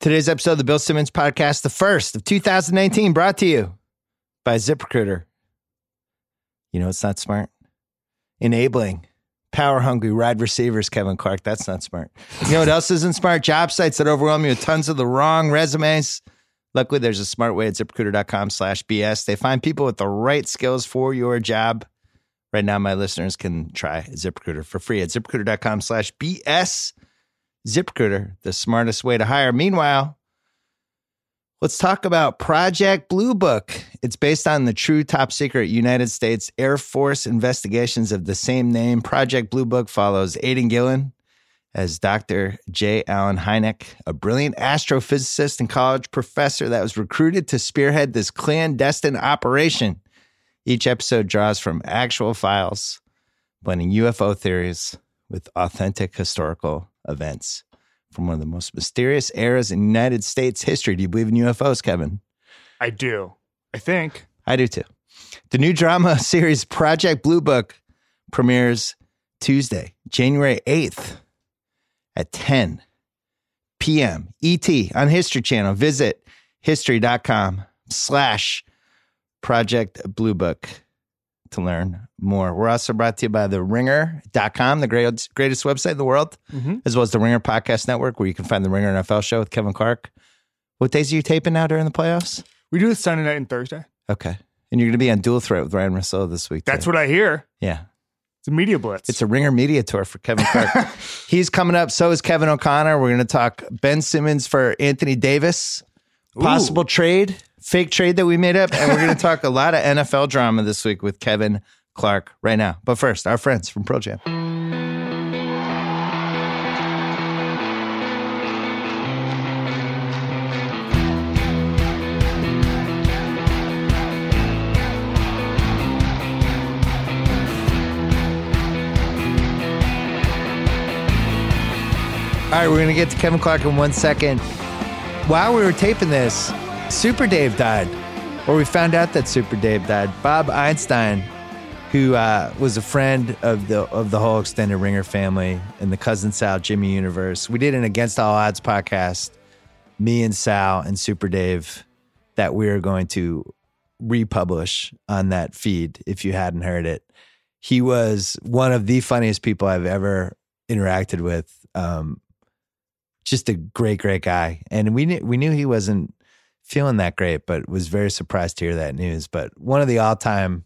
Today's episode of the Bill Simmons Podcast, the first of 2019, brought to you by ZipRecruiter. You know it's not smart? Enabling power hungry wide receivers, Kevin Clark. That's not smart. You know what else isn't smart? Job sites that overwhelm you with tons of the wrong resumes. Luckily, there's a smart way at ziprecruiter.com slash BS. They find people with the right skills for your job. Right now, my listeners can try ZipRecruiter for free at ziprecruiter.com slash BS. ZipRecruiter, the smartest way to hire. Meanwhile, let's talk about Project Blue Book. It's based on the true top secret United States Air Force investigations of the same name. Project Blue Book follows Aidan Gillen as Dr. J. Allen Hynek, a brilliant astrophysicist and college professor that was recruited to spearhead this clandestine operation. Each episode draws from actual files, blending UFO theories with authentic historical events from one of the most mysterious eras in United States history. Do you believe in UFOs, Kevin? I do. I think. I do too. The new drama series Project Blue Book premieres Tuesday, January 8th at 10 p.m. ET on History Channel. Visit history.com slash Project Blue Book to learn more. We're also brought to you by the ringer.com, the greatest, greatest website in the world, Mm-hmm. as well as the Ringer Podcast Network, where you can find the Ringer NFL show with Kevin Clark. What days are you taping now during the playoffs? We do Sunday night and Thursday. Okay. And you're going to be on Dual Threat with Ryan Russell this week. That's too. what I hear. Yeah. It's a media blitz. It's a Ringer Media Tour for Kevin Clark. He's coming up. So is Kevin O'Connor. We're going to talk Ben Simmons for Anthony Davis, possible trade, fake trade that we made up. And we're going to talk a lot of NFL drama this week with Kevin Clark right now. But first, our friends from Pro Jam. All right, we're going to get to Kevin Clark in one second. While we were taping this, Super Dave died, or we found out that Super Dave died. Bob Einstein, who uh, was a friend of the of the whole extended Ringer family and the cousin Sal Jimmy universe. We did an Against All Odds podcast, me and Sal and Super Dave, that we are going to republish on that feed if you hadn't heard it. He was one of the funniest people I've ever interacted with. Um, just a great, great guy. And we knew we knew he wasn't feeling that great, but was very surprised to hear that news. But one of the all time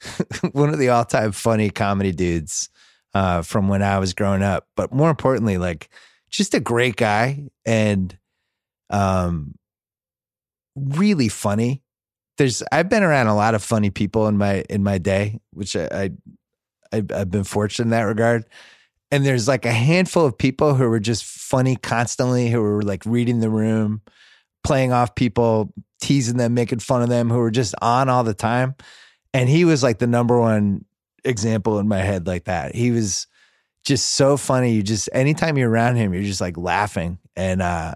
one of the all time funny comedy dudes uh, from when I was growing up. But more importantly, like just a great guy and um really funny. There's I've been around a lot of funny people in my in my day, which I, I I've, I've been fortunate in that regard and there's like a handful of people who were just funny constantly, who were like reading the room, playing off people, teasing them, making fun of them, who were just on all the time. And he was like the number one example in my head like that. He was just so funny. You just anytime you're around him, you're just like laughing. And uh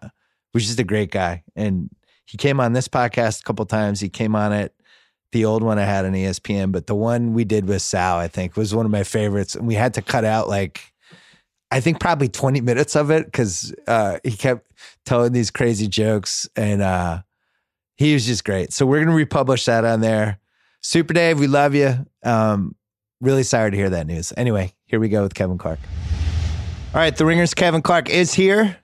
was just a great guy. And he came on this podcast a couple times. He came on it the old one I had on ESPN, but the one we did with Sal, I think, was one of my favorites. And we had to cut out like I think probably 20 minutes of it because uh, he kept telling these crazy jokes and uh, he was just great. So we're going to republish that on there. Super Dave, we love you. Um, really sorry to hear that news. Anyway, here we go with Kevin Clark. All right, the Ringers Kevin Clark is here.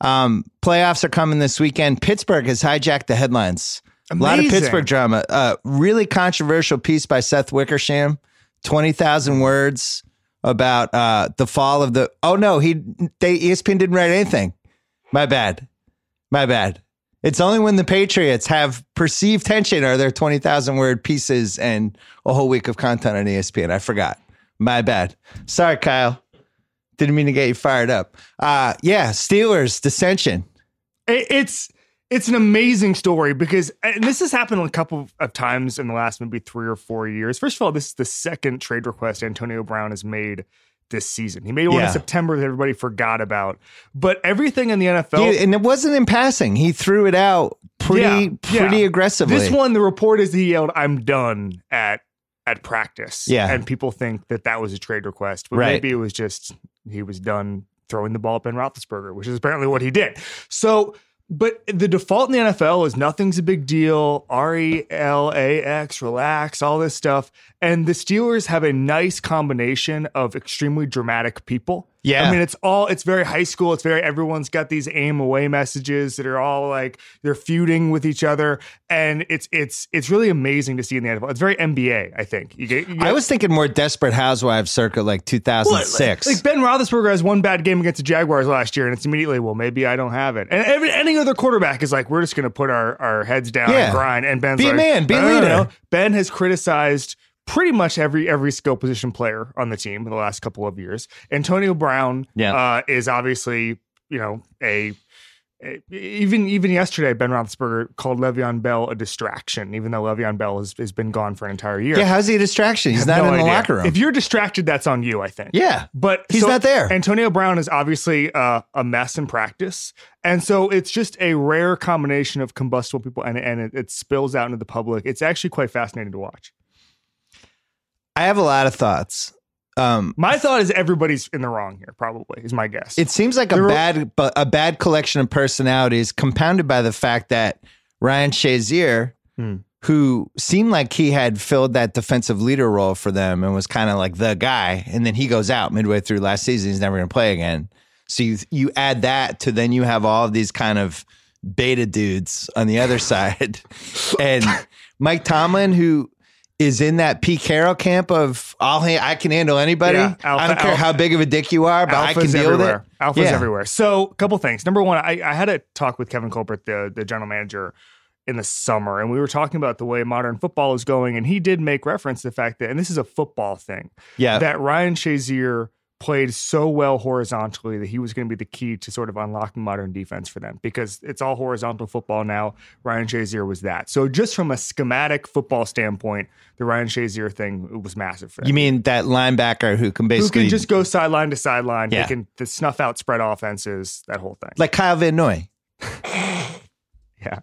Um, playoffs are coming this weekend. Pittsburgh has hijacked the headlines. A lot of Pittsburgh drama. Uh, really controversial piece by Seth Wickersham. 20,000 words about uh, the fall of the. Oh, no, he they ESPN didn't write anything. My bad. My bad. It's only when the Patriots have perceived tension are there 20,000 word pieces and a whole week of content on ESPN. I forgot. My bad. Sorry, Kyle. Didn't mean to get you fired up. Uh, yeah, Steelers dissension. It- it's it's an amazing story because and this has happened a couple of times in the last maybe three or four years. First of all, this is the second trade request Antonio Brown has made this season. He made one Yeah. in September that everybody forgot about. But everything in the NFL, He- and it wasn't in passing. He threw it out pretty, Yeah, yeah. aggressively. this one, the report is that he yelled, "I'm done" at at practice. Yeah. and people think that that was a trade request, but Right. maybe it was just he was done throwing the ball at Ben Roethlisberger, which is apparently what he did. So. But the default in the NFL is nothing's a big deal. R E L A X, relax, all this stuff. And the Steelers have a nice combination of extremely dramatic people. Yeah. I mean, it's all, it's very high school. It's very, everyone's got these AIM away messages that are all like they're feuding with each other. And it's, it's, it's really amazing to see in the NFL. It's very NBA, I think. You get, you get I was thinking more Desperate Housewives circa like 2006. like, like Ben Roethlisberger has one bad game against the Jaguars last year, and it's immediately, well, maybe I don't have it. And every, any other quarterback is like, we're just going to put our, our heads down Yeah. and grind. And Ben's Be a like, man, be a "No, no, no, leader." Ben has criticized pretty much every every skill position player on the team in the last couple of years. Antonio Brown Yeah. uh, is obviously, you know, a a- even even yesterday, Ben Roethlisberger called Le'Veon Bell a distraction, even though Le'Veon Bell has, has been gone for an entire year. yeah, how's he a distraction? He's not have in no the idea. locker room. If you're distracted, that's on you, I think. yeah. But He's not there. Antonio Brown is obviously uh, a mess in practice, and so it's just a rare combination of combustible people, and and it, it spills out into the public. It's actually quite fascinating to watch. I have a lot of thoughts. Um, My thought is everybody's in the wrong here. Probably is my guess. it seems like a There were- bad but a bad collection of personalities compounded by the fact that Ryan Shazier, Hmm. who seemed like he had filled that defensive leader role for them and was kind of like the guy, and then he goes out midway through last season. He's never going to play again. So you you add that to then you have all of these kind of beta dudes on the other side, and Mike Tomlin who. Is in that Pete Carroll camp of I'll I can handle anybody. Yeah, I don't care alpha- how big of a dick you are, but I can deal everywhere. with it. Alpha's Yeah. everywhere. So, a couple things. Number one, I, I had a talk with Kevin Colbert, the the general manager, in the summer, and we were talking about the way modern football is going, and he did make reference to the fact that, and this is a football thing, Yeah. that Ryan Shazier played so well horizontally that he was going to be the key to sort of unlocking modern defense for them because it's all horizontal football now. Ryan Shazier was that. So just from a schematic football standpoint, the Ryan Shazier thing was massive for them. You mean that linebacker who can basically Who can just go sideline to sideline? Yeah. They can the snuff out spread offenses, that whole thing. like Kyle Van Noy? Yeah,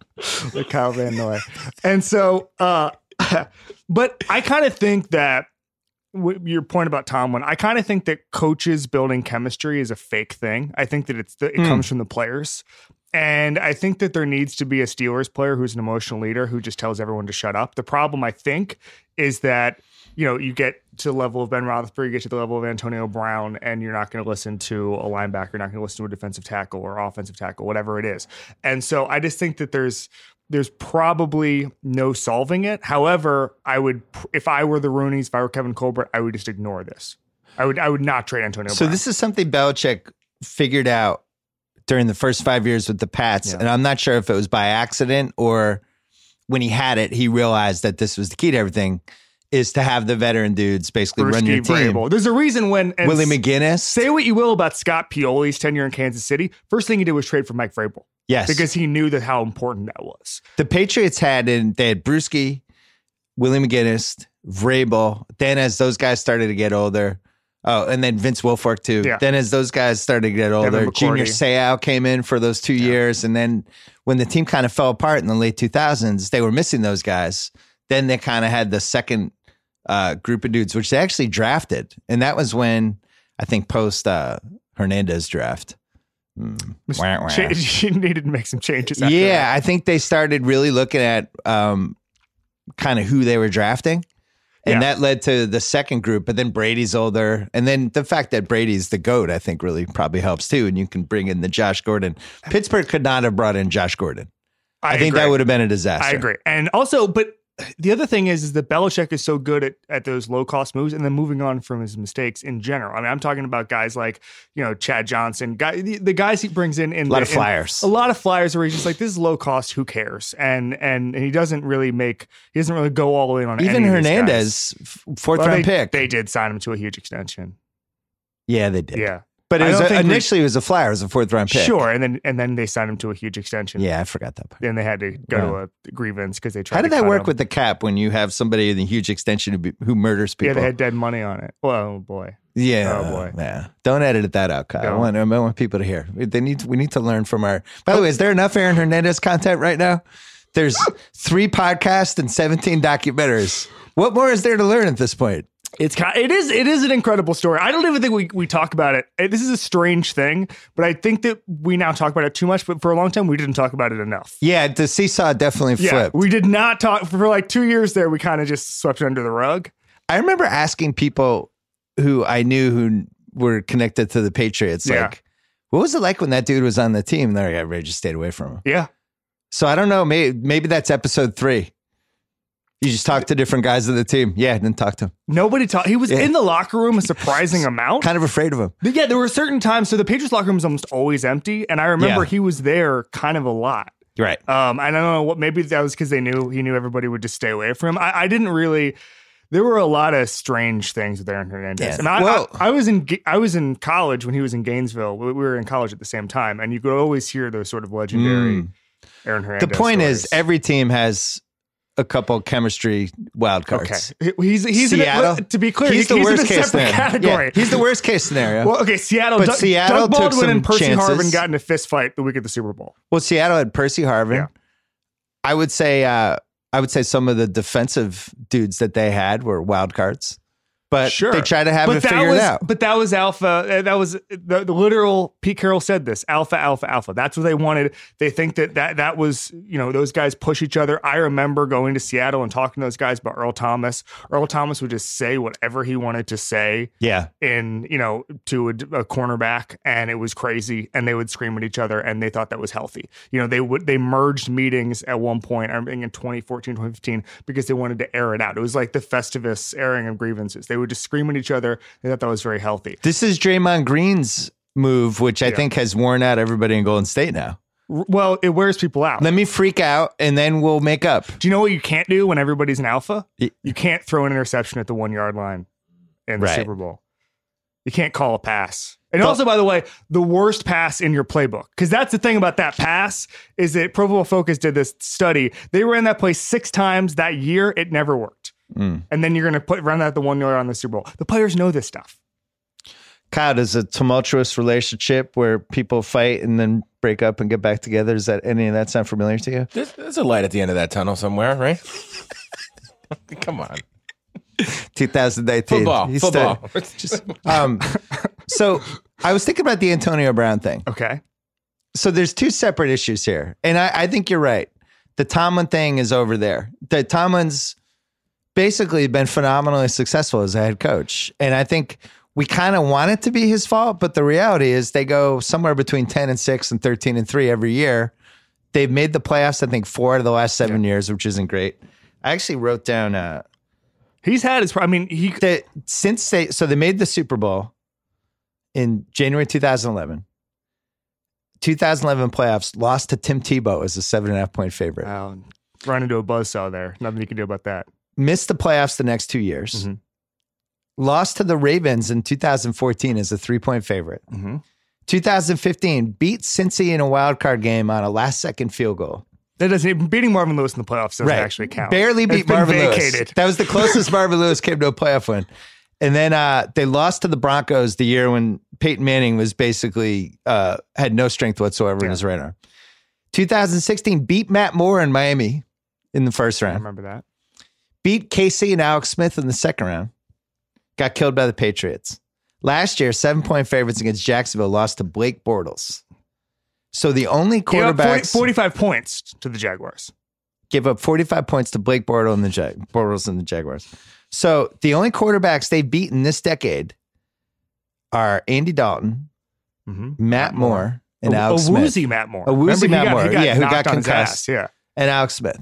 the Kyle Van Noy. And so, uh, but I kind of think that w- your point about Tomlin, I kind of think that coaches building chemistry is a fake thing. I think that it's the, it Hmm. comes from the players. And I think that there needs to be a Steelers player who's an emotional leader who just tells everyone to shut up. The problem, I think, is that you know you get to the level of Ben Roethlisberger, you get to the level of Antonio Brown, and you're not going to listen to a linebacker, you're not going to listen to a defensive tackle or offensive tackle, whatever it is. And so I just think that there's there's probably no solving it. However, I would if I were the Rooney's, if I were Kevin Colbert, I would just ignore this. I would I would not trade Antonio. So Brown. this is something Belichick figured out during the first five years with the Pats, Yeah. and I'm not sure if it was by accident or when he had it, he realized that this was the key to everything: is to have the veteran dudes basically run your team. There's a reason when and Willie McGinest, Say what you will about Scott Pioli's tenure in Kansas City. First thing he did was trade for Mike Vrabel yes, because he knew that how important that was. the Patriots had in they had Bruschi, Willie McGinest, Vrabel. Then as those guys started to get older, oh, and then Vince Wilfork too. Yeah. Then as those guys started to get older, Junior Seau came in for those two years, and then when the team kind of fell apart in the late 2000s, they were missing those guys. Then they kind of had the second uh, group of dudes, which they actually drafted, and that was when I think post uh, Hernandez draft. Hmm. Wah, wah. She needed to make some changes. After Yeah, that. I think they started really looking at um, kind of who they were drafting. And Yeah. that led to the second group, but then Brady's older. And then the fact that Brady's the GOAT, I think really probably helps too. And you can bring in the Josh Gordon. Pittsburgh could not have brought in Josh Gordon. I, think that would have been a disaster. I agree. And also, but the other thing is, is that Belichick is so good at, at those low cost moves and then moving on from his mistakes in general. I mean, I'm talking about guys like, you know, Chad Johnson, guy, the, the guys he brings in. in A lot the- of flyers. a lot of flyers where he's just like, this is low cost. Who cares? And, and, and he doesn't really make, he doesn't really go all the way on Even any of these guys. Hernandez, fourth Well, round they, pick. They did sign him to a huge extension. yeah, they did. Yeah. But it was a- initially it was a flyer, it was a fourth round pick. Sure. And then, and then they signed him to a huge extension. Yeah, I forgot that part. Then they had to go to a grievance because they tried How to did that work him. with the cap when you have somebody in a huge extension who, be, who murders people? Yeah, they had dead money on it. Oh boy. Yeah. Oh, boy. Yeah. Don't edit that out, Kyle. I want, I want people to hear. They need. We need to learn from our. By the way, is there enough Aaron Hernandez content right now? There's three podcasts and 17 documentaries. What more is there to learn at this point? It's kind. of, It is. It is an incredible story. I don't even think we we talk about it. This is a strange thing, but I think that we now talk about it too much. But for a long time, we didn't talk about it enough. Yeah, the seesaw definitely flipped. Yeah, we did not talk for like two years. There, we kind of just swept it under the rug. I remember asking people who I knew who were connected to the Patriots, Yeah. like, what was it like when that dude was on the team? And they're like, everybody just stayed away from him. Yeah, So I don't know. Maybe, maybe that's episode three. You just talk to different guys of the team. Yeah, didn't talk to him. nobody talked. He was Yeah. in the locker room a surprising amount. Kind of afraid of him. But yeah, there were certain times. So the Patriots locker room is almost always empty, and I remember Yeah. he was there kind of a lot. Right. Um, I don't know what. Maybe that was because they knew he knew everybody would just stay away from him. I, I didn't really. There were a lot of strange things with Aaron Hernandez, Yeah. and I, Well- I, I was in I was in college when he was in Gainesville. We, we were in college at the same time, and you could always hear those sort of legendary Mm. Aaron Hernandez. The point is, every team has a couple chemistry wild cards. okay. He- He's he's in a- to be clear, he's the in worst a case separate scenario. category. Yeah, he's the worst case scenario. well, okay, Seattle. But Doug, Seattle Doug took Baldwin and Percy chances. Harvin got in a fist fight the week of the Super Bowl. Well, Seattle had Percy Harvin. Yeah. I would say uh, I would say some of the defensive dudes that they had were wild cards. But Sure. they tried to have but it figured was, out. But that was alpha. uh, That was the, the literal. Pete Carroll said this: alpha, alpha, alpha. That's what they wanted. They think that that that was you know those guys push each other. I remember going to Seattle and talking to those guys about Earl Thomas. Earl Thomas would just say whatever he wanted to say Yeah. in you know to a, a cornerback, and it was crazy. And they would scream at each other, and they thought that was healthy. You know, they would they merged meetings at one point. I think in 2014, 2015, because they wanted to air it out. It was like the Festivus airing of grievances. They would just scream at each other. They thought that was very healthy. This is Draymond Green's move, which I Yeah. think has worn out everybody in Golden State now. Well, it wears people out. Let me freak out and then we'll make up. Do you know what you can't do when everybody's an alpha? You can't throw an interception at the one yard line in the Right. Super Bowl. You can't call a pass. And also, by the way, the worst pass in your playbook, because that's the thing about that pass is that Pro Football Focus did this study. They ran that play six times that year. It never worked. Mm. And then you're going to put run that the one yard on the Super Bowl. The players know this stuff. Kyle, does a tumultuous relationship where people fight and then break up and get back together, does that any of that sound familiar to you? There's, there's a light at the end of that tunnel somewhere, right? Come on. 2019. Football. He's football. still- um, so I was thinking about the Antonio Brown thing. Okay. so there's two separate issues here, and I, I think you're right. The Tomlin thing is over there. The Tomlin's basically been phenomenally successful as a head coach, and I think we kind of want it to be his fault, but the reality is they go somewhere between ten and six and thirteen and three every year. They've made the playoffs, I think, four out of the last seven years, which isn't great. I actually wrote down uh, He's had his. I mean, he. since they so they made the Super Bowl in January 2011. 2011 playoffs lost to Tim Tebow as a seven and a half point favorite. Wow. Run into a buzzsaw there. Nothing you can do about that. Missed the playoffs the next two years. Mhm. Lost to the Ravens in 2014 as a three point favorite. Mm-hmm. 2015 beat Cincy in a wild card game on a last second field goal. That doesn't beating Marvin Lewis in the playoffs doesn't actually count. Barely beat Marvin vacated. Lewis. That was the closest Marvin Lewis came to a playoff win. And then uh, they lost to the Broncos the year when Peyton Manning was basically uh, had no strength whatsoever in his right arm. 2016 beat Matt Moore in Miami in the first I round. remember that. Beat KC and Alex Smith in the second round. Got killed by the Patriots. Last year, seven point favorites against Jacksonville lost to Blake Bortles. So the only got 40 quarterbacks 45 points to the Jaguars. give up 45 points to Blake Bortles and the Jag- Bortles and the Jaguars. So the only quarterbacks they've beaten this decade are Andy Dalton, Mm-hmm. Matt Moore, and a, Alex a Smith, A woozy Matt Moore. A woozy Matt he Moore, yeah, who got concussed. ass, Yeah. and Alex Smith.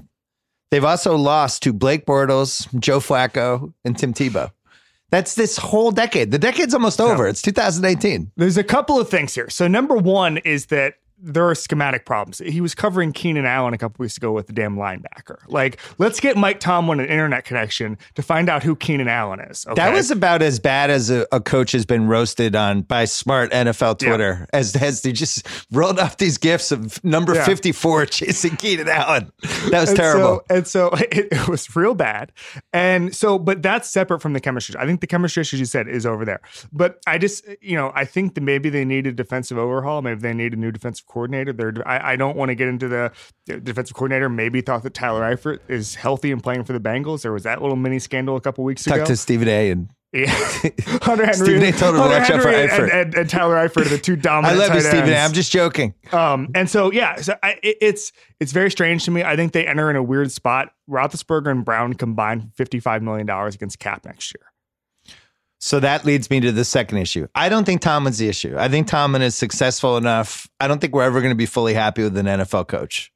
They've also lost to Blake Bortles, Joe Flacco, and Tim Tebow. That's this whole decade. The decade's almost over. It's 2018. There's a couple of things here. So number one is that there are schematic problems. He was covering Keenan Allen a couple weeks ago with the damn linebacker. Like, let's get Mike Tomlin an internet connection to find out who Keenan Allen is. Okay? That was about as bad as a, a coach has been roasted on by smart NFL Twitter as as they just rolled off these gifs of number Yeah. 54 chasing Keenan Allen. That was And terrible. So, and so it, it was real bad. And so, but that's separate from the chemistry. I think the chemistry issues you said is over there. But I just, you know, I think that maybe they need a defensive overhaul. Maybe they need a new defensive coordinator. They're, I, I don't want to get into the defensive coordinator. Maybe thought that Tyler Eifert is healthy and playing for the Bengals. There was that little mini scandal a couple weeks Talked ago. to Stephen A. and Yeah. Hunter Henry, Stephen A. told him to watch out for Henry and, Eifert. and, and Tyler Eifert are the two dominant. I love you, Stephen. ends. I'm just joking. Um, and so yeah, so I, it, it's it's very strange to me. I think they enter in a weird spot. Roethlisberger and Brown combined fifty five million dollars against cap next year. So that leads me to the second issue. I don't think Tomlin's the issue. I think Tomlin is successful enough. I don't think we're ever going to be fully happy with an NFL coach.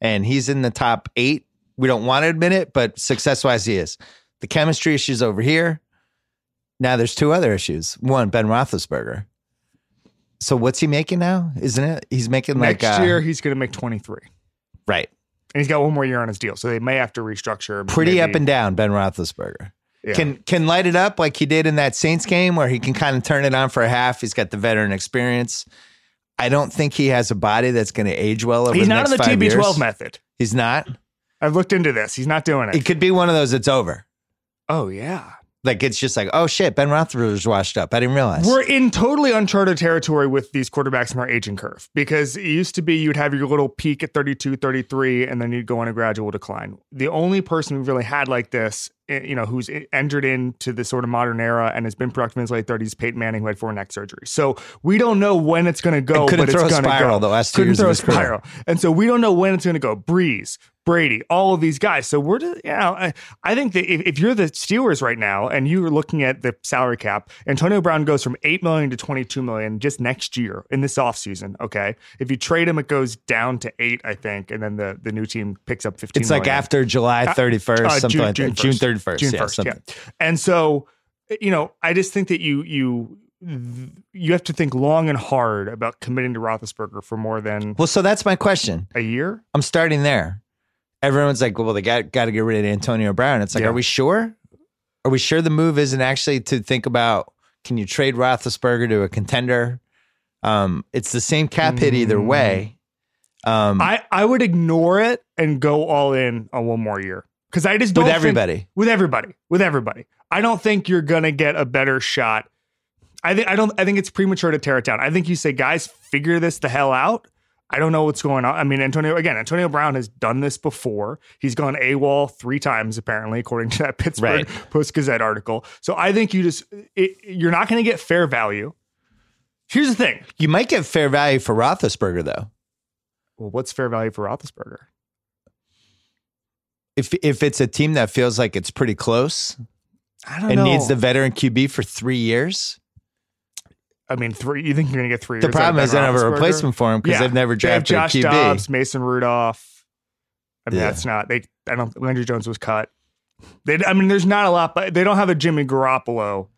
And he's in the top eight. We don't want to admit it, but success wise, he is. The chemistry issues over here. Now there's two other issues. One, Ben Roethlisberger. So what's he making now? Isn't it? He's making like next uh, year, he's going to make twenty three, right? and he's got one more year on his deal, so they may have to restructure. Pretty maybe- up and down, Ben Roethlisberger. Yeah. Can can light it up like he did in that Saints game where he can kind of turn it on for a half. He's got the veteran experience. I don't think he has a body that's going to age well over He's the not on the TB12 years. method. He's not. I've looked into this. He's not doing it. It could be one of those that's over. oh yeah. Like it's just like, oh shit, Ben Roethlisberger's washed up. I didn't realize. We're in totally uncharted territory with these quarterbacks in our aging curve because it used to be you'd have your little peak at 32, 33, and then you'd go on a gradual decline. The only person we've really had like this, you know, who's entered into the sort of modern era and has been productive in his late 30s, is Peyton Manning, who had four neck surgeries. So we don't know when it's going to go, but throw a it's going to spiral go. the last couldn't years throw a career. spiral. And so we don't know when it's going to go. Brees, Brady, all of these guys. So we're just, you know, I, I think that if, if you're the Steelers right now and you're looking at the salary cap, Antonio Brown goes from 8 million to 22 million just next year in this offseason. Okay. If you trade him, it goes down to eight, I think. And then the, the new team picks up 15 it's like after July 31st, Uh, something June- like June that. June 1st. 31st. June 1st, something. yeah. And so, you know, I just think that you you you have to think long and hard about committing to Roethlisberger for more than Well, so that's my question. a year. I'm starting there. Everyone's like, well, they got got to get rid of Antonio Brown. It's like, Yeah. are we sure? Are we sure the move isn't actually to think about can you trade Roethlisberger to a contender? Um, it's the same cap hit either Mm. way. Um, I I would ignore it and go all in on one more year because I just don't with think- everybody. with everybody with everybody. I don't think you're gonna get a better shot. I think I don't. I think it's premature to tear it down. I think you say, guys, figure this the hell out. I don't know what's going on. I mean, Antonio again. Antonio Brown has done this before. He's gone AWOL three times apparently, according to that Pittsburgh Right. Post Gazette article. So I think you just it, you're not going to get fair value. Here's the thing. You might get fair value for Roethlisberger though. Well, what's fair value for Roethlisberger? If if it's a team that feels like it's pretty close I don't and know. needs the veteran QB for three years, I mean, three. You think you're going to get three? the problem is they don't have a replacement for him because Yeah. they've never drafted They have Josh a QB. Dobbs, Mason Rudolph. I mean, Yeah. that's not they. I don't. Landry Jones was cut. They. I mean, there's not a lot, but they don't have a Jimmy Garoppolo.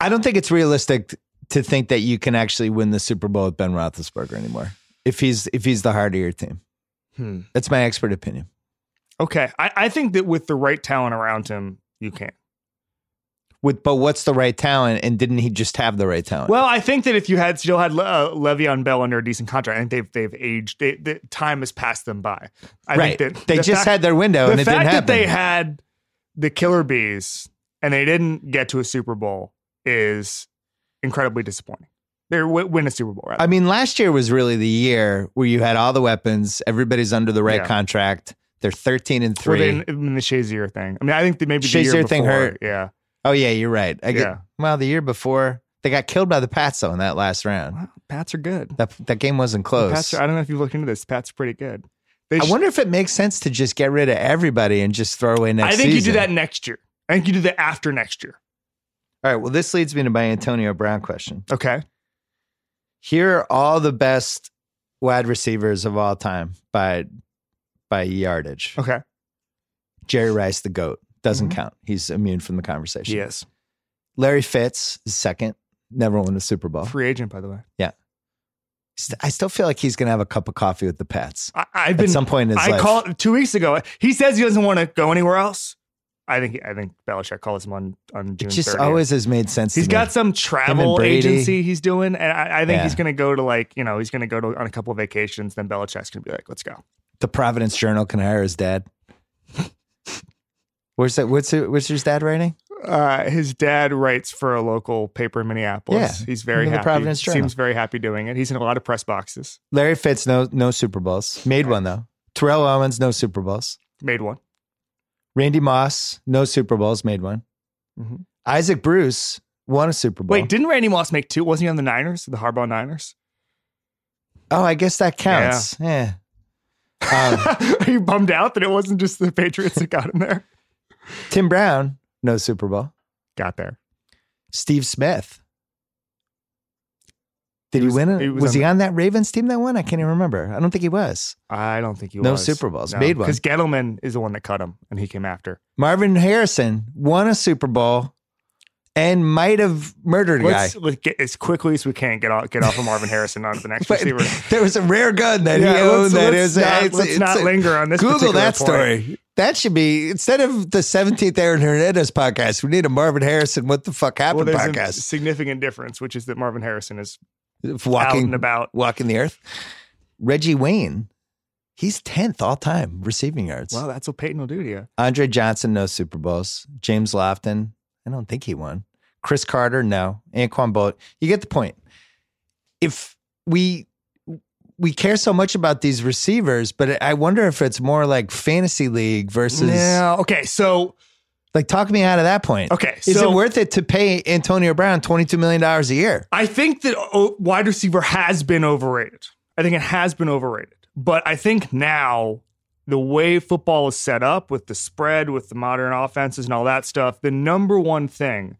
I don't think it's realistic to think that you can actually win the Super Bowl with Ben Roethlisberger anymore. If he's if he's the heart of your team, Hmm. that's my expert opinion. Okay, I, I think that with the right talent around him, you can. With but what's the right talent? And didn't he just have the right talent? Well, I think that if you had still had uh, Le'Veon Bell under a decent contract, I think they've they've aged. They, the time has passed them by. I right. think that they the just fact- had their window the and it fact didn't that happen. they had the killer bees and they didn't get to a Super Bowl is incredibly disappointing. They w- win a Super Bowl, right? I mean, last year was really the year where you had all the weapons. Everybody's under the right Yeah. contract. They're thirteen and three. the, in the Shazier thing. I mean, I think that maybe the Shazier thing before, hurt. Yeah, oh yeah, you're right. I get, Yeah. Well, the year before they got killed by the Pats though in that last round. well, Pats are good. That that game wasn't close. Pats are, I don't know if you've looked into this. Pats are pretty good. They I sh- wonder if it makes sense to just get rid of everybody and just throw away next I think you do that next year. I think you do that after next year. All right. Well, this leads me to my Antonio Brown question. Okay. Here are all the best wide receivers of all time by by yardage. Okay. Jerry Rice, the goat, doesn't Mhm. count. He's immune from the conversation. Yes. Larry Fitz is second. Never won a Super Bowl. Free agent, by the way. Yeah. I still feel like he's going to have a cup of coffee with the Pats I, I've at been. some point in his I life. called two weeks ago. He says he doesn't want to go anywhere else. I think. I think Belichick calls him on on June. it just 30th. always has made sense. He's got me. some travel agency he's doing, and I, I think Yeah. he's going to go to like you know he's going to go to on a couple of vacations. Then Belichick's going to be like, "Let's go." The Providence Journal can hire his dad. Where's that? What's it, what's his dad writing? Uh, his dad writes for a local paper in Minneapolis. Yeah, he's very the happy. Providence Journal. Seems very happy doing it. He's in a lot of press boxes. Larry Fitz, no no Super Bowls. Made one though. Terrell Owens, no Super Bowls. Made one. Randy Moss, no Super Bowls. Made one. Mhm. Isaac Bruce won a Super Bowl. Wait, didn't Randy Moss make two? Wasn't he on the Niners, the Harbaugh Niners? oh, I guess that counts. Yeah. Um, Are you bummed out that it wasn't just the Patriots that got in there? Tim Brown, no Super Bowl. Got there. Steve Smith. Did he, was- win it? Was, was on he the- on that Ravens team that won? I can't even remember. I don't think he was. I don't think he No was. No Super Bowls. Made one. Because Gettleman is the one that cut him, and he came after. Marvin Harrison won a Super Bowl and might have murdered a guy. Let's, let's get as quickly as we can get off get off of Marvin Harrison onto the next receiver. there was a rare gun that Yeah, he owned. let's- that let's is- not- it's- let's it's not a- linger on this Google that point. story. That should be instead of the 17th Aaron Hernandez podcast. We need a Marvin Harrison. What the fuck Well, happened there's a podcast? significant difference, which is that Marvin Harrison is out Walking and about. walking the earth. Reggie Wayne, he's 10th all time receiving yards. Well, that's what Peyton will do to you. Andre Johnson, no Super Bowls. James Lofton, I don't think he won. Cris Carter, no. Anquan Bolt. You get the point. If we we care so much about these receivers, but I wonder if it's more like fantasy league versus Yeah. Okay. So like talk me out of that point. okay. Is so it worth it to pay Antonio Brown $22 million a year? I think that o- wide receiver has been overrated. I think it has been overrated. But I think now the way football is set up with the spread, with the modern offenses and all that stuff, the number one thing.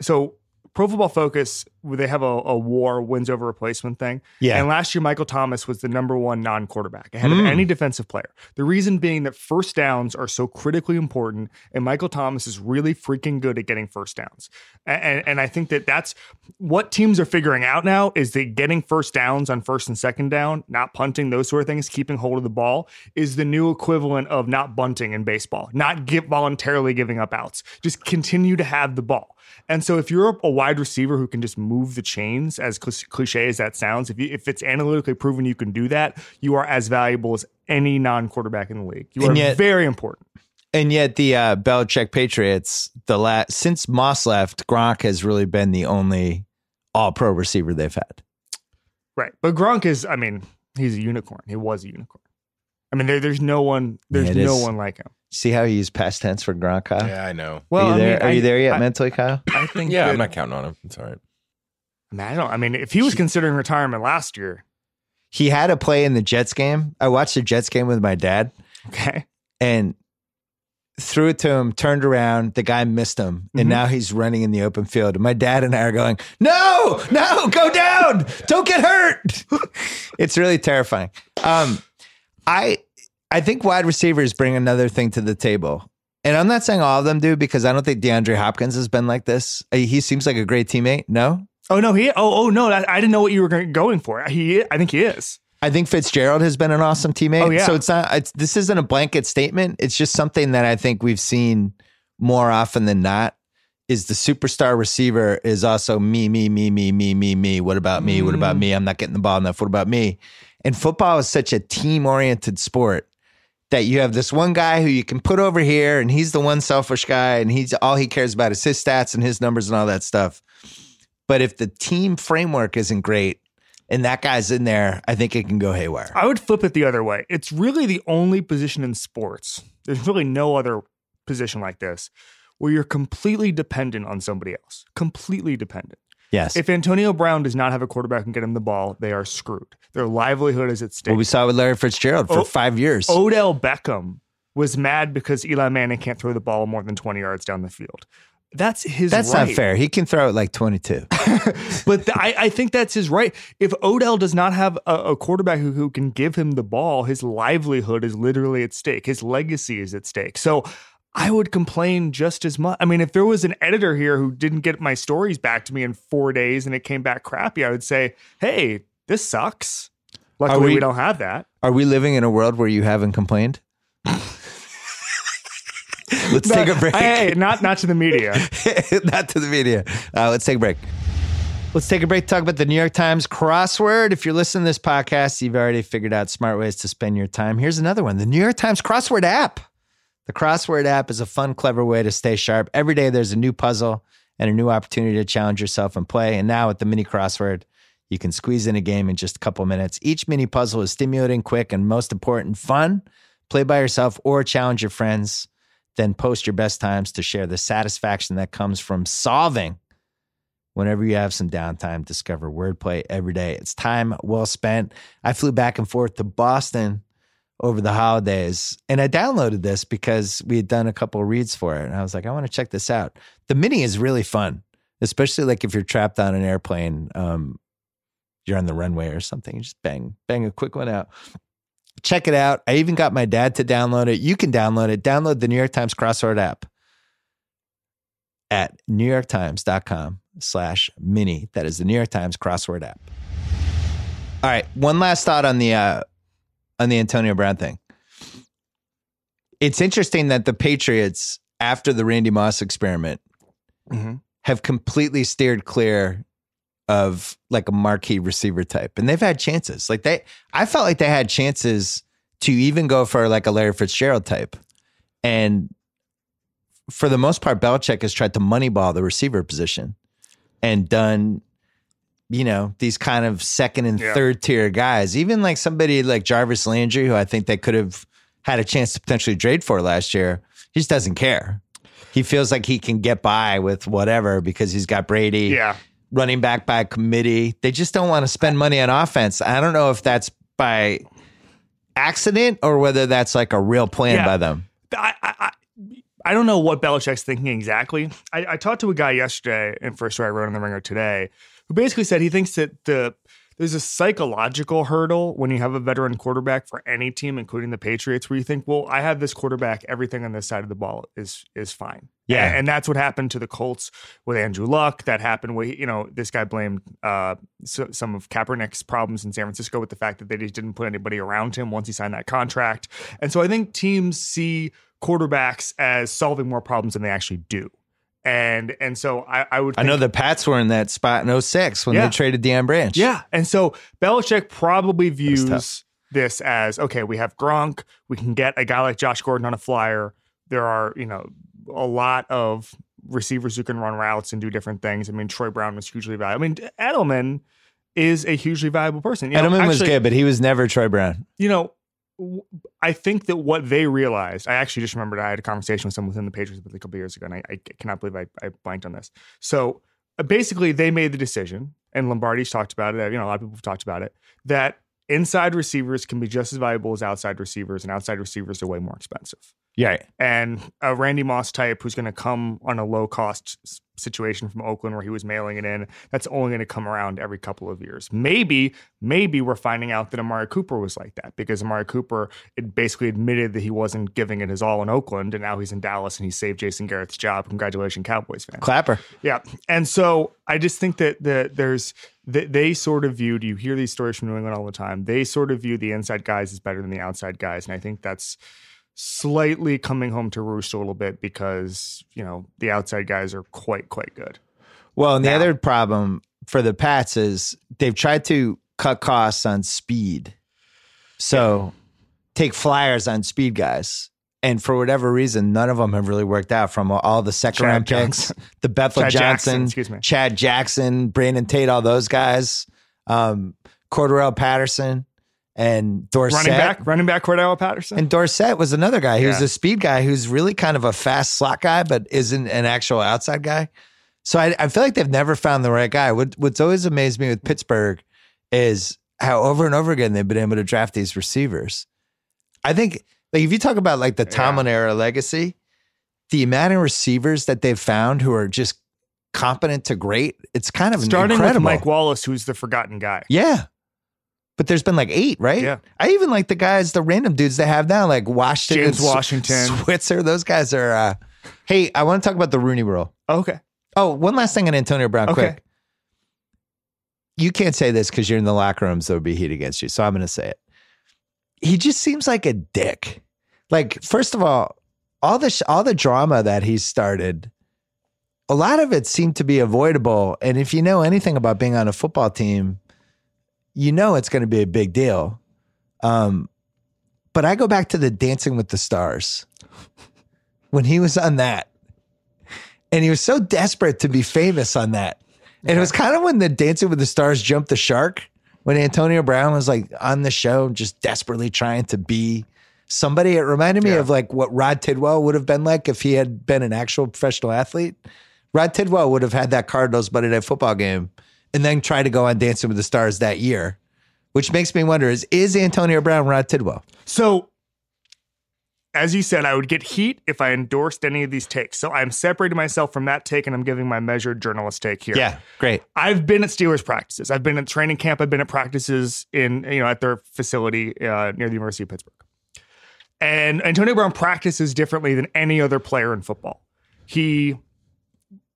So Pro Football Focus, they have a, a war wins over replacement thing. Yeah. And last year, Michael Thomas was the number one non quarterback ahead Mm. of any defensive player. The reason being that first downs are so critically important, and Michael Thomas is really freaking good at getting first downs. And, and I think that that's what teams are figuring out now is that getting first downs on first and second down, not punting, those sort of things, keeping hold of the ball is the new equivalent of not bunting in baseball, not give, voluntarily giving up outs. Just continue to have the ball. And so if you're a wide receiver who can just move the chains, as cliche as that sounds, if you, if it's analytically proven you can do that, you are as valuable as any non-quarterback in the league. You And are yet- very important. And yet the uh, Belichick Patriots, the last since Moss left, Gronk has really been the only all pro receiver they've had. Right. But Gronk is, I mean, he's a unicorn. He was a unicorn. I mean, there, there's no one, there's Yeah, no is. one like him. See how he used past tense for Gronk, Kyle? Yeah, I know. Well, Are you I there? mean, Are you there yet I, mentally, Kyle? I think Yeah, that- I'm not counting on him. It's all right. I mean, I don't. I mean, if he was considering retirement last year, He had a play in the Jets game. I watched the Jets game with my dad okay, and threw it to him, turned around. The guy missed him. And Mhm. now he's running in the open field. And my dad and I are going, no, no, go down. Don't get hurt. it's really terrifying. Um, I, I think wide receivers bring another thing to the table. And I'm not saying all of them do because I don't think DeAndre Hopkins has been like this. Uh, He seems like a great teammate. No, Oh no, he. Oh oh no, that, I didn't know what you were going- for. He, I think he is. I think Fitzgerald has been an awesome teammate. Oh, yeah. So it's not. It's, this isn't a blanket statement. It's just something that I think we've seen more often than not. Is the superstar receiver is also me, me, me, me, me, me, me. What about me? What about Mm. me? I'm not getting the ball enough. What about me? And football is such a team oriented sport that you have this one guy who you can put over here, and he's the one selfish guy, and he's all he cares about is his stats and his numbers and all that stuff. But if the team framework isn't great, and that guy's in there, I think it can go haywire. I would flip it the other way. It's really the only position in sports. There's really no other position like this where you're completely dependent on somebody else. Completely dependent. Yes. If Antonio Brown does not have a quarterback and get him the ball, they are screwed. Their livelihood is at stake. what we saw with Larry Fitzgerald for Oh, five years. Odell Beckham was mad because Eli Manning can't throw the ball more than 20 yards down the field. That's his That's right. not fair. He can throw it like 22. but I, I think that's his right. If Odell does not have a, a quarterback who, who can give him the ball, his livelihood is literally at stake. His legacy is at stake. So I would complain just as much. I mean, if there was an editor here who didn't get my stories back to me in four days and it came back crappy, I would say, hey, this sucks. Luckily, we, we- don't have that. Are we living in a world where you haven't complained? let's take a break. Hey, not not to the media. Not to the media. Uh, let's take a break. Let's take a break talk about the New York Times crossword. If you're listening to this podcast, you've already figured out smart ways to spend your time. Here's another one the New York Times crossword app. The crossword app is a fun, clever way to stay sharp. Every day there's a new puzzle and a new opportunity to challenge yourself and play. And now with the mini crossword, you can squeeze in a game in just a couple minutes. Each mini puzzle is stimulating, quick, and most important, fun. Play by yourself or challenge your friends. then post your best times to share the satisfaction that comes from solving whenever you have some downtime. Discover wordplay every day. It's time well spent. I flew back and forth to Boston over the holidays and I downloaded this because we had done a couple reads for it. And I was like, I want to check this out. The mini is really fun, especially like if you're trapped on an airplane. Um, you're on the runway or something, just bang, bang a quick one out. Check it out. I even got my dad to download it. You can download it. Download the New York Times crossword app at newyorktimes.com slash mini. That is the New York Times crossword app. All right. One last thought on the uh, on the Antonio Brown thing. It's interesting that the Patriots, after the Randy Moss experiment, Mhm. have completely steered clear of like a marquee receiver type. And they've had chances. Like they I felt like they had chances to even go for like a Larry Fitzgerald type. And for the most part, Belichick has tried to moneyball the receiver position and done, you know, these kind of second and Yeah. third tier guys. Even like somebody like Jarvis Landry, who I think they could have had a chance to potentially trade for last year, he just doesn't care. He feels like he can get by with whatever because he's got Brady Yeah. running back by committee. They just don't want to spend money on offense. I don't know if that's by accident or whether that's like a real plan Yeah. by them. I, I, I- don't know what Belichick's thinking exactly. I, I talked to a guy yesterday, and first story I wrote in the Ringer today, who basically said he thinks that the there's a psychological hurdle when you have a veteran quarterback for any team, including the Patriots, where you think, well, I have this quarterback, everything on this side of the ball is is fine. Yeah. and, and that's what happened to the Colts with Andrew Luck. That happened with you know this guy blamed uh, so, some of Kaepernick's problems in San Francisco with the fact that they just didn't put anybody around him once he signed that contract, and so I think teams see quarterbacks as solving more problems than they actually do. And and so I, I would I know the Pats were in that spot in 06 when Yeah. they traded Deion Branch. yeah. And so Belichick probably views this as okay, we have Gronk, we can get a guy like Josh Gordon on a flyer. There are, you know, a lot of receivers who can run routes and do different things. I mean, Troy Brown was hugely valuable. I mean, Edelman is a hugely valuable person. You know, Edelman was good, but he was never Troy Brown. you know, I think that what they realized, I actually just remembered I had a conversation with someone within the Patriots a couple years ago, and I, I cannot believe I, I blanked on this. So uh, basically, they made the decision, and Lombardi's talked about it. You know, a lot of people have talked about it that inside receivers can be just as valuable as outside receivers, and outside receivers are way more expensive. Yeah. And a Randy Moss type who's going to come on a low cost situation from Oakland where he was mailing it in, that's only going to come around every couple of years. Maybe, maybe we're finding out that Amari Cooper was like that because Amari Cooper it basically admitted that he wasn't giving it his all in Oakland, and now he's in Dallas and he saved Jason Garrett's job. Congratulations, Cowboys fan. Clapper. Yeah, and so I just think that the, there's that they sort of viewed. You hear these stories from New England all the time. They sort of view the inside guys as better than the outside guys, and I think that's slightly coming home to roost a little bit because you know the outside guys are quite quite good. Well, and the other problem for the Pats is they've tried to cut costs on speed. So take flyers on speed guys. And for whatever reason, none of them have really worked out from all the second Chad round picks, Johnson. the Bethel Chad Jackson, Johnson, excuse me. Chad Jackson, Brandon Tate, all those guys, um, Cordarrelle Patterson, and Dorsett. Running back, running back Cordarrelle Patterson. And Dorsett was another guy. He was Yeah. a speed guy who's really kind of a fast slot guy, but isn't an actual outside guy. So I, I feel like they've never found the right guy. What, what's always amazed me with Pittsburgh is how over and over again they've been able to draft these receivers. I think like if you talk about like the Tomlin era legacy, the amount of receivers that they've found who are just competent to great, it's kind of Starting incredible. with Mike Wallace, who's the forgotten guy. Yeah. But there's been like eight, right? Yeah. I even like the guys, the random dudes they have now, like Washington, James Washington. Switzer. Those guys are. Uh, hey, I want to talk about the Rooney Rule. Okay, Oh, one last thing on Antonio Brown, Okay. quick. You can't say this because you're in the locker rooms. There'll be heat against you, so I'm going to say it. He just seems like a dick. Like, first of all, all the sh- all the drama that he's started, a lot of it seemed to be avoidable. And if you know anything about being on a football team, you know it's going to be a big deal. Um, but I go back to the Dancing with the Stars when he was on that, and he was so desperate to be famous on that. And it was kind of when the Dancing with the Stars jumped the shark when Antonio Brown was like on the show, just desperately trying to be somebody. It reminded me Yeah. of like what Rod Tidwell would have been like if he had been an actual professional athlete. Rod Tidwell would have had that Cardinals Monday Night Football game and then try to go on Dancing with the Stars that year, which makes me wonder: is is Antonio Brown Rod Tidwell? So, as you said, I would get heat if I endorsed any of these takes. So I'm separating myself from that take and I'm giving my measured journalist take here. Yeah, great. I've been at Steelers practices. I've been at training camp. I've been at practices in you know at their facility uh, near the University of Pittsburgh. And Antonio Brown practices differently than any other player in football. He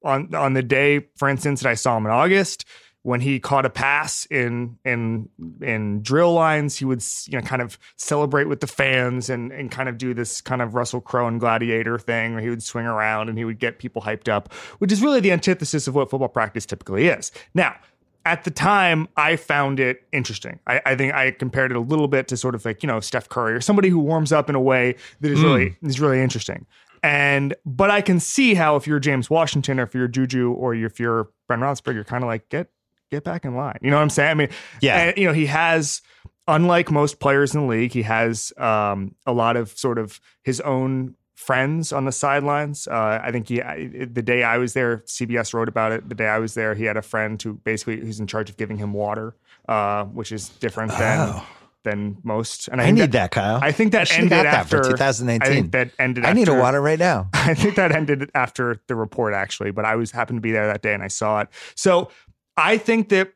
on on the day, for instance, that I saw him in August when he caught a pass in in in drill lines, he would you know kind of celebrate with the fans and and kind of do this kind of Russell Crowe and Gladiator thing where he would swing around and he would get people hyped up, which is really the antithesis of what football practice typically is. Now, at the time, I found it interesting. I, I think I compared it a little bit to sort of like you know Steph Curry or somebody who warms up in a way that is really hmm. is really interesting. And but I can see how if you're James Washington or if you're Juju or if you're Ben Roethlisberger, you're kind of like get get back in line. You know what I'm saying? I mean, Yeah. and, you know he has unlike most players in the league, he has um, a lot of sort of his own friends on the sidelines. Uh, I think he I, the day I was there, CBS wrote about it. The day I was there, he had a friend who basically who's in charge of giving him water, uh, which is different than Oh. than most. And I think need that, Kyle. I think that I ended that after for 2019. I think that ended. I need a water right now. I think that ended after the report actually, but I was happened to be there that day and I saw it. So I think that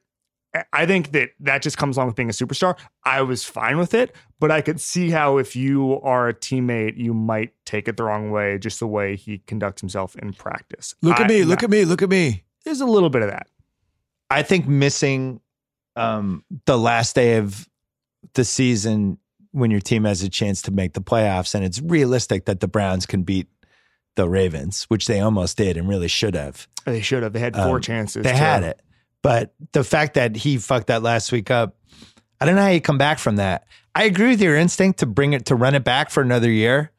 I think that that just comes along with being a superstar. I was fine with it, but I could see how if you are a teammate, you might take it the wrong way, just the way he conducts himself in practice. Look at I- me. Look at me. Look at me. There's a little bit of that. I think missing um, the last day of the season when your team has a chance to make the playoffs, and it's realistic that the Browns can beat the Ravens, which they almost did and really should have. They should have. They had four Um, chances. They to- had it, but the fact that he fucked that last week up, I don't know how you come back from that. I agree with your instinct to bring it to run it back for another year,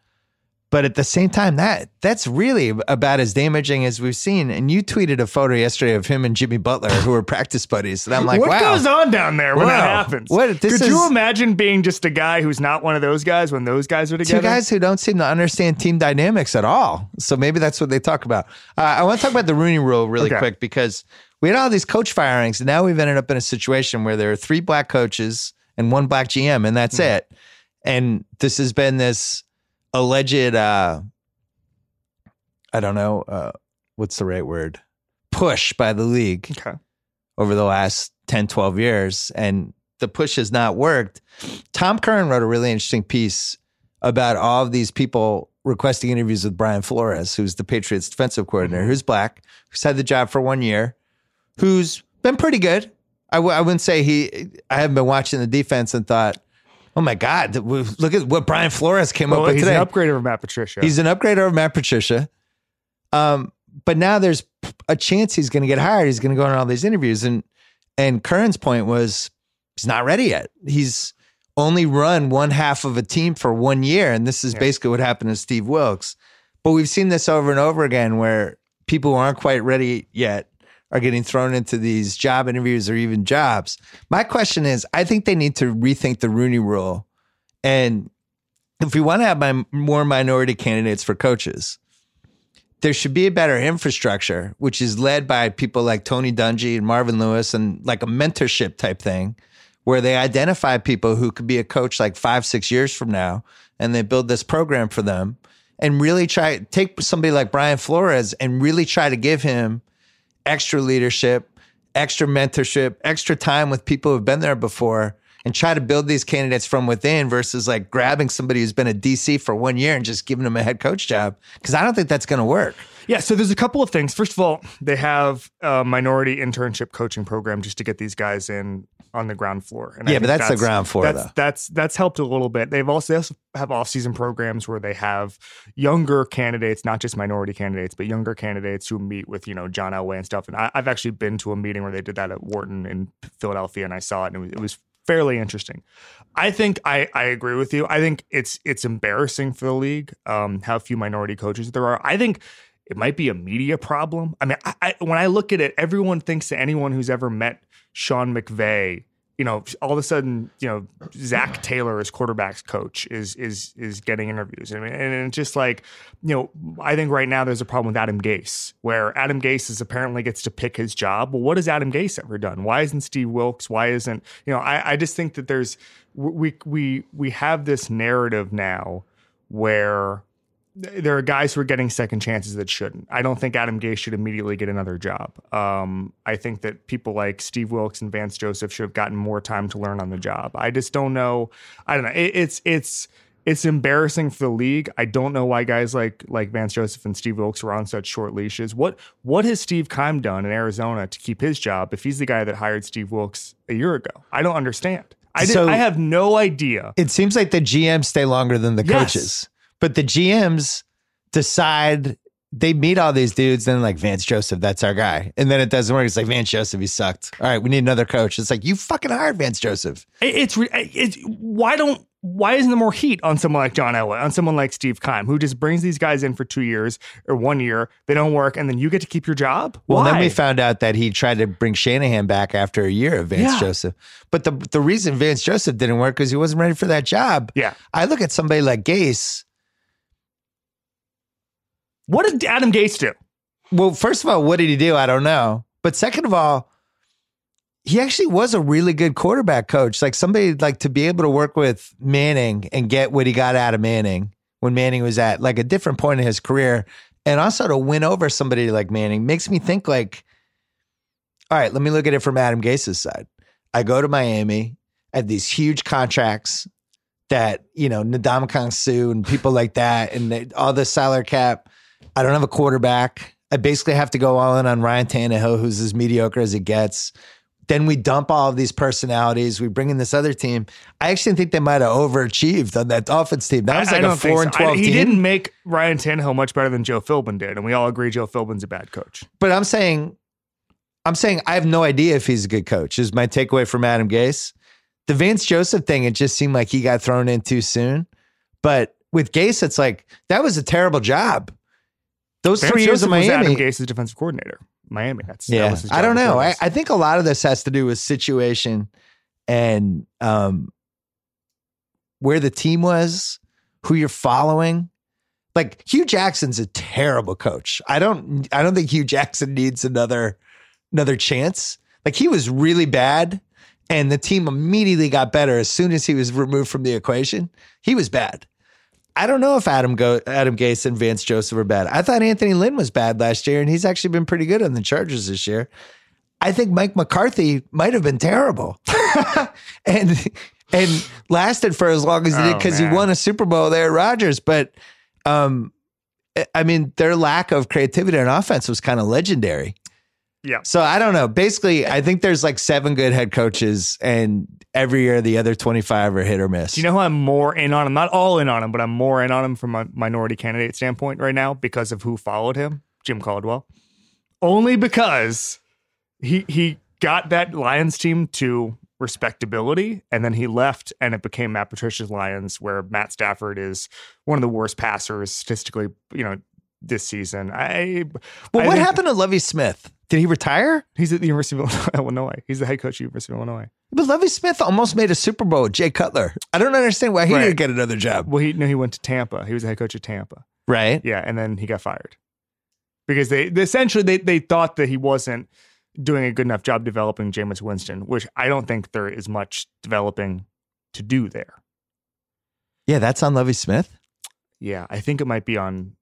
but at the same time, that that's really about as damaging as we've seen. And you tweeted a photo yesterday of him and Jimmy Butler, who were practice buddies, and I'm like, what wow. goes on down there when that happens? What- Could you imagine being just a guy who's not one of those guys when those guys are together? Two guys who don't seem to understand team dynamics at all. So maybe that's what they talk about. Uh, I want to talk about the Rooney Rule really Okay. quick because we had all these coach firings, and now we've ended up in a situation where there are three black coaches and one black GM, and that's it. And this has been this alleged, uh, I don't know, uh, what's the right word? Push by the league Okay. over the last 10, 12 years, and the push has not worked. Tom Curran wrote a really interesting piece about all of these people requesting interviews with Brian Flores, who's the Patriots defensive coordinator, who's black, who's had the job for one year, who's been pretty good. I w- I wouldn't say he, I haven't been watching the defense and thought, oh my God, look at what Brian Flores came Well, up with he's today. an upgrade over Matt Patricia. He's an upgrade over Matt Patricia. Um, but now there's a chance he's going to get hired. He's going to go on all these interviews, and and Curran's point was he's not ready yet. He's only run one half of a team for one year, and this is Yeah. basically what happened to Steve Wilks. But we've seen this over and over again, where people who aren't quite ready yet are getting thrown into these job interviews or even jobs. My question is, I think they need to rethink the Rooney Rule, and if we want to have my, more minority candidates for coaches, there should be a better infrastructure, which is led by people like Tony Dungy and Marvin Lewis and like a mentorship type thing where they identify people who could be a coach like five, six years from now and they build this program for them and really try take somebody like Brian Flores and really try to give him extra leadership, extra mentorship, extra time with people who've been there before and try to build these candidates from within versus like grabbing somebody who's been a DC for one year and just giving them a head coach job. Cause I don't think that's going to work. Yeah, so there's a couple of things. First of all, they have a minority internship coaching program just to get these guys in on the ground floor. And Yeah, but think that's the ground floor, That's though. that's that's helped a little bit. They've also, they also have off-season programs where they have younger candidates, not just minority candidates, but younger candidates who meet with you know John Elway and stuff. And I, I've actually been to a meeting where they did that at Wharton in Philadelphia, and I saw it, and it was, it was fairly interesting. I think I, I agree with you. I think it's it's embarrassing for the league um, how few minority coaches there are. I think it might be a media problem. I mean, I, I, when I look at it, everyone thinks that anyone who's ever met Sean McVay you know, all of a sudden, you know, Zac Taylor as quarterbacks coach is is is getting interviews. I mean, and it's just like, you know, I think right now there's a problem with Adam Gase, where Adam Gase is apparently gets to pick his job. Well, what has Adam Gase ever done? Why isn't Steve Wilks? Why isn't you know? I I just think that there's we we we have this narrative now where there are guys who are getting second chances that shouldn't. I don't think Adam Gase should immediately get another job. Um, I think that people like Steve Wilks and Vance Joseph should have gotten more time to learn on the job. I just don't know. I don't know. It, it's it's it's embarrassing for the league. I don't know why guys like like Vance Joseph and Steve Wilks were on such short leashes. What what has Steve Keim done in Arizona to keep his job if he's the guy that hired Steve Wilks a year ago? I don't understand. I, So- I have no idea. It seems like the GMs stay longer than the Yes. coaches, but the GMs decide they meet all these dudes. Then like Vance Joseph, that's our guy, and then it doesn't work. It's like Vance Joseph, he sucked. All right, we need another coach. It's like you fucking hired Vance Joseph. It's it's why don't why isn't there more heat on someone like John Elway, on someone like Steve Keim, who just brings these guys in for two years or one year, they don't work, and then you get to keep your job? Well, why? then we found out that he tried to bring Shanahan back after a year of Vance Yeah. Joseph. But the the reason Vance Joseph didn't work because he wasn't ready for that job. yeah. I look at somebody like Gase. What did Adam Gase do? Well, first of all, what did he do? I don't know. But second of all, he actually was a really good quarterback coach. Like somebody like to be able to work with Manning and get what he got out of Manning when Manning was at like a different point in his career, and also to win over somebody like Manning makes me think like, all right, let me look at it from Adam Gase's side. I go to Miami at these huge contracts that you know Ndamukong Suh and people like that, and they, all the salary cap. I don't have a quarterback. I basically have to go all in on Ryan Tannehill, who's as mediocre as it gets. Then we dump all of these personalities. We bring in this other team. I actually think they might have overachieved on that offense team. That was I- I like a four and so. I- twelve he team. didn't make Ryan Tannehill much better than Joe Philbin did, and we all agree Joe Philbin's a bad coach. But I'm saying, I'm saying I have no idea if he's a good coach. Is my takeaway from Adam Gase. The Vance Joseph thing, it just seemed like he got thrown in too soon. But with Gase, it's like that was a terrible job. Those Vance three years Joseph in was Adam Miami, Gase's defensive coordinator, Miami. That's yeah, his I don't know. I. I think a lot of this has to do with situation and um, where the team was, who you're following. Like Hue Jackson's a terrible coach. I don't. I don't think Hue Jackson needs another another chance. Like he was really bad, and the team immediately got better as soon as he was removed from the equation. He was bad. I don't know if Adam Go Adam Gase and Vance Joseph are bad. I thought Anthony Lynn was bad last year, and he's actually been pretty good on the Chargers this year. I think Mike McCarthy might have been terrible, and and lasted for as long as he did Oh, because he won a Super Bowl there at Rodgers. But um, I mean, their lack of creativity on offense was kind of legendary. Yeah. So I don't know. Basically, I think there's like seven good head coaches, and every year the other 25 are hit or miss. Do you know who I'm more in on? I'm not all in on him, but I'm more in on him from a minority candidate standpoint right now because of who followed him, Jim Caldwell. Only because he he got that Lions team to respectability, and then he left, and it became Matt Patricia's Lions, where Matt Stafford is one of the worst passers statistically, you know, this season. I well, I what think- happened to Lovie Smith? Did he retire? He's at the University of Illinois. He's the head coach of the University of Illinois. But Lovie Smith almost made a Super Bowl with Jay Cutler. I don't understand why he Right. didn't get another job. Well, he no, he went to Tampa. He was the head coach of Tampa. Right? Yeah, and then he got fired because they, they essentially they they thought that he wasn't doing a good enough job developing Jameis Winston, which I don't think there is much developing to do there. Yeah, that's on Lovie Smith. Yeah, I think it might be on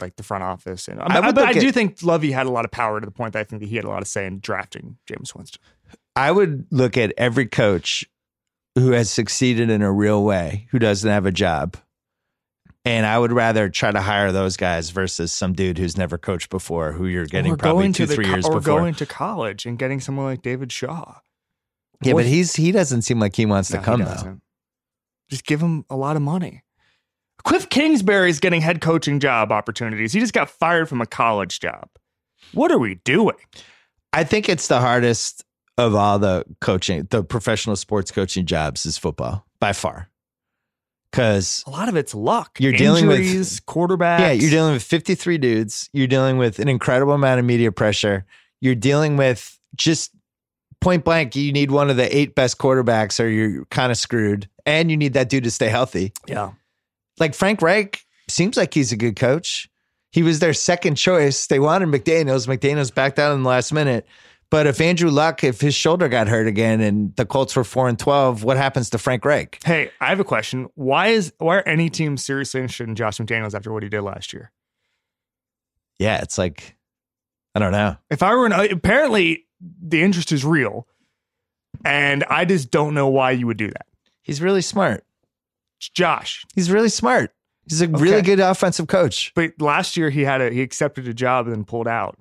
like the front office, and I I, would but I do think Lovie had a lot of power to the point that I think that he had a lot of say in drafting Jameis Winston. I would look at every coach who has succeeded in a real way who doesn't have a job. And I would rather try to hire those guys versus some dude who's never coached before, who you're getting or probably going two, to three co- years or before. going to college and getting someone like David Shaw. yeah, What- but he's he doesn't seem like he wants to No, he come though. Just give him a lot of money. Kliff Kingsbury's getting head coaching job opportunities. He just got fired from a college job. What are we doing? I think it's the hardest of all the coaching, the professional sports coaching jobs is football by far. Cause A lot of it's luck. You're dealing with- quarterbacks. Yeah, you're dealing with 53 dudes. You're dealing with an incredible amount of media pressure. You're dealing with just point blank, you need one of the eight best quarterbacks, or you're kind of screwed. And you need that dude to stay healthy. Yeah. Like Frank Reich seems like he's a good coach. He was their second choice. They wanted McDaniels. McDaniels backed out in the last minute. But if Andrew Luck, if his shoulder got hurt again and the Colts were four and twelve, what happens to Frank Reich? Hey, I have a question. Why is why are any teams seriously interested in Josh McDaniels after what he did last year? Yeah, it's like I don't know. If I were an apparently the interest is real, and I just don't know why you would do that. He's really smart. It's Josh, He's really smart. He's a really good offensive coach. but last year he had a he accepted a job and then pulled out.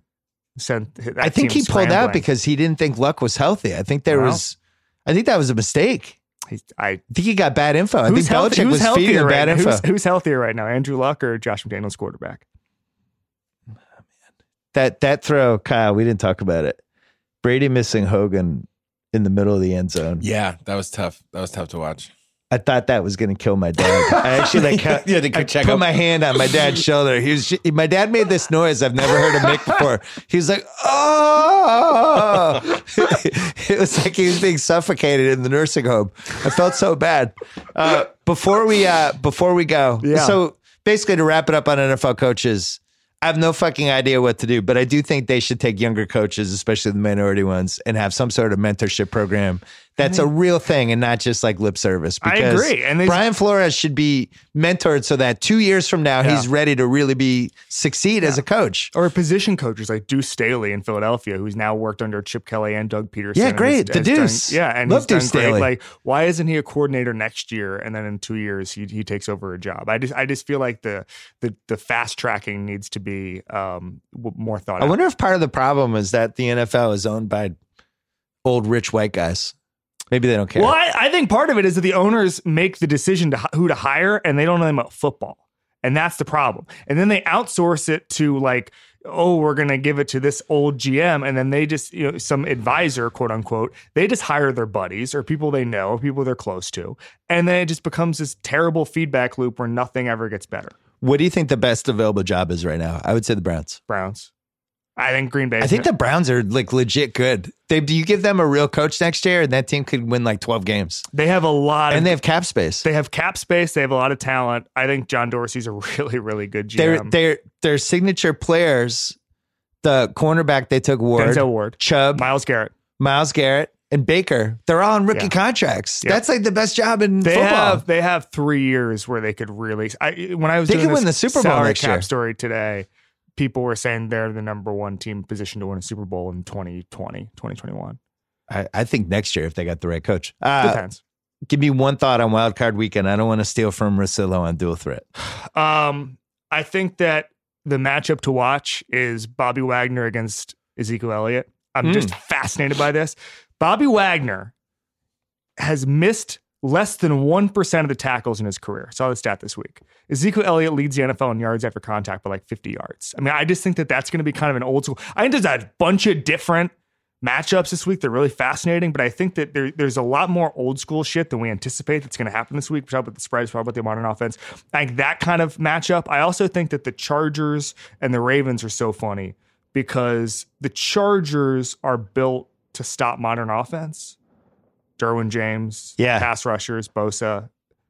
Sent I think team he pulled out because he didn't think Luck was healthy. I think there Wow. was, I think that was a mistake. He's, I I think he got bad info. I think who's, healthy, Belichick was feeding healthier him right bad now? info. Who's, who's healthier right now, Andrew Luck or Josh McDaniels quarterback? that that throw, Kyle, we didn't talk about it. Brady missing Hogan in the middle of the end zone. Yeah, that was tough. That was tough to watch. I thought that was going to kill my dad. I actually like Yeah, they could I check put up. my hand on my dad's shoulder. He was my dad made this noise I've never heard him make before. He was like, "Oh!" it was like he was being suffocated in the nursing home. I felt so bad. Uh, before we uh, before we go, Yeah. so basically to wrap it up on NFL coaches. I have no fucking idea what to do, but I do think they should take younger coaches, especially the minority ones, and have some sort of mentorship program that's a real thing and not just like lip service. I agree. And they- Brian Flores should be mentored so that two years from now he's ready to really be succeed as a coach. Or a position coaches like Deuce Staley in Philadelphia, who's now worked under Chip Kelly and Doug Pederson. Yeah, great. has- The has done- Deuce. yeah, and Love he's done Deuce great. Staley. Like, why isn't he a coordinator next year? And then in two years, he he takes over a job. I just I just feel like the the the fast tracking needs to be um more thought I out. wonder if part of the problem is that the NFL is owned by old rich white guys. Maybe they don't care. Well, I, I think part of it is that the owners make the decision to who to hire, and they don't know anything about football, and that's the problem. And then they outsource it to like, oh, we're gonna give it to this old GM, and then they just you know some advisor, quote unquote, they just hire their buddies or people they know, or people they're close to, and then it just becomes this terrible feedback loop where nothing ever gets better. What do you think the best available job is right now? I would say the Browns. Browns, I think Green Bay. I think the Browns are like legit good. They do you give them a real coach next year and that team could win like 12 games. they have a lot of And they have cap space. they have cap space. They have a lot of talent. I think John Dorsey's a really, really good GM. Their their their signature players, the cornerback they took Ward, Denzel Ward, Chubb, Myles Garrett. Myles Garrett, and Baker. They're all on rookie Yeah. contracts. Yeah. That's like the best job in They football. have they have three years where they could really. I when I was They could win the Super Bowl next cap year. story today, people were saying they're the number one team positioned to win a Super Bowl in 2020, 2021. I, I think next year if they got the right coach. Uh, Depends. give me one thought on Wild Card Weekend. I don't want to steal from Rosillo on Dual Threat. Um, I think that the matchup to watch is Bobby Wagner against Ezekiel Elliott. I'm Hmm. just fascinated by this. Bobby Wagner has missed less than 1% of the tackles in his career. Saw the stat this week. Ezekiel Elliott leads the NFL in yards after contact by like 50 yards. I mean, I just think that that's going to be kind of an old school. I think there's a bunch of different matchups this week. They're really fascinating, but I think that there, there's a lot more old school shit than we anticipate that's going to happen this week. We talked about the spreads, talked about the modern offense. I think that kind of matchup. I also think that the Chargers and the Ravens are so funny because the Chargers are built to stop modern offense. Derwin James, Yeah. pass rushers, Bosa,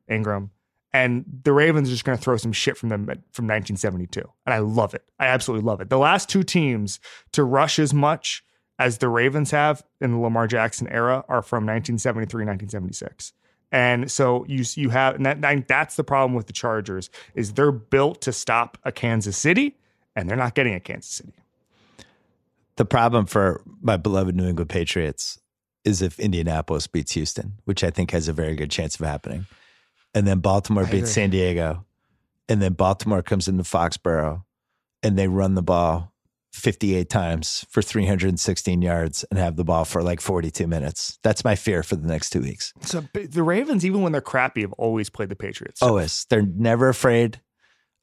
Ingram. And the Ravens are just going to throw some shit from them from 1972. And I love it. I absolutely love it. The last two teams to rush as much as the Ravens have in the Lamar Jackson era are from 1973, 1976. And so you you have and that, that's the problem with the Chargers is they're built to stop a Kansas City and they're not getting a Kansas City. The problem for my beloved New England Patriots is if Indianapolis beats Houston, which I think has a very good chance of happening. And then Baltimore beats agree. San Diego. And then Baltimore comes into Foxborough and they run the ball 58 times for 316 yards and have the ball for like 42 minutes. That's my fear for the next two weeks. So the Ravens, even when they're crappy, have always played the Patriots. Always. They're never afraid.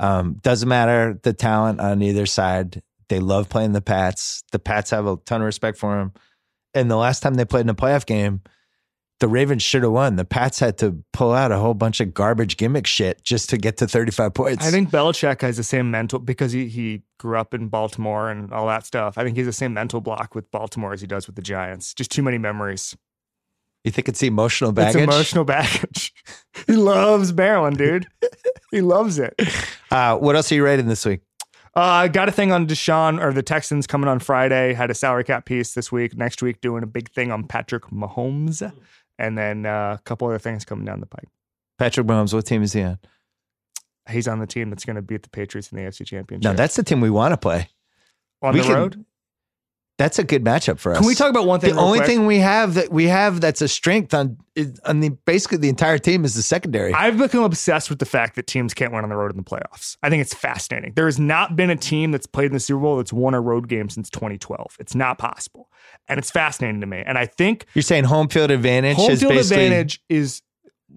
Um, doesn't matter the talent on either side. They love playing the Pats. The Pats have a ton of respect for them. And the last time they played in a playoff game, the Ravens should have won. The Pats had to pull out a whole bunch of garbage gimmick shit just to get to 35 points. I think Belichick has the same mental because he, he grew up in Baltimore and all that stuff. I think he's the same mental block with Baltimore as he does with the Giants. Just too many memories. You think it's emotional baggage? It's emotional baggage. he loves Maryland, dude. he loves it. Uh, what else are you writing this week? Uh, I got a thing on Deshaun or the Texans coming on Friday. Had a salary cap piece this week. Next week, doing a big thing on Patrick Mahomes, and then uh, a couple other things coming down the pike. Patrick Mahomes, what team is he on? He's on the team that's going to beat the Patriots in the AFC Championship. No, that's the team we want to play. on we the can- road. That's a good matchup for us. Can we talk about one thing? The only quick? thing we have that we have that's a strength on on the basically the entire team is the secondary. I've become obsessed with the fact that teams can't win on the road in the playoffs. I think it's fascinating. There has not been a team that's played in the Super Bowl that's won a road game since 2012. It's not possible. And it's fascinating to me. And I think You're saying home field advantage home is field advantage is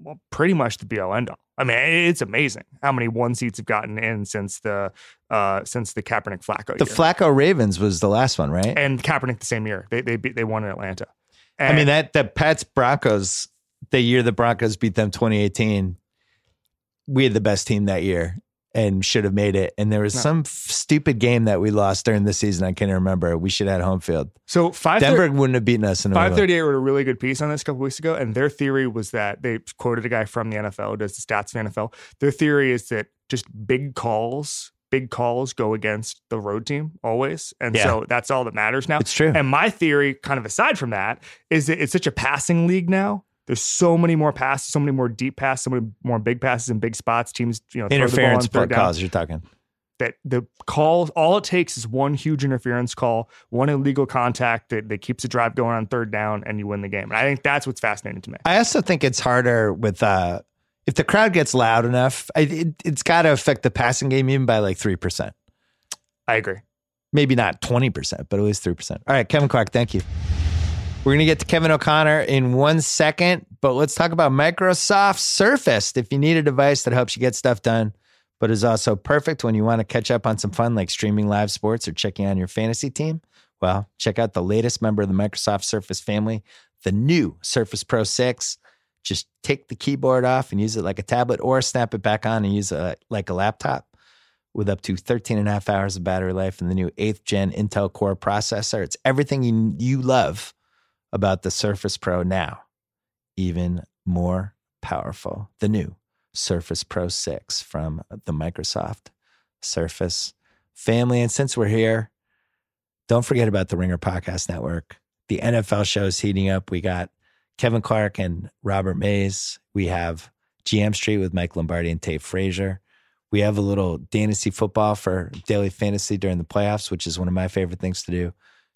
well, pretty much the be all end all. I mean, it's amazing how many one seats have gotten in since the uh, since the Kaepernick Flacco the year. Flacco Ravens was the last one, right? and Kaepernick the same year. They they beat, they won in Atlanta. I mean that the Pats Broncos, the year the Broncos beat them 2018, we had the best team that year and should have made it. And there was No. some f- stupid game that we lost during the season. I can't remember. We should have had home field. so five Denver wouldn't have beaten us in Five thirty eight wrote a really good piece on this a couple weeks ago, and their theory was that they quoted a guy from the NFL, who does the stats for the NFL. Their theory is that just big calls, big calls go against the road team always, and Yeah. so that's all that matters now. It's true. And my theory, kind of aside from that, is that it's such a passing league now. There's so many more passes, so many more deep passes, so many more big passes in big spots. Teams, you know, throw the ball on Interference third down you're talking. that the call all it takes is one huge interference call, one illegal contact that, that keeps the drive going on third down, and you win the game. And I think that's what's fascinating to me. I also think it's harder with uh if the crowd gets loud enough, I, it, it's got to affect the passing game even by like 3%. I agree. maybe not 20%, but at least 3%. All right, Kevin Clark, thank you. We're going to get to Kevin O'Connor in one second, but let's talk about Microsoft Surface. If you need a device that helps you get stuff done, but is also perfect when you want to catch up on some fun like streaming live sports or checking on your fantasy team, well, check out the latest member of the Microsoft Surface family, the new Surface Pro 6. Just take the keyboard off and use it like a tablet or snap it back on and use it uh, like a laptop with up to 13 and a half hours of battery life and the new 8th gen Intel Core processor. It's everything you, you love about the Surface Pro now, even more powerful. The new Surface Pro 6 from the Microsoft Surface family. And since we're here, don't forget about the Ringer Podcast Network. The NFL show is heating up. We got Kevin Clark and Robert Mays. We have GM Street with Mike Lombardi and Tate Frazier. We have a little fantasy football for daily fantasy during the playoffs, which is one of my favorite things to do.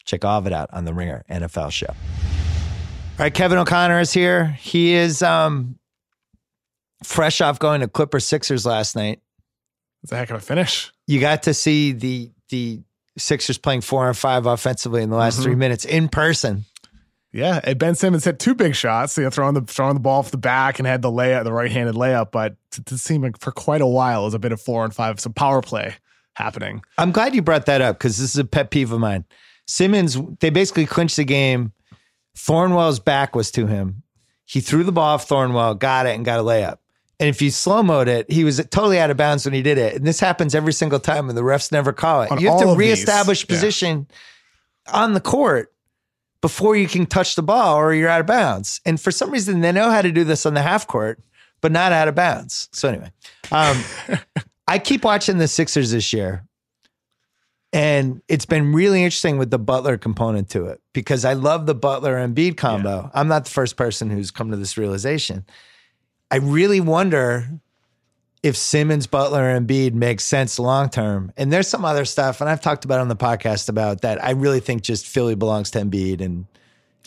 Check all of it out on the Ringer NFL show. All right, Kevin O'Connor is here. He is um, fresh off going to Clipper Sixers last night. It's a heck of a finish. You got to see the the Sixers playing four and five offensively in the last Mhm. three minutes in person. Yeah, and Ben Simmons hit two big shots, you know, throwing the throwing the ball off the back and had the layup, the right-handed layup. But it did seem like for quite a while it was a bit of four and five, some power play happening. I'm glad you brought that up because this is a pet peeve of mine. Simmons, they basically clinched the game. Thornwell's back was to him. He threw the ball off Thornwell, got it, and got a layup. And if you slow mode it, he was totally out of bounds when he did it. And this happens every single time, and the refs never call it. On you have to of these, reestablish yeah. position on the court before you can touch the ball or you're out of bounds. And for some reason, they know how to do this on the half court, but not out of bounds. So anyway, um, I keep watching the Sixers this year. And it's been really interesting with the Butler component to it because I love the Butler and Embiid combo. I'm not the first person who's come to this realization. I really wonder if Simmons, Butler, and Embiid makes sense long term. And there's some other stuff, and I've talked about on the podcast about that. I really think just Philly belongs to Embiid, and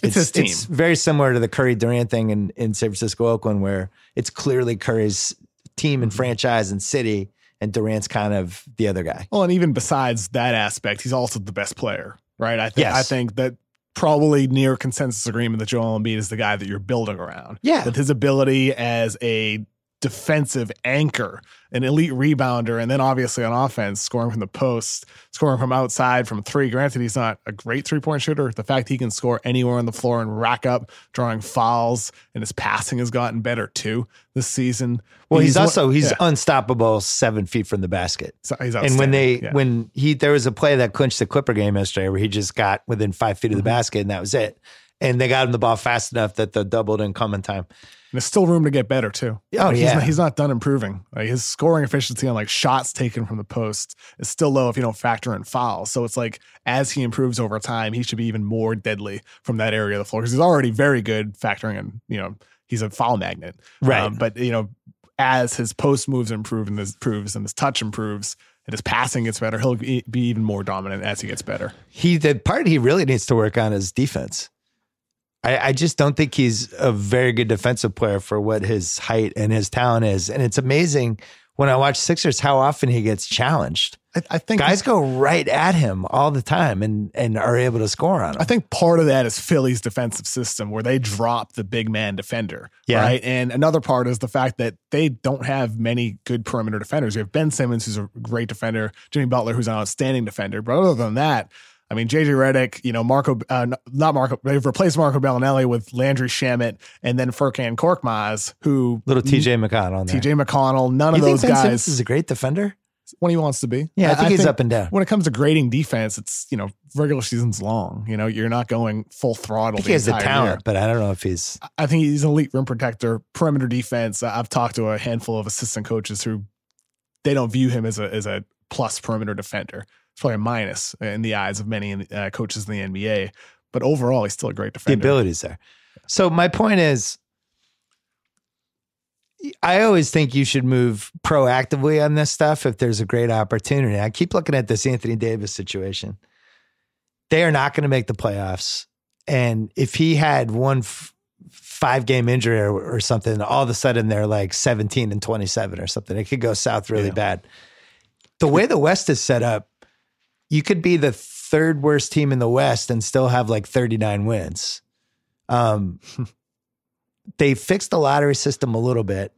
It's team. It's very similar to the Curry Durant thing in, in San Francisco, Oakland, where it's clearly Curry's team and mm-hmm. franchise and city, and Durant's kind of the other guy. Well, and even besides that aspect, he's also the best player, right? I think Yes. I think that probably near consensus agreement that Joel Embiid is the guy that you're building around. Yeah. That his ability as a defensive anchor, an elite rebounder, and then obviously on offense, scoring from the post, scoring from outside from three. Granted, he's not a great three point shooter. The fact he can score anywhere on the floor and rack up, drawing fouls, and his passing has gotten better too this season. Well, he's, one- also he's yeah, unstoppable seven feet from the basket. so he's And when they. Yeah. when he there was a play that clinched the Clipper game yesterday where he just got within five feet of Mm-hmm. the basket and that was it. And they got him the ball fast enough that the double didn't come in time. And there's still room to get better too. Oh, Like, he's yeah. not, he's not done improving. Like his scoring efficiency on like shots taken from the post is still low if you don't factor in fouls. So it's like as he improves over time, he should be even more deadly from that area of the floor because he's already very good factoring in. You know, he's a foul magnet, Right. Um, but you know, as his post moves improve and his improves and his touch improves and his passing gets better, he'll be be even more dominant as he gets better. He the part he really needs to work on is defense. I, I just don't think he's a very good defensive player for what his height and his talent is. And it's amazing when I watch Sixers how often he gets challenged. I, I think Guys go right at him all the time and and are able to score on him. I think part of that is Philly's defensive system where they drop the big man defender. Yeah. Right. And another part is the fact that they don't have many good perimeter defenders. You have Ben Simmons, who's a great defender, Jimmy Butler, who's an outstanding defender. But other than that, I mean, JJ Redick, you know, Marco, uh, not Marco, they've replaced Marco Belinelli with Landry Shamet and then Furkan Korkmaz, who Little TJ McConnell. TJ McConnell, none You of those Ben guys, Simmons is a great defender? when he wants to be. Yeah, I think he's up and down. When it comes to grading defense, it's, you know, regular season's long. You know, you're not going full throttle. I think he has the talent, year. but I don't know if he's. I think he's an elite rim protector, perimeter defense. I've talked to a handful of assistant coaches who they don't view him as a as a plus perimeter defender. Probably a minus in the eyes of many uh, coaches in the NBA. But overall, he's still a great defender. the defender. ability's there. So my point is, I always think you should move proactively on this stuff if there's a great opportunity. I keep looking at this Anthony Davis situation. They are not going to make the playoffs, and if he had one f- five game injury or, or something, all of a sudden they're like 17 and 27 or something. It could go south really Yeah. bad. The way the West is set up, you could be the third worst team in the West and still have like 39 wins. Um, they fixed the lottery system a little bit.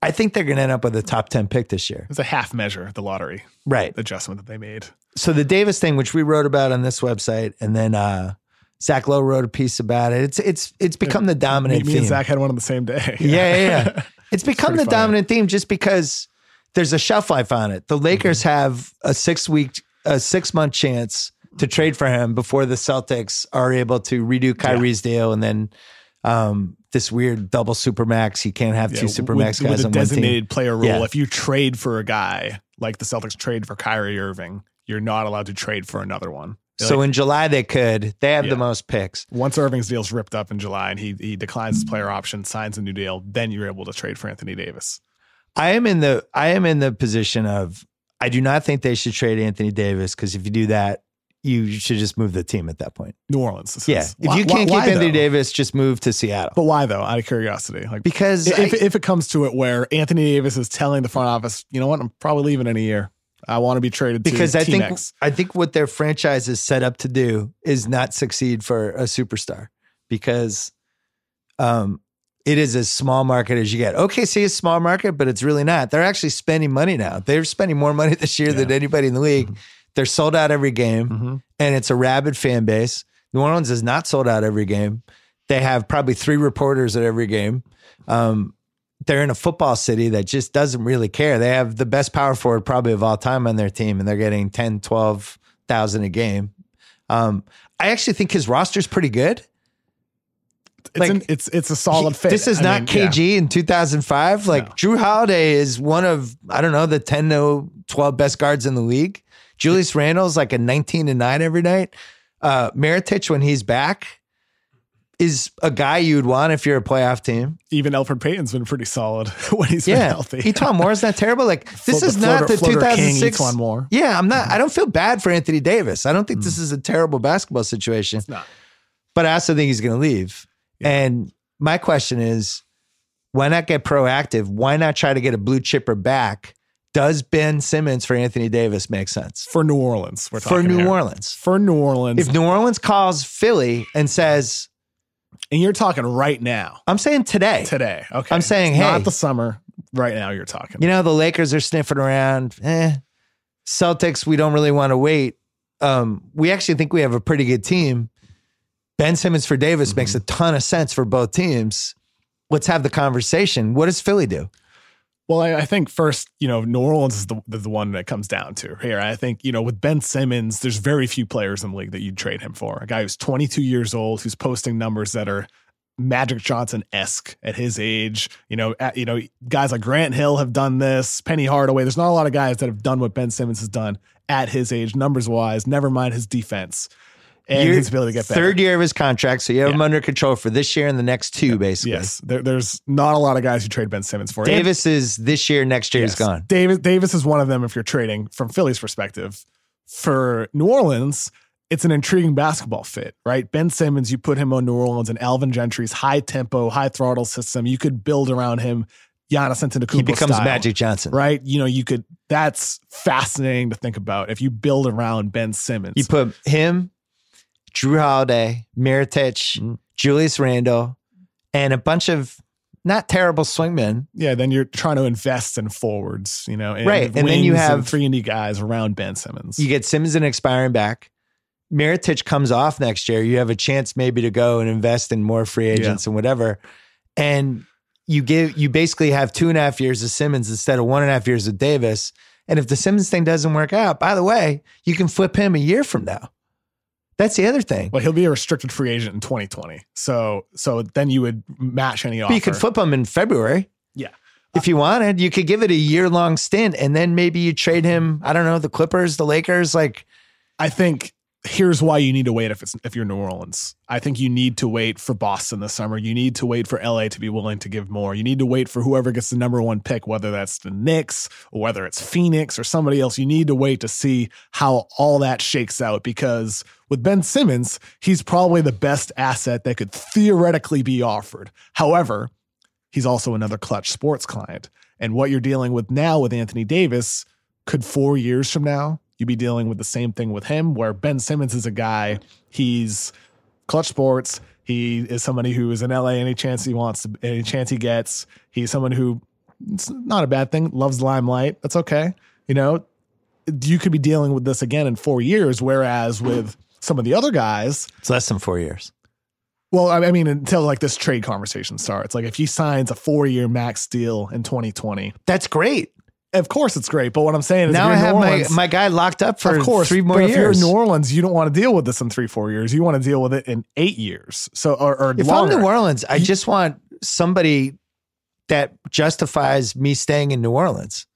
I think they're going to end up with a top 10 pick this year. It's a half measure, the lottery Right. adjustment that they made. So the Davis thing, which we wrote about on this website, and then uh, Zach Lowe wrote a piece about it. It's it's it's become the Me, dominant me theme. and Zach had one on the same day. Yeah, yeah, yeah. It's become the funny. dominant theme just because there's a shelf life on it. The Lakers Mm-hmm. have a six week, a six month chance to trade for him before the Celtics are able to redo Kyrie's deal, and then um, this weird double supermax. You can't have Yeah, two supermax with, guys with a on one team. designated player rule. Yeah. If you trade for a guy like the Celtics trade for Kyrie Irving, you're not allowed to trade for another one. So in July they could. They have Yeah. the most picks. Once Irving's deal's ripped up in July and he he declines his player option, signs a new deal, then you're able to trade for Anthony Davis. I am in the I am in the position of I do not think they should trade Anthony Davis because if you do that, you should just move the team at that point. New Orleans. Yeah, is. if Why- you can't why- keep why, Anthony though? Davis, just move to Seattle But why though? Out of curiosity, like because if, I- if it comes to it where Anthony Davis is telling the front office, you know what, I'm probably leaving in a year. I want to be traded because to I Team think X. I think what their franchise is set up to do is not succeed for a superstar because um it is as small market as you get. OKC is a small market, but it's really not. They're actually spending money now. They're spending more money this year than anybody in the league. They're sold out every game, Mhm. and it's a rabid fan base. New Orleans is not sold out every game. They have probably three reporters at every game. Um, they're in a football city that just doesn't really care. They have the best power forward probably of all time on their team, and they're getting 10, 12,000 a game. Um, I actually think his roster's pretty good. It's, like, an, it's it's a solid He- fit. This is I not mean, yeah. KG in 2005. Like No. Jrue Holiday is one of, I don't know, the 10 to 12 best guards in the league. Julius Randle's like a 19 and 9 every night. Uh, Mirotic, when he's back, is a guy you'd want if you're a playoff team. Even Elfrid Payton's been pretty solid when he's been Yeah. healthy. E'Twaun Moore's not terrible. Like, this is the not floater- the floater king, 2006. Etuan Moore. Yeah, I'm not, I don't feel bad for Anthony Davis. I don't think this is a terrible basketball situation. not. but I also think he's going to leave. And my question is, why not get proactive? Why not try to get a blue chipper back? Does Ben Simmons for Anthony Davis make sense for New Orleans. We're for New here. Orleans? For New Orleans, If New Orleans calls Philly and says, And you're talking right now, I'm saying today. today. Okay. I'm saying, hey. Not the summer. Right now, you're talking. You know, the Lakers are sniffing around. Eh. Celtics, we don't really want to wait. Um, we actually think we have a pretty good team. Ben Simmons for Davis makes a mm-hmm. ton of sense for both teams. Let's have the conversation. What does Philly do? Well, I, I think first, you know, New Orleans is the, the the one that comes down to here. I think, you know, with Ben Simmons, there's very few players in the league that you'd trade him for. A guy who's 22 years old, who's posting numbers that are Magic Johnson esque at his age. You know, at, you know, guys like Grant Hill have done this. Penny Hardaway. There's not a lot of guys that have done what Ben Simmons has done at his age, numbers wise. Never mind his defense and Year- his ability to get better. Third year of his contract, so you have Yeah. him under control for this year and the next two, basically. Yes, there, there's not a lot of guys who trade Ben Simmons for. Davis is this year, next year is Yes. gone. Davis Davis is one of them if you're trading from Philly's perspective. For New Orleans, it's an intriguing basketball fit, right? Ben Simmons, you put him on New Orleans and Alvin Gentry's high tempo, high throttle system. You could build around him Giannis Antetokounmpo He becomes style, Magic Johnson. right? You know, you could. That's fascinating to think about if you build around Ben Simmons. You put him, Jrue Holiday, Mirotic, Mm-hmm. Julius Randle, and a bunch of not terrible swingmen. yeah, then you're trying to invest in forwards, you know, and Right, and then you have- three and D guys around Ben Simmons. You get Simmons and expiring back. Mirotic comes off next year. You have a chance maybe to go and invest in more free agents and whatever. And you give you basically have two and a half years of Simmons instead of one and a half years of Davis. And if the Simmons thing doesn't work out, by the way, you can flip him a year from now. That's the other thing. Well, he'll be a restricted free agent in 2020. So so then you would match any offer. But you could flip him in February. Yeah. If you wanted, you could give it a year long stint and then maybe you trade him, I don't know, the Clippers, the Lakers, like I think here's why you need to wait if it's if you're New Orleans. I think you need to wait for Boston this summer. You need to wait for LA to be willing to give more. You need to wait for whoever gets the number one pick, whether that's the Knicks or whether it's Phoenix or somebody else. You need to wait to see how all that shakes out because with Ben Simmons, he's probably the best asset that could theoretically be offered. However, he's also another Klutch Sports client. And what you're dealing with now with Anthony Davis could four years from now you be dealing with the same thing with him, where Ben Simmons is a guy, he's Klutch Sports. He is somebody who is in LA any chance he wants, to, any chance he gets. He's someone who, it's not a bad thing, loves limelight. That's okay. You know, you could be dealing with this again in four years, whereas with some of the other guys, it's less than four years. well, I I mean, until like this trade conversation starts, like if he signs a four year max deal in 2020, That's great. Of course it's great. But what I'm saying is, now I have New my, Orleans- my guy locked up for of course, three more but if you're in New Orleans, you don't want to deal with this in three, four years. You want to deal with it in eight years. So, or, or if longer. I'm New Orleans, I just want somebody that justifies me staying in New Orleans.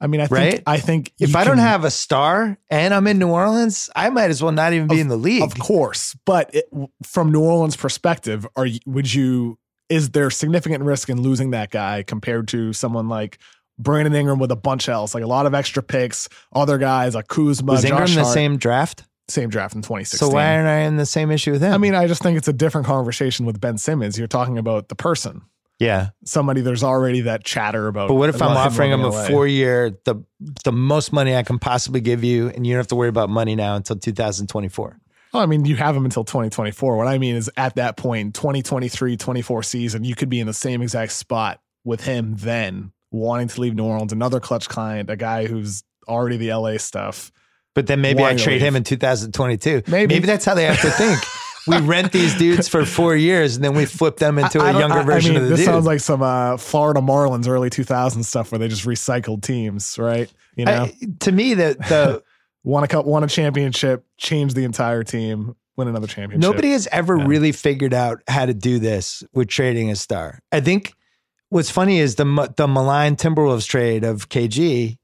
I mean, I think, Right? I think If I don't have a star and I'm in New Orleans, I might as well not even be in the league. of course, but it, from New Orleans' perspective, are would you? Is there significant risk in losing that guy compared to someone like Brandon Ingram with a bunch else, like a lot of extra picks, other guys like Kuzma, Was Ingram Josh the Hart, same draft? same draft in 2016. So why aren't I in the same issue with him? I mean, I just think it's a different conversation with Ben Simmons. You're talking about the person. yeah. somebody there's already that chatter about. But what if I'm offering him a going to LA? four year, the the most money I can possibly give you, and you don't have to worry about money now until 2024? Oh, I mean, you have him until 2024. What I mean is at that point, 2023, 24 season, you could be in the same exact spot with him then, wanting to leave New Orleans, another Klutch client, a guy who's already the LA stuff. But then maybe I trade him in 2022. Maybe. maybe that's how they have to think. we rent these dudes for four years, and then we flip them into I- a younger I- version I mean, of the this dude. sounds like some uh, Florida Marlins early 2000 stuff where they just recycled teams, right? You know, to me, the the won a cup, won a championship, changed the entire team, win another championship. Nobody has ever Yeah. really figured out how to do this with trading a star. I think what's funny is the the maligned Timberwolves trade of KG.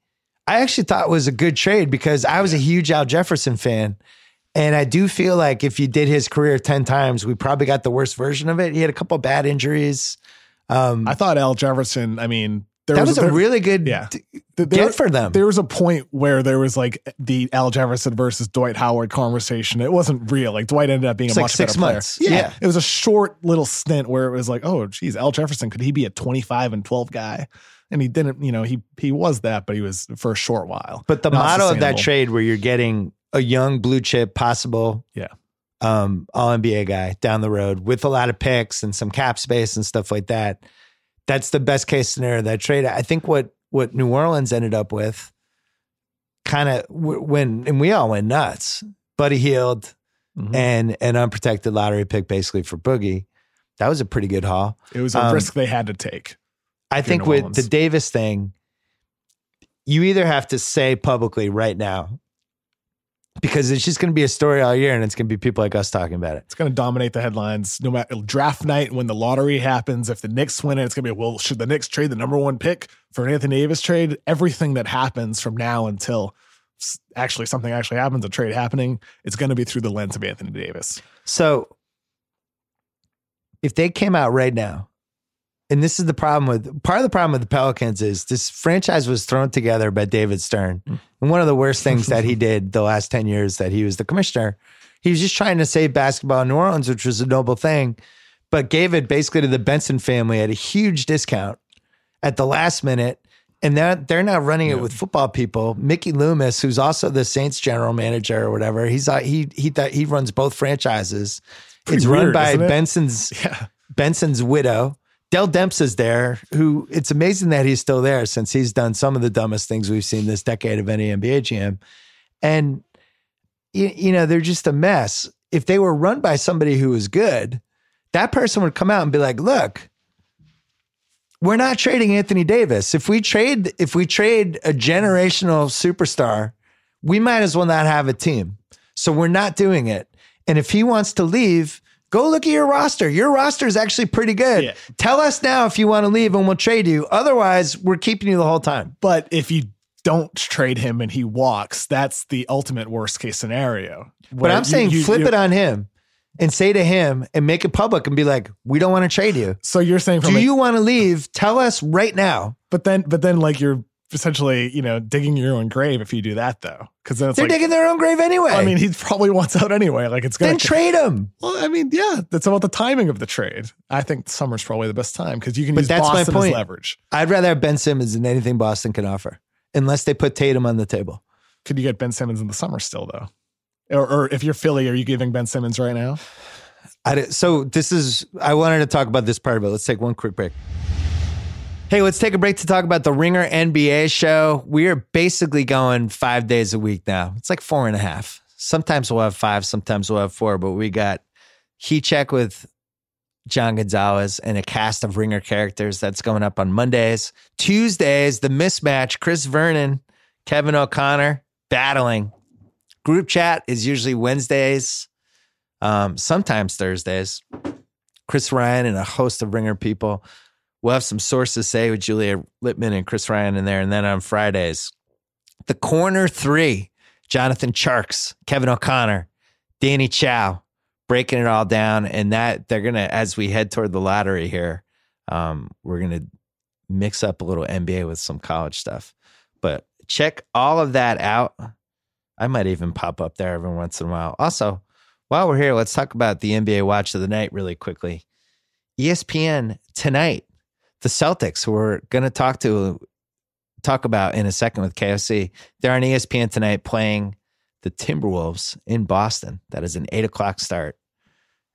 I actually thought was a good trade because I was a huge Al Jefferson fan, and I do feel like if you did his career ten times, we probably got the worst version of it. He had a couple bad injuries. Um, I thought Al Jefferson. I mean, there that was, a there- really good yeah. there- get for them. There was a point where there was like the Al Jefferson versus Dwight Howard conversation. It wasn't real. Like Dwight ended up being It's a like much six better player. months. Yeah. Yeah. It was a short little stint where it was like, oh, geez, Al Jefferson, could he be a 25 and 12 guy? And he didn't, you know, he he was that, but he was for a short while. But the motto of that trade, where you're getting a young blue chip, possible, Yeah. um, all NBA guy down the road with a lot of picks and some cap space and stuff like that. That's the best case scenario that trade. I think what what New Orleans ended up with, kind of when and we all went nuts. Buddy Hield Mhm. and an unprotected lottery pick basically for Boogie. That was a pretty good haul. It was a Um, risk they had to take. I think with the Davis thing, you either have to say publicly right now because it's just going to be a story all year and it's going to be people like us talking about it. It's going to dominate the headlines no matter draft night when the lottery happens. If the Knicks win it, it's going to be, well, should the Knicks trade the number one pick for an Anthony Davis trade? Everything that happens from now until actually something actually happens, a trade happening, it's going to be through the lens of Anthony Davis. So if they came out right now, and this is the problem with part of the problem with the Pelicans is this franchise was thrown together by David Stern. And one of the worst things that he did the last 10 years that he was the commissioner, he was just trying to save basketball in New Orleans, which was a noble thing, but gave it basically to the Benson family at a huge discount at the last minute. And they're, they're not running it with football people. Mickey Loomis, who's also the Saints general manager or whatever, he's uh, he he th- he runs both franchises. Pretty it's run weird, by it? Benson's Yeah. Benson's widow. Dell Demps is there, who it's amazing that he's still there since he's done some of the dumbest things we've seen this decade of any NBA GM. And, you, you know, they're just a mess. If they were run by somebody who was good, that person would come out and be like, look, we're not trading Anthony Davis. If we trade, if we trade a generational superstar, we might as well not have a team. So we're not doing it. And if he wants to leave, go look at your roster. Your roster is actually pretty good. Yeah. Tell us now if you want to leave and we'll trade you. Otherwise, we're keeping you the whole time. But if you don't trade him and he walks, that's the ultimate worst case scenario. But I'm saying flip it on him and say to him and make it public and be like, we don't want to trade you. So you're saying Do a- you want to leave? Tell us right now. but then but then like you're essentially you know digging your own grave if you do that though because then They're like digging their own grave anyway. I mean he probably wants out anyway like it's gonna then trade him. well I mean yeah that's about the timing of the trade I think summer's probably the best time because you can But use that's my point. as leverage I'd rather have Ben Simmons than anything Boston can offer, unless they put Tatum on the table. could you get Ben Simmons in the summer still though or, or if you're Philly are you giving Ben Simmons right now I di- so this is I wanted to talk about this part of it. Let's take one quick break. Hey, let's take a break to talk about the Ringer NBA show. We are basically going five days a week now. It's like four and a half. Sometimes we'll have five, sometimes we'll have four, but we got Heat Check with John Gonzalez and a cast of Ringer characters that's going up on Mondays. Tuesdays, the mismatch, Chris Vernon, Kevin O'Connor battling. Group chat is usually Wednesdays um, sometimes Thursdays. Chris Ryan and a host of Ringer people. We'll have some sources say with Julia Littman and Chris Ryan in there. And then on Fridays, the corner three Jonathan Tjarks, Kevin O'Connor, Danny Chau, breaking it all down. And that they're going to, as we head toward the lottery here, um, we're going to mix up a little NBA with some college stuff. But check all of that out. I might even pop up there every once in a while. Also, while we're here, let's talk about the NBA watch of the night really quickly. ESPN tonight, the Celtics, who we're going to talk to, talk about in a second with KFC. They're on ESPN tonight playing the Timberwolves in Boston. That is an eight o'clock start.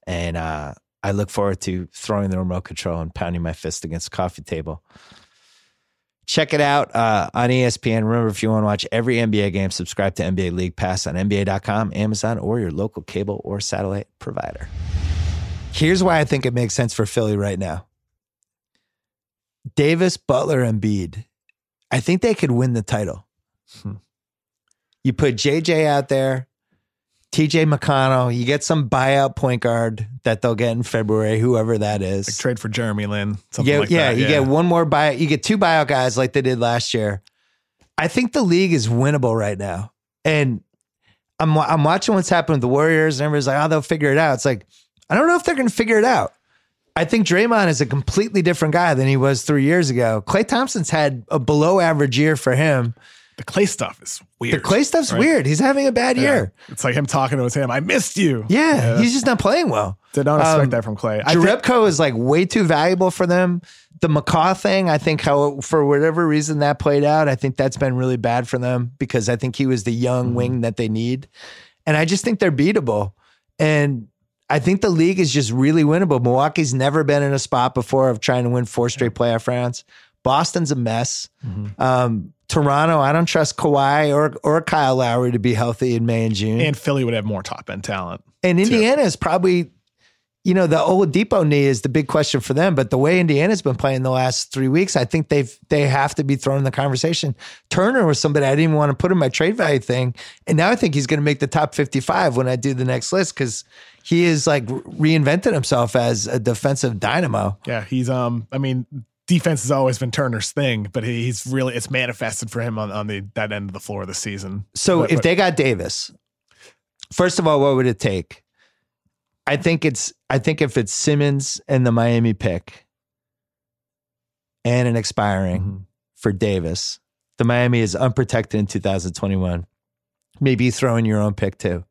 And uh, I look forward to throwing the remote control and pounding my fist against the coffee table. Check it out uh, on ESPN. Remember, if you want to watch every NBA game, subscribe to NBA League Pass on NBA.com, Amazon, or your local cable or satellite provider. Here's why I think it makes sense for Philly right now Davis, Butler, and Embiid. I think they could win the title. Hmm. You put JJ out there, TJ McConnell, you get some buyout point guard that they'll get in February, whoever that is. like trade for Jeremy Lin something Yeah, like yeah, that you get one more buyout. You get two buyout guys like they did last year. I think the league is winnable right now, and I'm I'm watching what's happening with the Warriors, and everybody's like, "Oh, they'll figure it out." It's like I don't know if they're going to figure it out. I think Draymond is a completely different guy than he was three years ago. Klay Thompson's had a below average year for him. the Klay stuff is weird The Klay stuff's right? weird. He's having a bad Yeah. year. it's like him talking to his him I missed you Yeah, he's just not playing well. did not expect Um, that from Klay I think- Jerebko is like way too valuable for them. The McCaw thing, I think how for whatever reason that played out, I think that's been really bad for them because I think he was the young Mm-hmm. wing that they need. And I just think they're beatable. And I think the league is just really winnable. Milwaukee's never been in a spot before of trying to win four straight playoff rounds. Boston's a mess. Um, Toronto, I don't trust Kawhi or or Kyle Lowry to be healthy in May and June. And Philly would have more top end talent. And Indiana is probably, you know, the Oladipo knee is the big question for them. But the way Indiana's been playing the last three weeks, I think they've they have to be thrown in the conversation. Turner was somebody I didn't even want to put in my trade value thing, and now I think he's going to make the top fifty-five when I do the next list because he is like reinvented himself as a defensive dynamo. Yeah, he's um. I mean, defense has always been Turner's thing, but he's really it's manifested for him on, on the that end of the floor this season. So But- if but- they got Davis, first of all, what would it take? I think it's I think if it's Simmons and the Miami pick and an expiring Mhm. for Davis, the Miami is unprotected in 2021. Maybe you throw in your own pick too.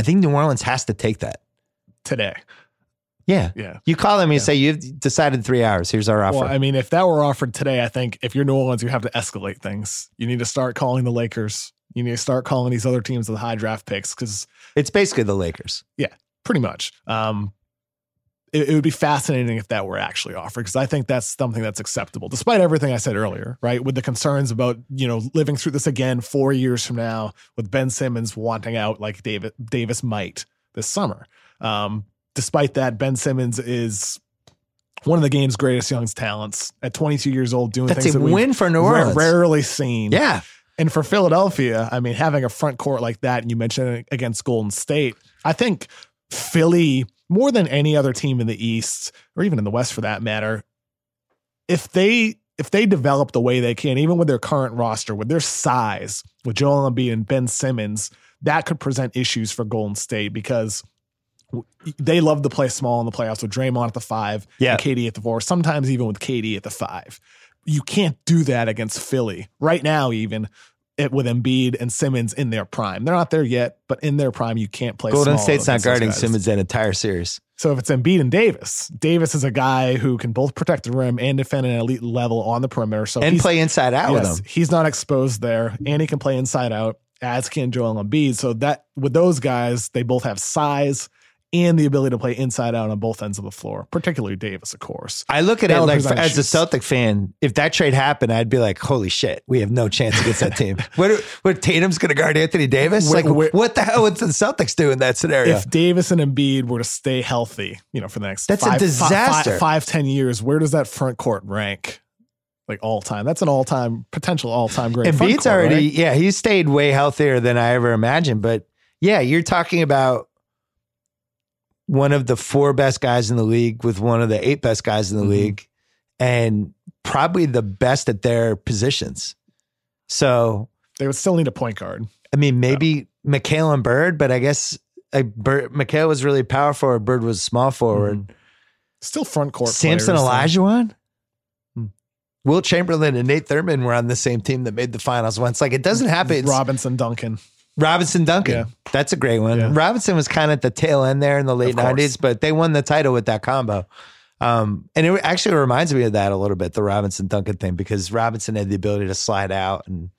I think New Orleans has to take that. today, Yeah. yeah. You call them, and Yeah. say, You've decided three hours. Here's our offer. Well, I mean, if that were offered today, I think if you're New Orleans, you have to escalate things. You need to start calling the Lakers. You need to start calling these other teams with high draft picks because it's basically the Lakers. Yeah, pretty much. Um, it, it would be fascinating if that were actually offered because I think that's something that's acceptable, despite everything I said earlier, right? With the concerns about you know living through this again four years from now, with Ben Simmons wanting out like David Davis might this summer. Um, despite that, Ben Simmons is one of the game's greatest young talents at 22 years old, doing That's things a that win for New Orleans. rarely seen. Yeah. And for Philadelphia, I mean, having a front court like that, and you mentioned it against Golden State, I think Philly, more than any other team in the East, or even in the West for that matter, if they if they develop the way they can, even with their current roster, with their size, with Joel Embiid and Ben Simmons, that could present issues for Golden State because they love to play small in the playoffs with Draymond at the five Yeah. and KD at the four, sometimes even with KD at the five. You can't do that against Philly right now, even it, with Embiid and Simmons in their prime. They're not there yet, but in their prime, you can't play. Golden State's not guarding. Simmons that entire series. So if it's Embiid and Davis, Davis is a guy who can both protect the rim and defend at an elite level on the perimeter. So and play inside out yes, with him. he's not exposed there, and he can play inside out, as can Joel Embiid. So that with those guys, they both have size and the ability to play inside out on both ends of the floor, particularly Davis, of course. I look at That it like present as a. Celtic fan, if that trade happened, I'd be like, "Holy shit, we have no chance against that team." what? What? Tatum's going to guard Anthony Davis? Like, what the hell would the Celtics do in that scenario? If Davis and Embiid were to stay healthy, you know, for the next That's a five, fi- fi- disaster. five, ten years, where does that front court rank? Like all time, that's an all time potential all time great. Embiid's already, right? yeah, he's stayed way healthier than I ever imagined. But yeah, you're talking about one of the four best guys in the league with one of the eight best guys in the Mhm. league, and probably the best at their positions. So They would still need a point guard. I mean, maybe McHale and Bird, but I guess like Bird, McHale was really power forward. Bird was small forward. Still front court. Sampson though. Olajuwon, Hmm. Wilt Chamberlain, and Nate Thurmond were on the same team that made the finals once. Like it doesn't happen. It's Robinson, Duncan. Robinson Duncan. Yeah. That's a great one. Yeah. Robinson was kind of at the tail end there in the late nineties, but they won the title with that combo. Um, and it actually reminds me of that a little bit, the Robinson Duncan thing, because Robinson had the ability to slide out. And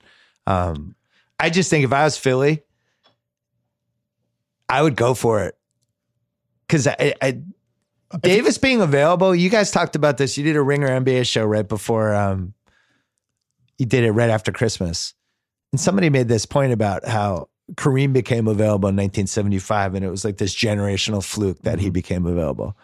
um, I just think if I was Philly, I would go for it. Cause I, I Davis being available, you guys talked about this. You did a Ringer NBA show right before um, you did it right after Christmas. And somebody made this point about how Kareem became available in 1975, and it was like this generational fluke that he became available.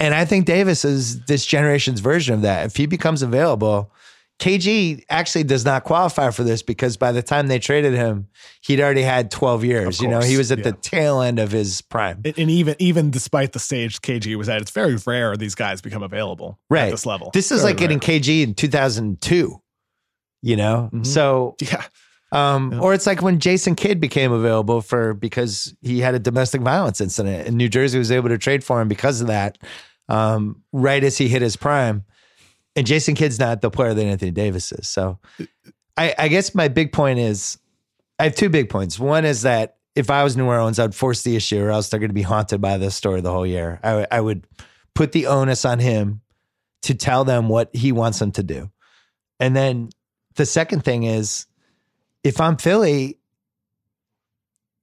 And I think Davis is this generation's version of that. If he becomes available, KG actually does not qualify for this because by the time they traded him, he'd already had 12 years. You know, he was at the tail end of his prime. And even even despite the stage KG was at, it's very rare these guys become available Right. at this level. This is Very like getting. KG in 2002, you know? Mhm. So Yeah. Um, Yeah. Or it's like when Jason Kidd became available for because he had a domestic violence incident, and New Jersey was able to trade for him because of that. Um, right as he hit his prime, and Jason Kidd's not the player that Anthony Davis is. So, I, I guess my big point is, I have two big points. One is that if I was New Orleans, I'd force the issue, or else they're going to be haunted by this story the whole year. I, I would put the onus on him to tell them what he wants them to do, and then the second thing is if I'm Philly,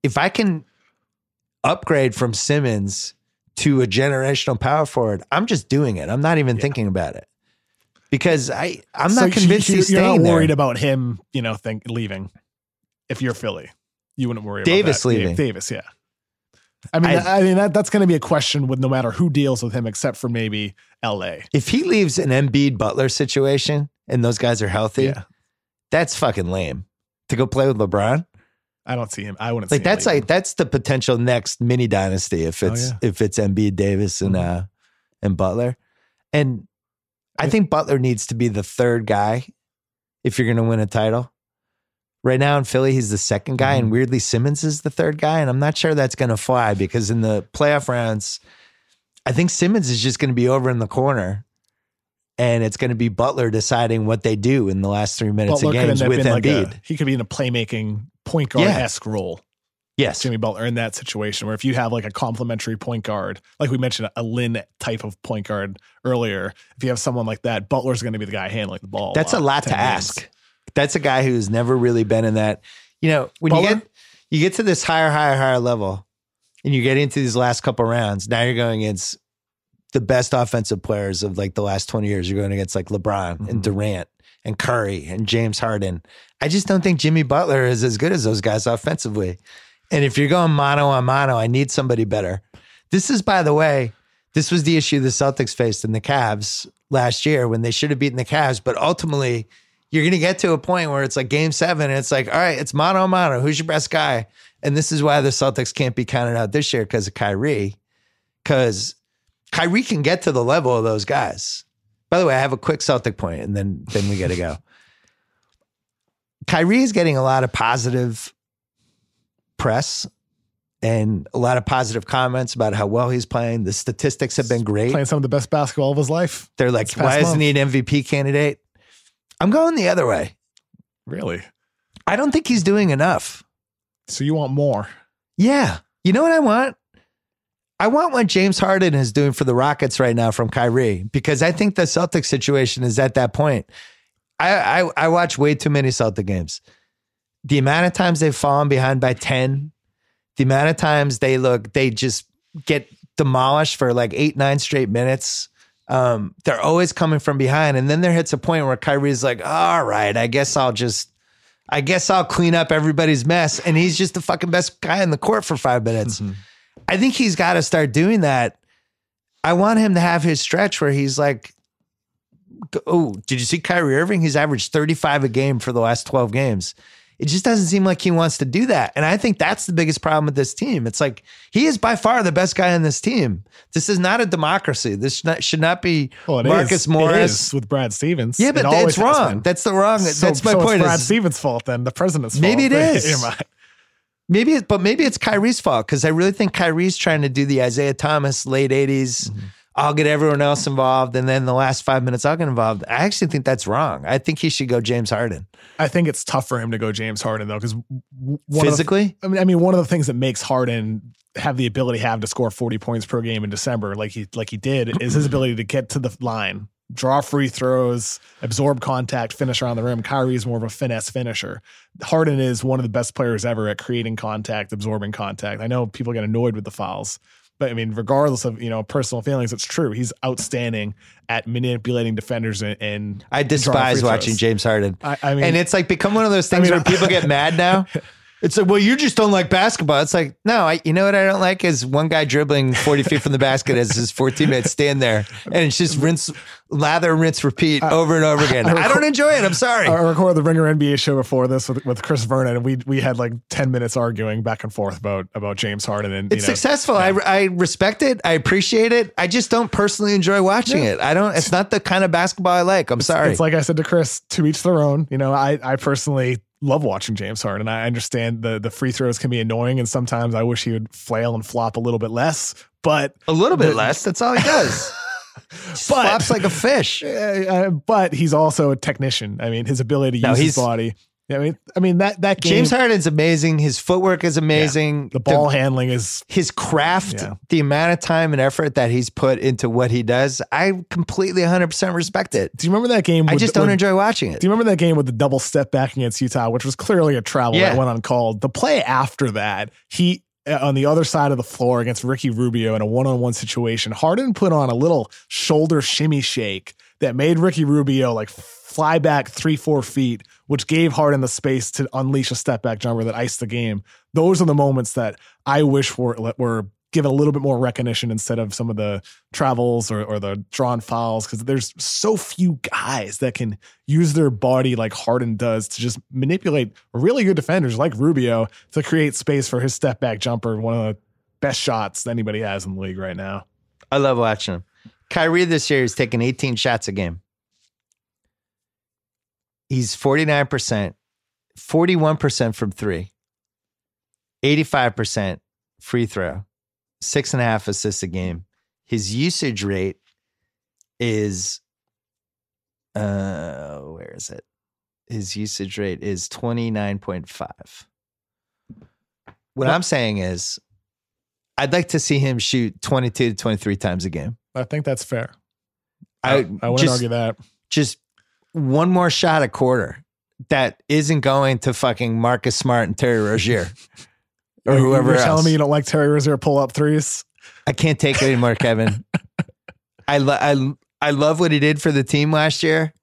if I can upgrade from Simmons to a generational power forward, I'm just doing it. I'm not even thinking about it because I I'm not you- convinced you, he's you're staying not worried there. about him, you know, think leaving. If you're Philly, you wouldn't worry Davis about. Yeah, leaving. Davis, yeah. I mean, I- I, mean that that's going to be a question with no matter who deals with him, except for maybe L.A. if he leaves an Embiid Butler situation and those guys are healthy, Yeah. that's fucking lame. To go play with LeBron, I don't see him. I wouldn't like see that's like that's the potential next mini dynasty if Oh, it's yeah. if it's Embiid, Davis, and uh and Butler, and I think Butler needs to be the third guy if you're going to win a title. Right now in Philly, he's the second guy, Mm-hmm. and weirdly Simmons is the third guy, and I'm not sure that's going to fly because in the playoff rounds, I think Simmons is just going to be over in the corner. And it's going to be Butler deciding what they do in the last three minutes Butler of games with in like Embiid. a, he could be in a playmaking point guard esque role. yes, Jimmy Butler in that situation where if you have like a complementary point guard, like we mentioned, a Lin type of point guard earlier, if you have someone like that, Butler's going to be the guy handling the ball. That's a lot to 10 games. ask. That's a guy who's never really been in that. You know, when you get you get to this higher, higher, higher level, and you get into these last couple rounds. Now you're going against the best offensive players of like the last twenty years. You're going against like LeBron Mm-hmm. and Durant and Curry and James Harden. I just don't think Jimmy Butler is as good as those guys offensively. And if you're going mono on mono, I need somebody better. This is, by the way, this was the issue the Celtics faced in the Cavs last year when they should have beaten the Cavs. But ultimately, you're going to get to a point where it's like game seven and it's like, all right, it's mono a mono. Who's your best guy? And this is why the Celtics can't be counted out this year because of Kyrie. Because Kyrie can get to the level of those guys. By the way, I have a quick Celtic point and then, then we got to go. Kyrie is getting a lot of positive press and a lot of positive comments about how well he's playing. The statistics have been great. Playing some of the best basketball of his life. They're like, why isn't month. he an MVP candidate? I'm going the other way. Really? I don't think he's doing enough. So you want more? Yeah. You know what I want? I want what James Harden is doing for the Rockets right now from Kyrie because I think the Celtic situation is at that point. I, I, I watch way too many Celtic games. The amount of times they've fallen behind by 10, the amount of times they look, they just get demolished for like eight, nine straight minutes. Um, they're always coming from behind. And then there hits a point where Kyrie's like, all right, I guess I'll just, I guess I'll clean up everybody's mess. And he's just the fucking best guy in the court for five minutes. I think he's got to start doing that. I want him to have his stretch where he's like, oh, did you see Kyrie Irving? He's averaged 35 a game for the last 12 games. It just doesn't seem like he wants to do that. And I think that's the biggest problem with this team. It's like he is by far the best guy on this team. This is not a democracy. This should not, should not be Well, it is. Marcus It Morris. is with Brad Stevens. Yeah, but always that's wrong. That's the wrong. So- that's my so point. It's Brad is- Stevens' fault then. The president's fault. Maybe it is. Maybe, it, but maybe it's Kyrie's fault because I really think Kyrie's trying to do the Isaiah Thomas late 80s. Mm-hmm. I'll get everyone else involved, and then the last five minutes I'll get involved. I actually think that's wrong. I think he should go James Harden I think it's tough for him to go James Harden though, because physically. I mean, I mean, one of the things that makes Harden have the ability to have to score 40 points per game in December, like he like he did, is his ability to get to the line, draw free throws, absorb contact, finish around the rim. Kyrie is more of a finesse finisher. Harden is one of the best players ever at creating contact, absorbing contact. I know people get annoyed with the fouls, but I mean, regardless of you know personal feelings, it's true. He's outstanding at manipulating defenders and. and I despise watching. James Harden. I, I mean, and it's like become one of those things mean, where people get mad now. It's like, well, you just don't like basketball. It's like, no, I, you know what I don't like is one guy dribbling 40 feet from the basket as his four teammates stand there and it's just rinse, lather, rinse, repeat over and over again. I don't enjoy it. I'm sorry. I recorded the Ringer NBA show before this with, with Chris Vernon, and we we had like ten minutes arguing back and forth about about James Harden and It's know, successful. I, I respect it. I appreciate it. I just don't personally enjoy watching Yeah. it. I don't, it's not the kind of basketball I like. I'm sorry. It's like I said to Chris, to each their own. You know, I I personally love watching James Harden. I understand the the free throws can be annoying, and sometimes I wish he would flail and flop a little bit less. But a little bit the- less. That's all he does. But- flops like a fish. uh, but he's also a technician. I mean, his ability to No, use his body. I mean, I mean that that game, James Harden's amazing. His footwork is amazing. the ball handling is his craft, Yeah. the amount of time and effort that he's put into what he does, I completely 100% respect it. Do you remember that game? I just don't with- enjoy watching it. Do you remember that game with the double step back against Utah, which was clearly a travel Yeah. that went uncalled? The play after that, he uh, on the other side of the floor against Ricky Rubio in a one on one situation, Harden put on a little shoulder shimmy shake that made Ricky Rubio like fly back three, four feet, which gave Harden the space to unleash a step back jumper that iced the game. Those are the moments that I wish were, were given a little bit more recognition instead of some of the travels or, or the drawn fouls because there's so few guys that can use their body like Harden does to just manipulate really good defenders like Rubio to create space for his step back jumper, one of the best shots that anybody has in the league right now. I love watching him. Kyrie this year is taking 18 shots a game. He's 49%, 41% from three, 85% free throw, six and a half assists a game. His usage rate is, uh, where is it? His usage rate is 29.5. What I'm saying is, I'd like to see him shoot 22 to 23 times a game. I think that's fair. I, I, I wouldn't just, argue that. Just one more shot a quarter that isn't going to fucking Marcus Smart and Terry Rozier or whoever You're else. telling me you don't like Terry Rozier pull up threes? I can't take it anymore, Kevin. I, lo- I, I love what he did for the team last year.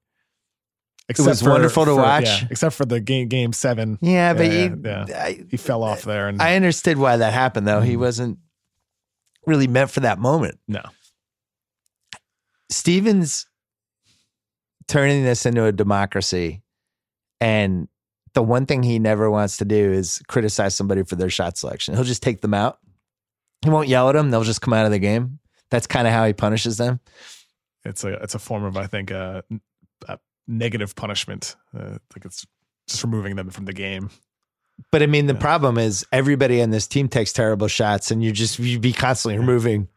Except was wonderful to watch. yeah, except for the game game seven. Yeah, but Yeah, he, yeah. I, He fell off there and I understood why that happened, though. He mm. wasn't really meant for that moment. no. Stevens turning this into a democracy. And the one thing he never wants to do is criticize somebody for their shot selection. He'll just take them out. He won't yell at them. They'll just come out of the game. That's kind of how he punishes them. It's a it's a form of I think uh, n- a negative punishment. Uh, like it's just removing them from the game. But I mean, the Yeah. problem is everybody on this team takes terrible shots, and you just you be constantly removing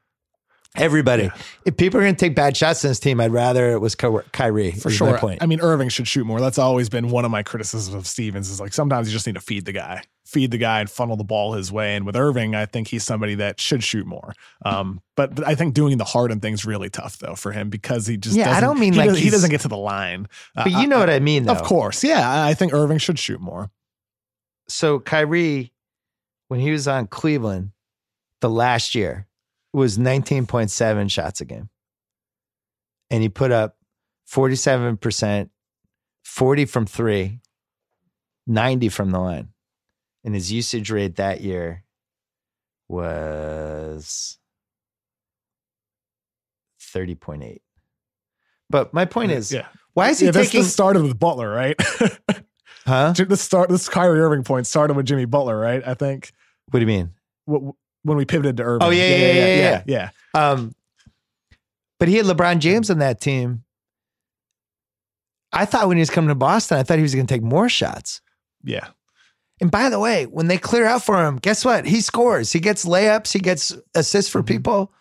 everybody. Yeah. If people are going to take bad shots in this team, I'd rather it was Ky- Kyrie. For sure. Point. I mean, Irving should shoot more. That's always been one of my criticisms of Stevens. Is like sometimes you just need to feed the guy, feed the guy, and funnel the ball his way. And with Irving, I think he's somebody that should shoot more. Um, but, I think doing the Harden thing's really tough though for him because he just Yeah, I doesn't- don't mean he like doesn't, he doesn't get to the line. Uh, but you know what I mean, though. Of course, yeah. I- I think Irving should shoot more. so Kyrie, when he was on Cleveland, the last year was 19.7 shots a game. And he put up 47%, 40 from three, 90 from the line. And his usage rate that year was 30.8. But my point is, yeah. why is he yeah, taking, this started with Butler, right? huh? this start this Kyrie Irving point started with Jimmy Butler, right? I think What do you mean? Wh- when we pivoted to Irving. Oh, yeah, yeah, yeah, yeah, yeah. Um, but he had LeBron James on that team. I thought when he was coming to Boston, I thought he was going to take more shots. yeah. And by the way, when they clear out for him, guess what? He scores. He gets layups. He gets assists for people.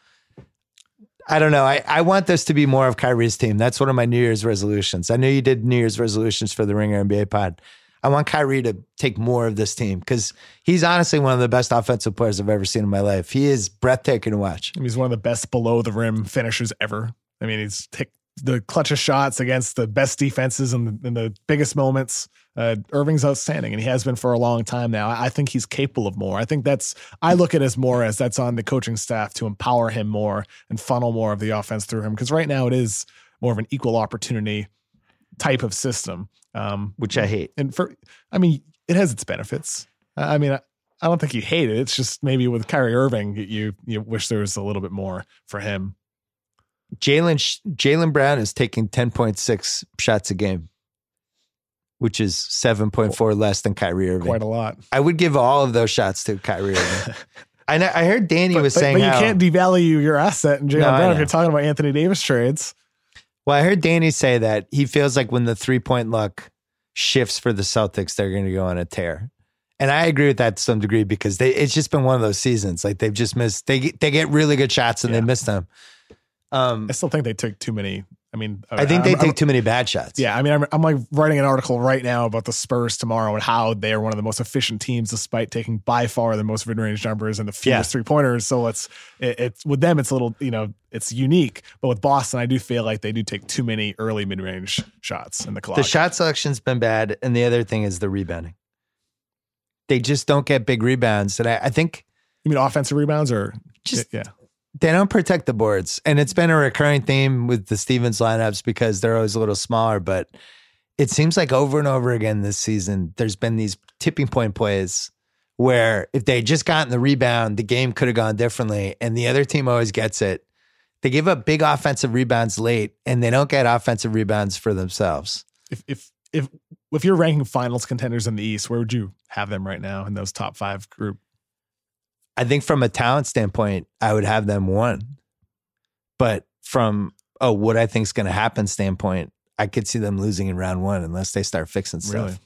I don't know. I, I want this to be more of Kyrie's team. That's one of my New Year's resolutions. I know you did New Year's resolutions for the Ringer NBA pod. I want Kyrie to take more of this team because he's honestly one of the best offensive players I've ever seen in my life. He is breathtaking to watch. He's one of the best below the rim finishers ever. I mean, he's take the clutch of shots against the best defenses in the, in the biggest moments. Uh, Irving's outstanding, and he has been for a long time now. I I think he's capable of more. I think that's I look at it as more as that's on the coaching staff to empower him more and funnel more of the offense through him. Because right now it is more of an equal opportunity type of system. Um, which I hate. and for I mean, it has its benefits. I mean, I, I don't think you hate it. It's just maybe with Kyrie Irving, you you wish there was a little bit more for him. Jaylen Jaylen Brown is taking 10.6 shots a game, which is 7.4 less than Kyrie Irving. Quite a lot. I would give all of those shots to Kyrie Irving. I know, I heard Danny But, was but- saying but you how, can't devalue your asset in Jaylen No, Brown if you're talking about Anthony Davis trades. Well, I heard Danny say that he feels like when the three point luck shifts for the Celtics, they're going to go on a tear. And I agree with that to some degree because they it's just been one of those seasons. Like they've just missed they get- they get really good shots and Yeah. they miss them. Um, I still think they took too many. I mean, I uh, think they I'm- I'm- take too many bad shots. Yeah, I mean, I'm, I'm like writing an article right now about the Spurs tomorrow and how they are one of the most efficient teams, despite taking by far the most mid-range jumpers and the fewest Yeah. three pointers. So it's it, it's with them, it's a little you know it's unique, but with Boston, I do feel like they do take too many early mid-range shots in the clock. The shot selection's been bad, and the other thing is the rebounding. They just don't get big rebounds, and I, I think You mean offensive rebounds or Just- yeah? They don't protect the boards. And it's been a recurring theme with the Stevens lineups because they're always a little smaller. But it seems like over and over again this season, there's been these tipping point plays where if they just gotten the rebound, the game could have gone differently. And the other team always gets it. They give up big offensive rebounds late and they don't get offensive rebounds for themselves. If if if if you're ranking finals contenders in the East, where would you have them right now in those top five group? I think from a talent standpoint, I would have them one. But from oh, what I think is going to happen standpoint, I could see them losing in round one unless they start fixing stuff. Really?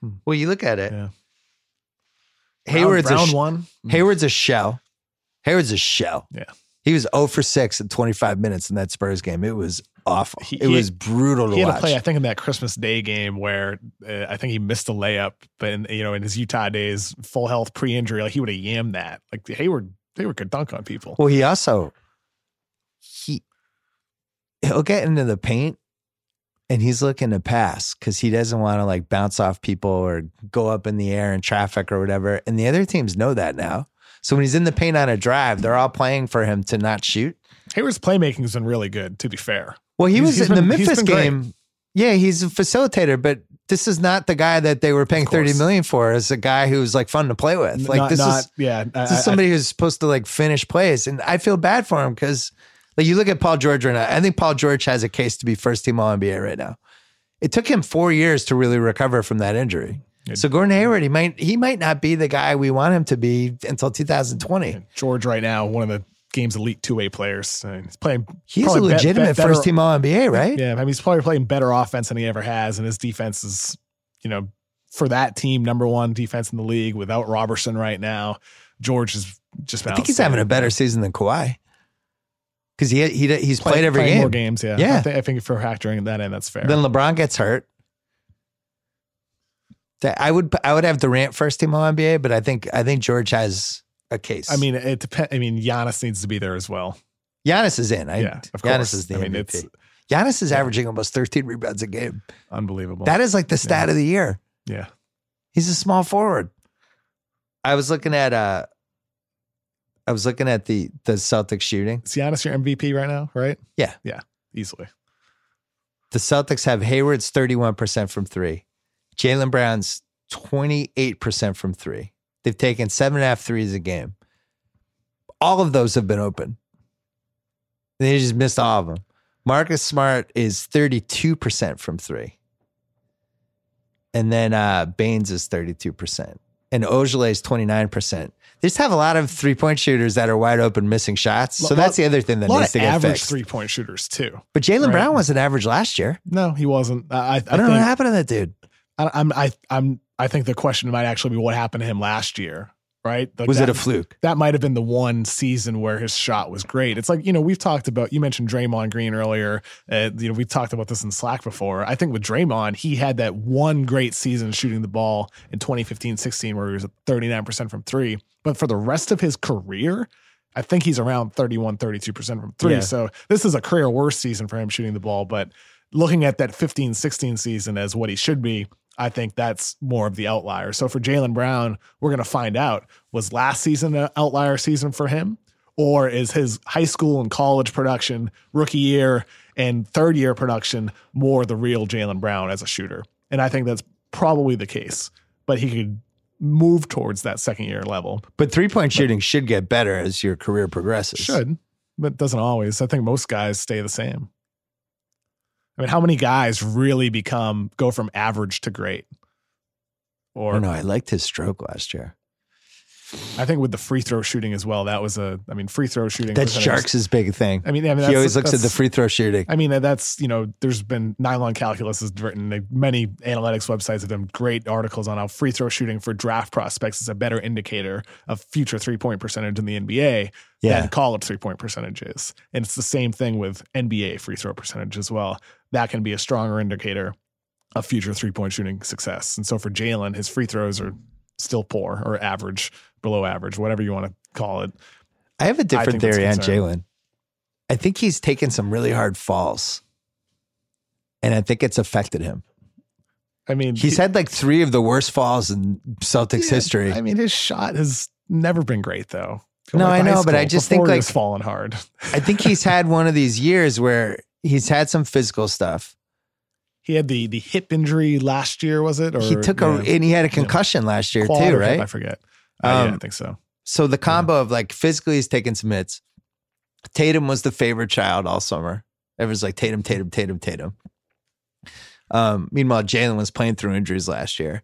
Hmm. Well, you look at it. Yeah. Hayward's round, a sh- one. Hayward's a shell. Hayward's a shell. Yeah. He was 0 for 6 in 25 minutes in that Spurs game. It was awful. He- it was brutal to He had watch. to play, I think, in that Christmas Day game where uh, I think he missed a layup, but in, you know, in his Utah days, full health, pre-injury, like he would have yammed that. Like Hayward, Hayward could dunk on people. Well, he also he he'll get into the paint and he's looking to pass because he doesn't want to like bounce off people or go up in the air in traffic or whatever. And the other teams know that now. So when he's in the paint on a drive, they're all playing for him to not shoot. Hayward's playmaking has been really good, to be fair. Well, he He's- was he's in the been- he's Memphis been great. game. Yeah, he's a facilitator, but this is not the guy that they were paying thirty million for. As a guy who's like fun to play with. Like not, this not, is yeah. This is somebody who's supposed to like finish plays, and I feel bad for him because, like, you look at Paul George right now. I think Paul George has a case to be first team All NBA right now. It took him four years to really recover from that injury. So Gordon Hayward, he might he might not be the guy we want him to be until 2020. George right now, one of the game's elite two way players. Uh, He's playing. He's a legitimate be- better- first team All NBA, right? Yeah, I mean, he's probably playing better offense than he ever has, and his defense is, you know, for that team, number one defense in the league without Roberson right now. George has just been. I think he's having a better season than Kawhi because he he he's Play- played every game. more games. Yeah, Yeah. I, I think for factoring that in, that's fair. Then LeBron gets hurt. I would I would have Durant first team All NBA, but I think I think George has a case. I mean, it depends. I mean, Giannis needs to be there as well. Giannis is in. I, yeah, of Giannis course. is the I mean, MVP. it's Giannis is averaging almost 13 rebounds a game. unbelievable. That is like the stat of the year. yeah, He's a small forward. I was looking at uh I was looking at the the Celtics shooting. is Giannis your MVP right now? Right? Yeah. yeah, easily. The Celtics have Hayward's 31% from three. Jaylen Brown's 28% from three. They've taken seven and a half threes a game. All of those have been open. They just missed all of them. Marcus Smart is 32% from three. And then uh, Baynes is 32%. And Ojeleye is 29%. They just have a lot of three point shooters that are wide open missing shots. So that's the other thing that needs to get average fixed. three point shooters too. But Jaylen Right. Brown wasn't average last year. No, he wasn't. I, I, I I don't know what happened to that dude. I, I'm I I'm I think the question might actually be what happened to him last year, right? Like Was that, it a fluke? That might have been the one season where his shot was great. It's like you know we've talked about. You mentioned Draymond Green earlier. Uh, you know we've talked about this in Slack before. I think with Draymond, he had that one great season shooting the ball in 2015-16 where he was at 39 percent from three. But for the rest of his career, I think he's around 31, 32 percent from three. Yeah. So this is a career worst season for him shooting the ball, but looking at that 15 16 season as what he should be, I think that's more of the outlier. So for Jaylen Brown, we're going to find out was last season an outlier season for him? Or is his high school and college production, rookie year and third year production more the real Jaylen Brown as a shooter? And I think that's probably the case. But he could move towards that second year level. But three point shooting should get better as your career progresses. Should, but doesn't always. I think most guys stay the same. I mean, how many guys really become go from average to great? Or don't. I liked his stroke last year. I think with the free throw shooting as well, that was a. I mean, free throw shooting. That's Tjarks' big thing. I mean, I mean, he always looks at the free throw shooting. I mean, that's you know, there's been nylon calculus has written many analytics websites have done great articles on how free throw shooting for draft prospects is a better indicator of future three point percentage in the NBA Yeah. than college three point percentages. And it's the same thing with NBA free throw percentage as well. That can be a stronger indicator of future three point shooting success. And so for Jaylen, his free throws are still poor or average, below average, whatever you want to call it. I have a different theory on. Jaylen. I think he's taken some really hard falls, and I think it's affected him. I mean, He's he- had like three of the worst falls in Celtics Yeah, history. I mean, his shot has never been great though. No, I know, but I just think, like- was falling hard. I think he's had one of these years where he's had some physical stuff. He had the the hip injury last year, was it? Or he took a yeah, and he had a concussion last year quad too, or hip, right? I forget. Uh, yeah, I Um, think so. So the combo of like physically he's taking some hits. Tatum was the favorite child all summer. Everyone's like Tatum, Tatum, Tatum, Tatum. Um, meanwhile, Jaylen was playing through injuries last year.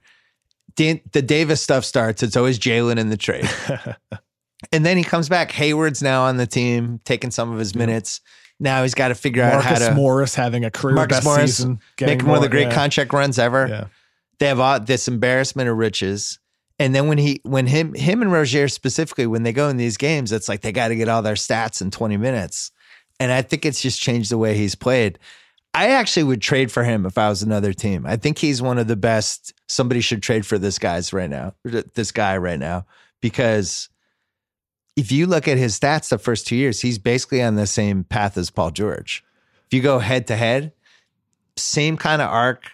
Dan- the Davis stuff starts. It's always Jaylen in the trade. and then he comes back. Hayward's now on the team, taking some of his minutes. Now he's got to figure out how Marcus to Morris having a career Marcus best Morris season, getting make one of the great yeah, contract runs ever. Yeah. They have all this embarrassment of riches. And then when he when him him and Rozier specifically when they go in these games, it's like they got to get all their stats in 20 minutes. And I think it's just changed the way he's played. I actually would trade for him if I was another team. I think he's one of the best. Somebody should trade for this guy's right now. This guy right now because if you look at his stats the first two years, he's basically on the same path as Paul George. If you go head to head, same kind of arc,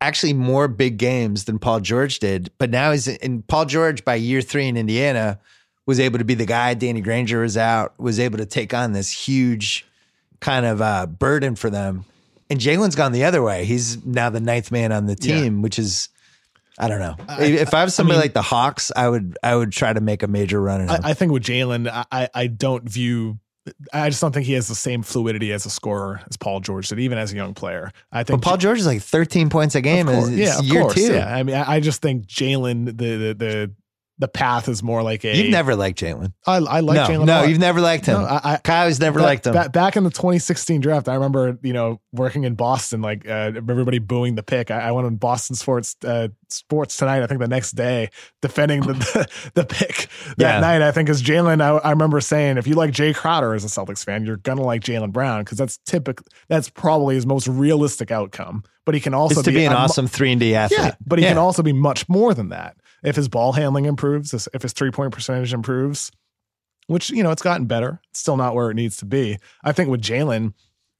actually more big games than Paul George did. But now he's in Paul George by year three in Indiana was able to be the guy. Danny Granger was out, was able to take on this huge kind of uh, burden for them. And Jaylen's gone the other way. He's now the ninth man on the team, which is I don't know. if I was somebody mean- like the Hawks, I would I would try to make a major run. I, I think with Jaylen, I- I I don't view. I just don't think he has the same fluidity as a scorer as Paul George did, even as a young player. I but think Paul George is like 13 points a game. Course, yeah, of year course, two. Yeah, I mean, I, I just think Jaylen, the, the the the path is more like a. You've never liked Jaylen. I, I like no, Jaylen. no, you've never liked him. No, I, I, Kyle's never Ba- liked him. ba- back in the 2016 draft, I remember, you know, working in Boston, like uh, everybody booing the pick. I, I went on Boston Sports uh, Sports tonight. I think the next day, defending the the, the pick that Yeah. night. I think as Jaylen, I, I remember saying, if you like Jae Crowder as a Celtics fan, you're gonna like Jaylen Brown because that's typical. That's probably his most realistic outcome. But he can also to be an mu- awesome three and D athlete. yeah, but he Yeah. can also be much more than that. If his ball handling improves, if his three point percentage improves, which you know it's gotten better, it's still not where it needs to be. I think with Jaylen,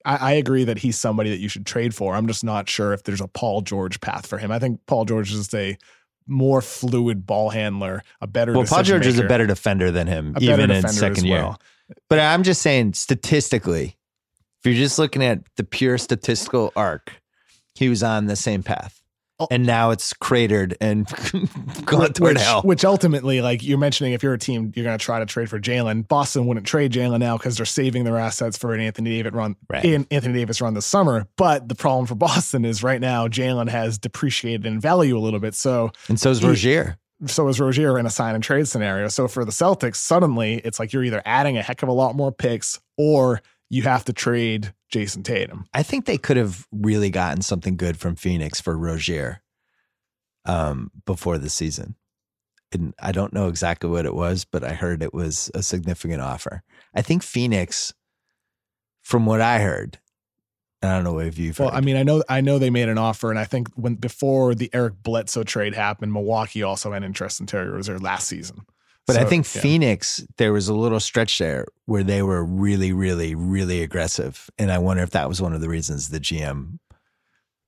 I, I agree that he's somebody that you should trade for. I'm just not sure if there's a Paul George path for him. I think Paul George is just a more fluid ball handler, a better. Well, Paul George is a better defender than him, even in second year. well. But I'm just saying, statistically, if you're just looking at the pure statistical arc, he was on the same path. Oh. And now it's cratered and gone toward which, hell. which ultimately, like you're mentioning, if you're a team, you're going to try to trade for Jaylen. Boston wouldn't trade Jaylen now because they're saving their assets for an Anthony Davis run, Right. an Anthony Davis run this summer. But the problem for Boston is right now Jaylen has depreciated in value a little bit. So And so is Rozier. so is Rozier in a sign and trade scenario. So for the Celtics, suddenly it's like you're either adding a heck of a lot more picks or you have to trade Jayson Tatum. I think they could have really gotten something good from Phoenix for Rozier um, before the season. And I don't know exactly what it was, but I heard it was a significant offer. I think Phoenix, from what I heard, I don't know if you've Well, heard. I mean, I know I know they made an offer, and I think when before the Eric Bledsoe trade happened, Milwaukee also had interest in Terry Rozier last season. But I think yeah. Phoenix, there was a little stretch there where they were really, really, really aggressive. And I wonder if that was one of the reasons the GM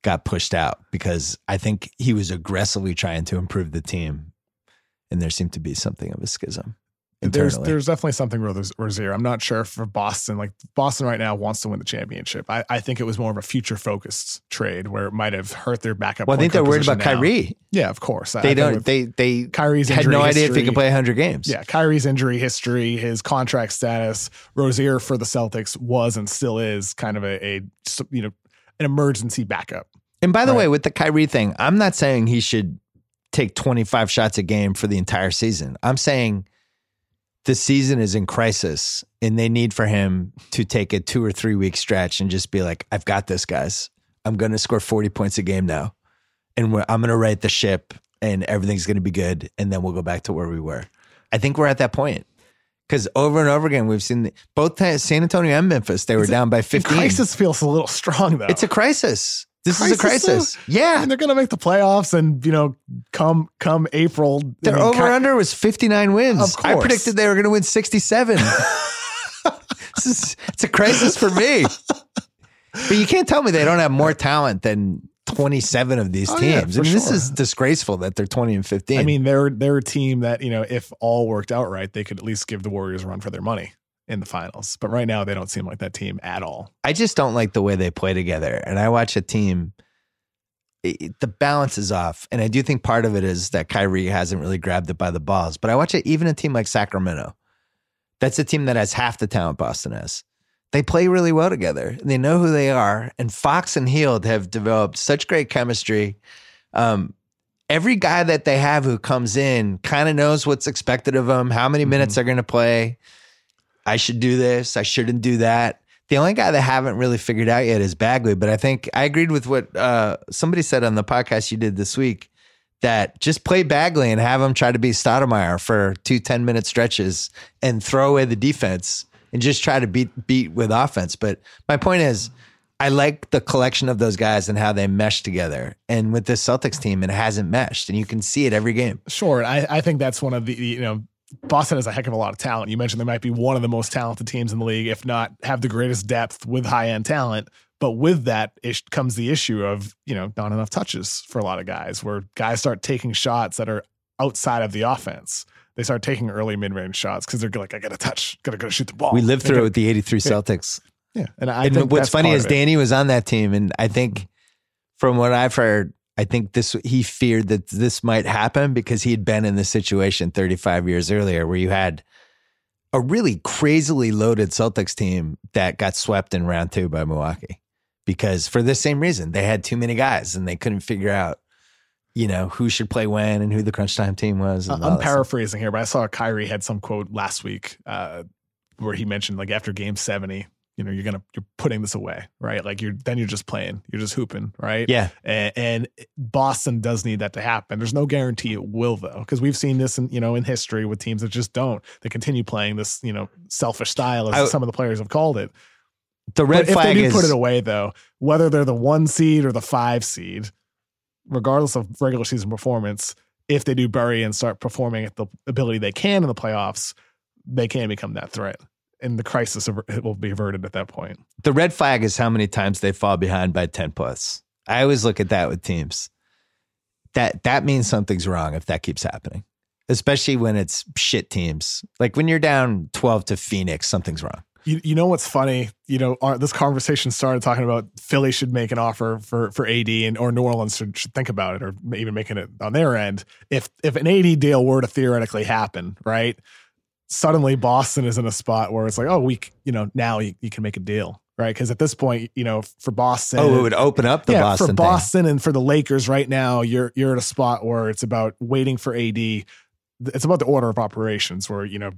got pushed out because I think he was aggressively trying to improve the team. And there seemed to be something of a schism internally. there's definitely something with Roz- Rozier. I'm not sure for Boston. Like Boston right now wants to win the championship. I, I think it was more of a future focused trade where it might have hurt their backup. well, I think they're worried about now. Kyrie. Yeah, of course. They think don't, they, they Kyrie's had no idea if he history- could play 100 games. Yeah, Kyrie's injury history, his contract status, Rozier for the Celtics was and still is kind of a, a you know an emergency backup. And by the Right. way, with the Kyrie thing, I'm not saying he should take 25 shots a game for the entire season. I'm saying the season is in crisis and they need for him to take a two or three week stretch and just be like, I've got this, guys. I'm going to score 40 points a game now. And we're, I'm going to right the ship and everything's going to be good. And then we'll go back to where we were. I think we're at that point. Because over and over again, we've seen the, both San Antonio and Memphis, they were down by 15. Crisis feels a little strong though. It's a crisis. This is a Crisis, though? Yeah. I mean, they're going to make the playoffs, and you know, come come April, Their I mean, over Ky- under was 59 wins. Of course. I predicted they were going to win 67. this is, it's a crisis for me. But you can't tell me they don't have more talent than 27 of these Oh, yeah, teams. I mean, this is disgraceful that they're 20 and 15. I mean, they're they're a team that you know, if all worked out right, they could at least give the Warriors a run for their money in the finals. But right now, they don't seem like that team at all. I just don't like the way they play together. And I watch a team, it- the balance is off. And I do think part of it is that Kyrie hasn't really grabbed it by the balls. But I watch it, even a team like Sacramento, that's a team that has half the talent Boston has. They play really well together. They know who they are. And Fox and Hield have developed such great chemistry. Um, every guy that they have who comes in kind of knows what's expected of them, how many minutes they're going to play. I should do this. I shouldn't do that. The only guy that haven't really figured out yet is Bagley. But I think I agreed with what uh, somebody said on the podcast you did this week that just play Bagley and have him try to be Stoudemire for two 10 minute stretches and throw away the defense and just try to beat beat with offense. But my point is, I like the collection of those guys and how they mesh together. And with this Celtics team, it hasn't meshed, and you can see it every game. Sure, I, I think that's one of the you know Boston has a heck of a lot of talent. You mentioned they might be one of the most talented teams in the league, if not have the greatest depth with high end talent. But with that ish comes the issue of you know not enough touches for a lot of guys, where guys start taking shots that are outside of the offense. They start taking early mid range shots because they're like, I got to touch, got to go shoot the ball. We lived through it with the 83 Celtics. yeah, and I and think what's funny is. Danny was on that team, and I think from what I've heard, I think this he feared that this might happen because he had been in this situation 35 years earlier, where you had a really crazily loaded Celtics team that got swept in round two by Milwaukee because for the same reason they had too many guys and they couldn't figure out, you know, who should play when and who the crunch time team was. all I'm that stuff. paraphrasing here, but I saw Kyrie had some quote last week uh, where he mentioned like after game 70, you know, you're gonna you're putting this away, right? Like you're then you're just playing, you're just hooping, right? Yeah, And, and Boston does need that to happen. There's no guarantee it will though, because we've seen this in you know in history with teams that just don't. They continue playing this you know selfish style, as I- some of the players have called it. the red But if they do is put it away though, whether they're the one seed or the five seed, regardless of regular season performance, if they do bury and start performing at the ability they can in the playoffs, they can become that threat. And the crisis it will be averted at that point. the red flag is how many times they fall behind by 10 plus. I always look at that with teams. That that means something's wrong if that keeps happening. Especially when it's shit teams. Like when you're down 12 to Phoenix, something's wrong. You, you know what's funny? You know, our, this conversation started talking about Philly should make an offer for for AD and or New Orleans should, should think about it or even making it on their end. If if an AD deal were to theoretically happen, right? Suddenly Boston is in a spot where it's like, oh, we, you know, now you, you can make a deal, right? Because at this point, you know, for Boston, Oh, it would open up the yeah, Boston for thing. Boston and for the Lakers right now, you're you're at a spot where it's about waiting for AD. It's about the order of operations where you know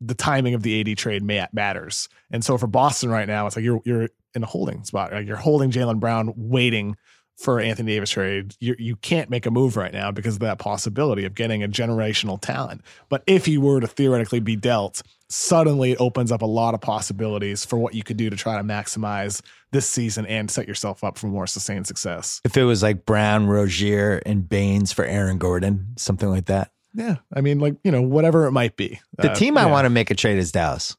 the timing of the AD trade ma- matters. And so for Boston right now, it's like you're you're in a holding spot. Like you're holding Jaylen Brown, waiting for Anthony Davis trade. You you can't make a move right now because of that possibility of getting a generational talent. But if he were to theoretically be dealt, suddenly it opens up a lot of possibilities for what you could do to try to maximize this season and set yourself up for more sustained success. If it was like Brown, Rozier, and Baynes for Aaron Gordon, something like that. Yeah, I mean, like you know, whatever it might be. The Uh, team I yeah. want to make a trade is Dallas.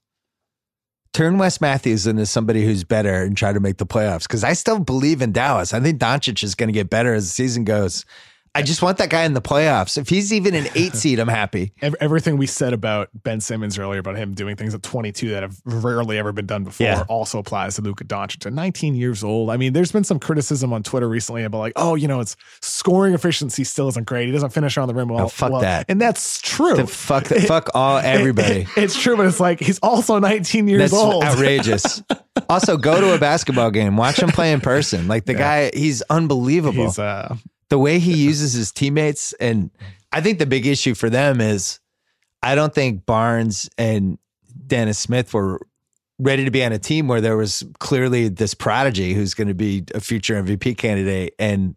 Turn Wes Matthews into somebody who's better and try to make the playoffs because I still believe in Dallas. I think Doncic is going to get better as the season goes. I just want that guy in the playoffs. If he's even an eight seed, I'm happy. Everything we said about Ben Simmons earlier about him doing things at 22 that have rarely ever been done before Yeah. also applies to Luka Doncic at 19 years old. I mean, there's been some criticism on Twitter recently about like, oh, you know, it's scoring efficiency still isn't great. He doesn't finish around the rim well. Oh, fuck well. that. And that's true. The fuck, fuck all everybody. it's true, but it's like he's also 19 years That's old. outrageous. also, go to a basketball game. Watch him play in person. Like the guy, he's unbelievable. He's uh, the way he uses his teammates and I think the big issue for them is I don't think Barnes and Dennis Smith were ready to be on a team where there was clearly this prodigy who's going to be a future MVP candidate and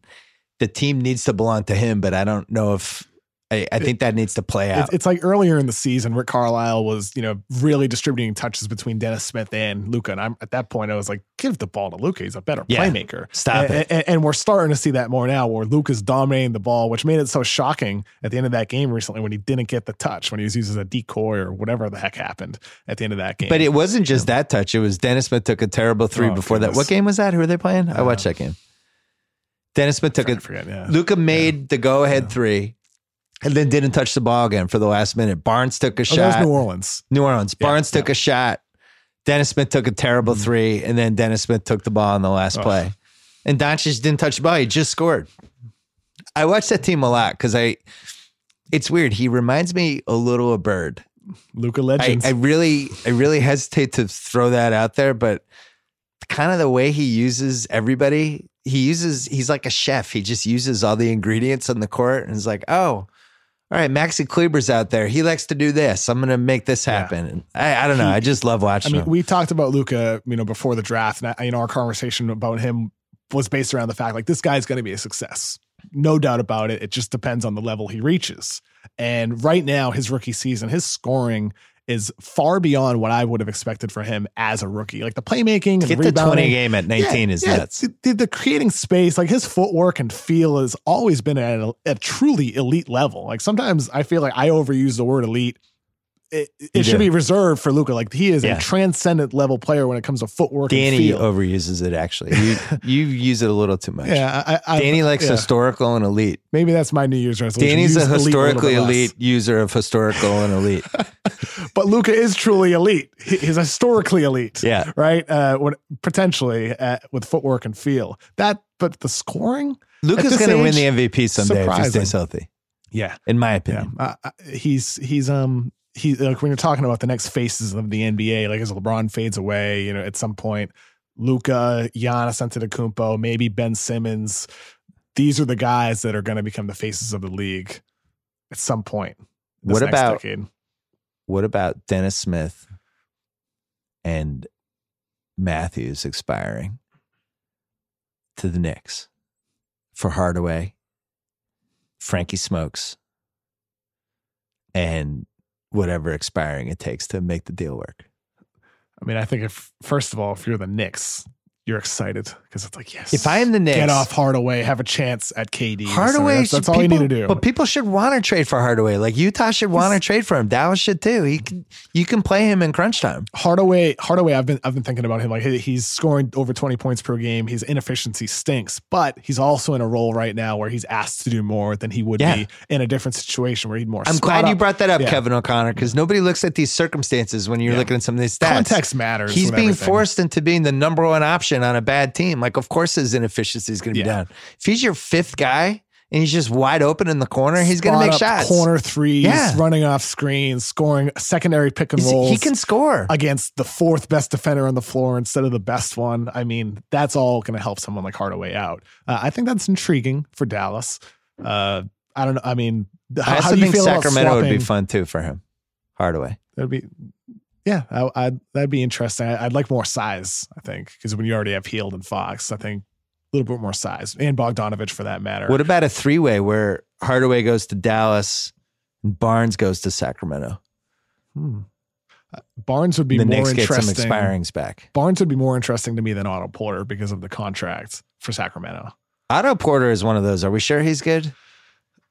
the team needs to belong to him but I don't know if I, I think that needs to play out. It's, it's like earlier in the season, Rick Carlisle was, you know, really distributing touches between Dennis Smith and Luka. And I'm at that point, I was like, give the ball to Luka. He's a better Yeah. playmaker. Stop and, it. And, and we're starting to see that more now where Luka's dominating the ball, which made it so shocking at the end of that game recently when he didn't get the touch, when he was used as a decoy or whatever the heck happened at the end of that game. but it wasn't just that touch. It was Dennis Smith took a terrible three Oh, before that. What game was that? Who were they playing? I watched uh, that game. Dennis Smith took I it. Yeah. Luka made the go ahead three and then didn't touch the ball again for the last minute. Barnes took a Oh, that was shot. New Orleans. New Orleans. Yeah, Barnes took a shot. Dennis Smith took a terrible Mm-hmm. three, and then Dennis Smith took the ball on the last play. And Doncic didn't touch the ball. He just scored. I watched that team a lot because I. It's weird. He reminds me a little of Bird. Luka I, Legends. I really, I really hesitate to throw that out there, but kind of the way he uses everybody, he uses. He's like a chef. He just uses all the ingredients on the court, and is like, oh. All right, Maxi Kleber's out there. He likes to do this. I'm going to make this happen. And I, I don't know. I just love watching. I mean, him. we talked about Luka, you know, before the draft, and I, you know, our conversation about him was based around the fact like this guy's going to be a success, no doubt about it. It just depends on the level he reaches. And right now, his rookie season, his scoring is far beyond what I would have expected for him as a rookie. Like the playmaking, and Get the 20 game at 19 is nuts. The, the- the creating space, like his footwork and feel has always been at a, a truly elite level. Like sometimes I feel like I overuse the word elite. It, it should be reserved for Luka. Like he is Yeah. a transcendent level player when it comes to footwork and Danny overuses it actually. You, you use it a little too much. yeah, I, I, Danny likes yeah. historical and elite. Maybe that's my New Year's resolution. Danny's Use a elite historically less. elite user of historical and elite. but Luka is truly elite. He- He's historically elite. Yeah. right. Uh, when potentially uh, with footwork and feel that, but the scoring, Luka's going to win the MVP someday if he stays healthy, yeah, in my opinion. uh, uh, he's he's um he like when you're talking about the next faces of the NBA, like as LeBron fades away, you know, at some point, Luka, Giannis Antetokounmpo, maybe Ben Simmons, these are the guys that are going to become the faces of the league at some point. What about- decade. What about Dennis Smith and Matthews expiring to the Knicks for Hardaway, Frankie Smokes, and whatever expiring it takes to make the deal work? I mean, I think if first of all, if you're the Knicks, you're excited because it's like yes. If I am the Knicks, get off Hardaway, have a chance at KD. Hardaway, that's, that's should- all you need to do. But people should want to trade for Hardaway. Like Utah should want to trade for him. Dallas should too. He can, you can play him in crunch time. Hardaway, Hardaway, I've been I've been thinking about him. Like he's scoring over 20 points per game. His inefficiency stinks, but he's also in a role right now where he's asked to do more than he would Yeah. be in a different situation where he'd more. I'm glad you brought that up, Yeah. Kevin O'Connor, because nobody looks at these circumstances when you're Yeah. looking at some of these stats. Context matters. He's being everything. forced into being the number one option on a bad team. Like, of course, his inefficiency is going to be Yeah. down. If he's your fifth guy and he's just wide open in the corner, he's going to make shots. corner threes, Yeah. running off screens, scoring secondary pick and rolls. he can score. against the fourth best defender on the floor instead of the best one. I mean, that's all going to help someone like Hardaway out. Uh, I think that's intriguing for Dallas. Uh, I don't know. I mean, I how, also how do you think Sacramento would be fun too for him. Hardaway. That'd be, yeah, I, I'd, that'd be interesting. I, I'd like more size. I think because when you already have Hield and Fox, I think a little bit more size and Bogdanovich for that matter. What about a three way where Hardaway goes to Dallas and Barnes goes to Sacramento? Hmm. Uh, Barnes would be the more Knicks get some interesting. expirings back. Barnes would be more interesting to me than Otto Porter because of the contract for Sacramento. Otto Porter is one of those. Are we sure he's good?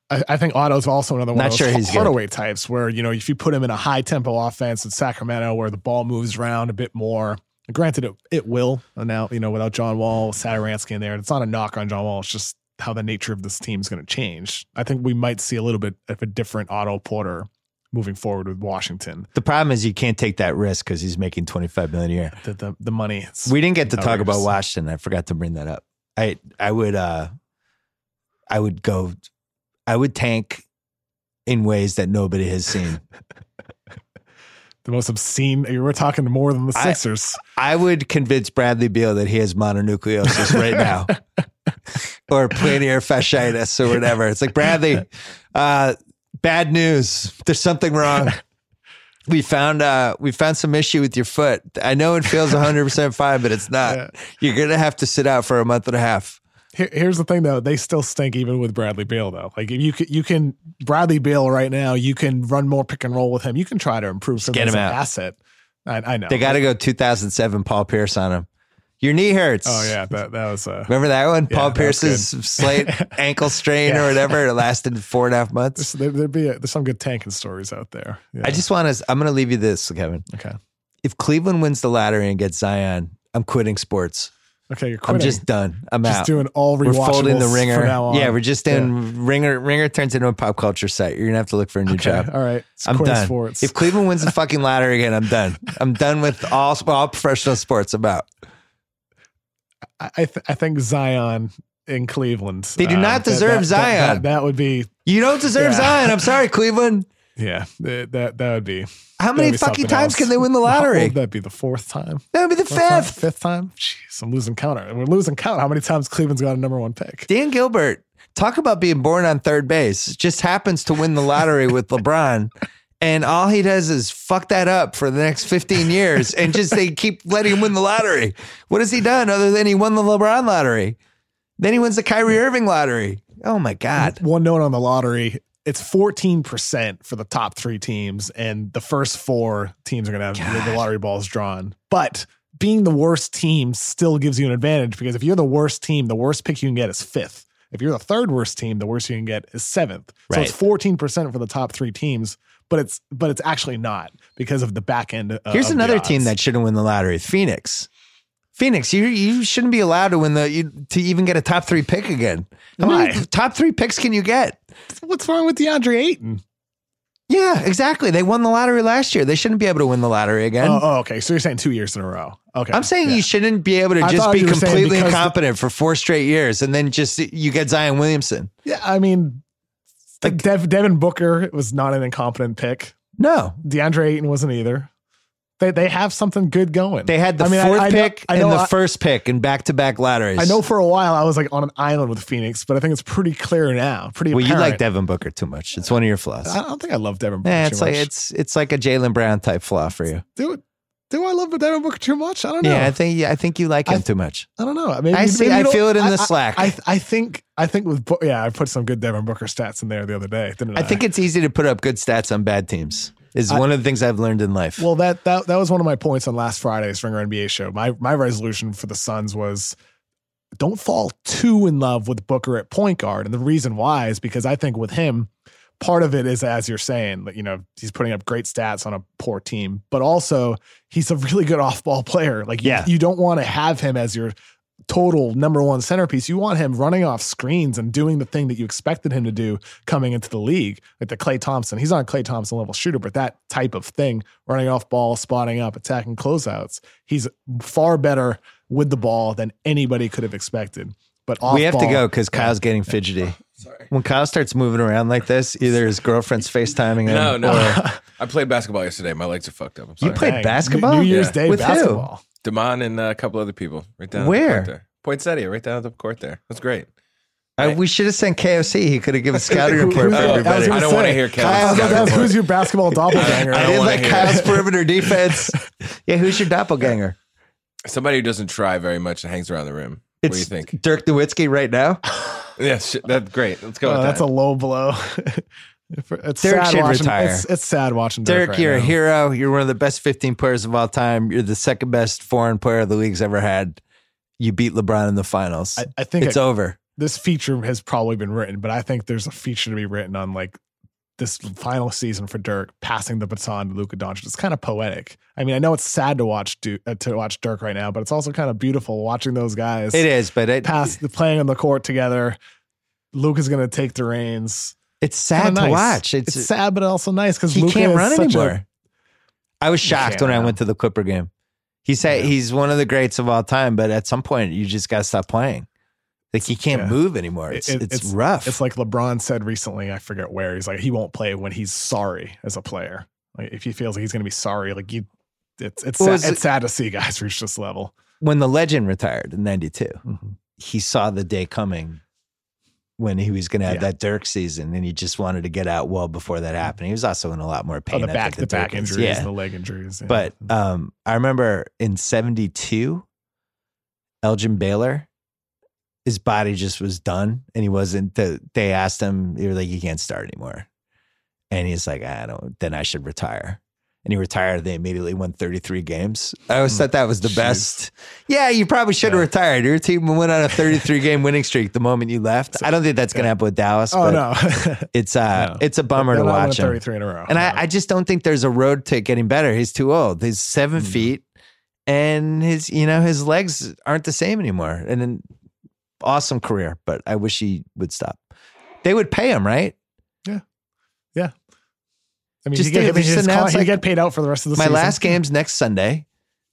I, I think Otto's also another one Not of those sure he's good. Types where, you know, if you put him in a high tempo offense in Sacramento where the ball moves around a bit more, granted it, it will now, you know, without John Wall, Satoransky in there. It's not a knock on John Wall. It's just how the nature of this team is going to change. I think we might see a little bit of a different Otto Porter moving forward with Washington. The problem is you can't take that risk because he's making 25 million a year. The, the, the money. We didn't get to talk about. Washington. I forgot to bring that up. I I would uh I would go I would tank in ways that nobody has seen. the most obscene. We're talking more than the I- Sixers. I would convince Bradley Beal that he has mononucleosis right now. or plantar fasciitis or whatever. It's like Bradley, uh, bad news. There's something wrong. We found uh we found some issue with your foot. I know it feels 100% fine, but it's not. Yeah. You're going to have to sit out for a month and a half. Here, here's the thing, though. They still stink even with Bradley Beal, though. Like if you can, you can Bradley Beal right now. You can run more pick and roll with him. You can try to improve him get him out. asset. I, I know They got to go 2007 Paul Pierce on him. Your knee hurts. Oh yeah, that that was uh, Remember that one? Yeah, Paul that Pierce's slight ankle strain Yeah. or whatever. It lasted four and a half months. there, would be a, there's some good tanking stories out there. Yeah. I just want to, I'm going to leave you this, Kevin. okay. If Cleveland wins the lottery and gets Zion, I'm quitting sports. Okay, you're quitting. I'm just done. I'm Just out. doing all we're folding the ringer. from now on. Yeah, we're just doing ringer. Ringer turns into a pop culture site. You're gonna have to look for a new Okay, job. all right. It's I'm done. Sports. If Cleveland wins the fucking ladder again, I'm done. I'm done with all all professional sports. I'm out. I I, th- I think Zion in Cleveland. They do uh, not that- deserve that- that- Zion. That, that would be You don't deserve Yeah. Zion. I'm sorry, Cleveland. Yeah. That that, that would be. How many be fucking times else. can they win the How oh, lottery? would that be the fourth time? That would be the Fourth time? fifth. Fifth time? Jeez, I'm losing count. We're losing count. How many times Cleveland's got a number one pick? Dan Gilbert, talk about being born on third base. Just happens to win the lottery with LeBron. And all he does is fuck that up for the next 15 years and just they keep letting him win the lottery. What has he done other than he won the LeBron lottery? Then he wins the Kyrie Irving lottery. Oh my God. One note on the lottery. It's 14% for the top three teams, and the first four teams are going to have the lottery balls drawn. But being the worst team still gives you an advantage because if you're the worst team, the worst pick you can get is fifth. If you're the third worst team, the worst you can get is seventh. So it's 14% for the top three teams, but it's but it's actually not because of the back end. Of, Here's of the another team that shouldn't win the lottery Phoenix. Phoenix, you you shouldn't be allowed to win the you, to even get a top three pick again. How many Why? top three picks can you get? What's wrong with DeAndre Ayton? Yeah, exactly. They won the lottery last year. They shouldn't be able to win the lottery again. Oh, oh, okay. So you're saying two years in a row. Okay. I'm saying Yeah. you shouldn't be able to I just be you were saying completely because the- incompetent for four straight years and then just you get Zion Williamson. Yeah, I mean, like Dev, Devin Booker was not an incompetent pick. No, DeAndre Ayton wasn't either. They they have something good going. they had the I mean, fourth I know- pick know, and the I- first pick in back to back lotteries. I know for a while I was like on an island with Phoenix, but I think it's pretty clear now. Pretty Well, you like. Devin Booker too much. It's one of your flaws. I don't think I love Devin Booker. Yeah, too it's like much. it's it's like a Jaylen Brown type flaw for you. do it. Do I love Devin Booker too much? I don't know. Yeah, I think yeah, I think you like him I- too much. I don't know. Maybe, I see- I feel it in I- the I- slack. I, I think I think with yeah, I put some good Devin Booker stats in there the other day. I? I think it's easy to put up good stats on bad teams. Is I- one of the things I've learned in life. Well, that that that was one of my points on last Friday's Ringer NBA show. My my resolution for the Suns was don't fall too in love with Booker at point guard, and the reason why is because I think with him, part of it is as you're saying, that you know he's putting up great stats on a poor team, but also he's a really good off ball player. Like you, Yeah. you don't want to have him as your total number one centerpiece. You want him running off screens and doing the thing that you expected him to do coming into the league, like the Klay Thompson. He's not a Klay Thompson level shooter, but that type of thing, running off ball, spotting up, attacking closeouts. He's far better with the ball than anybody could have expected. But off we have to go because Kyle's getting fidgety. Sorry. When Kyle starts moving around like this, either his girlfriend's FaceTiming him. No, no. or- I played basketball yesterday. My legs are fucked up. I'm You played Dang. basketball? New Year's Yeah. Day With who? Basketball. Damon and uh, a couple other people right down Where? At the court there. Poinsettia, right down at the court there. That's great. Uh, we should have sent KOC. He could have given a scouting report who's for your- everybody. was I gonna don't wanna say, hear Kevin's I was about to scouting ask, report. Who's your basketball doppelganger? I don't didn't like hear Kyle's it. perimeter defense. yeah, who's your doppelganger? Somebody who doesn't try very much and hangs around the rim. It's what do you think? Dirk Nowitzki right now. Yeah, shit, that's great. Let's go Oh, with that's that. a low blow. It's Dirk sad should watching, retire. It's, it's sad watching Dirk. Dirk, right you're a hero. You're one of the best 15 players of all time. You're the second best foreign player the league's ever had. You beat LeBron in the finals. I, I think it's it- over. this feature has probably been written, but I think there's a feature to be written on like this final season for Dirk passing the baton to Luka Doncic. It's kind of poetic. I mean, I know it's sad to watch uh, to watch Dirk right now, but it's also kind of beautiful watching those guys It is, but it, pass the playing on the court together. Luka's going to take the reins. It's Kinda sad to watch. It's, It's, sad, but also nice because he Luka can't run such anymore. I was shocked can't when I went to the Clipper game. He said Yeah. he's one of the greats of all time, but at some point you just got to stop playing. Like he can't Yeah. move anymore. It's It- it's, rough. It's like LeBron said recently. I forget where he's like he won't play when he's sorry as a player. Like if he feels like he's going to be sorry, like you, it's it's Well, sad, is it's sad to see guys reach this level. when the legend retired in '92. Mhm. He saw the day coming when he was going to have Yeah. that Dirk season, and he just wanted to get out well before that happened. He was also in a lot more Oh, pain. the back, think, the back Dirk injuries, Yeah. the leg injuries. yeah. But um, I remember in '72, Elgin Baylor, his body just was done, and he wasn't. The, they asked him, they were like, "You can't start anymore," and he's like, "I don't. Then I should retire." And he retired. They immediately won 33 games. I always thought that was the Jeez. best. Yeah, you probably should have Yeah. retired. Your team went on a 33 game winning streak the moment you left. I don't think that's going to happen with Dallas. oh no, it's uh, No. it's a bummer to watch him. Thirty-three in a row. And No. I, I just don't think there's a road to getting better. He's too old. He's seven Mm. feet and his you know his legs aren't the same anymore. And an awesome career, but I wish he would stop. They would pay him, right? I mean, Just he get, think I if mean, it's his announced, con- get paid out for the rest of the My season. My last game's next Sunday.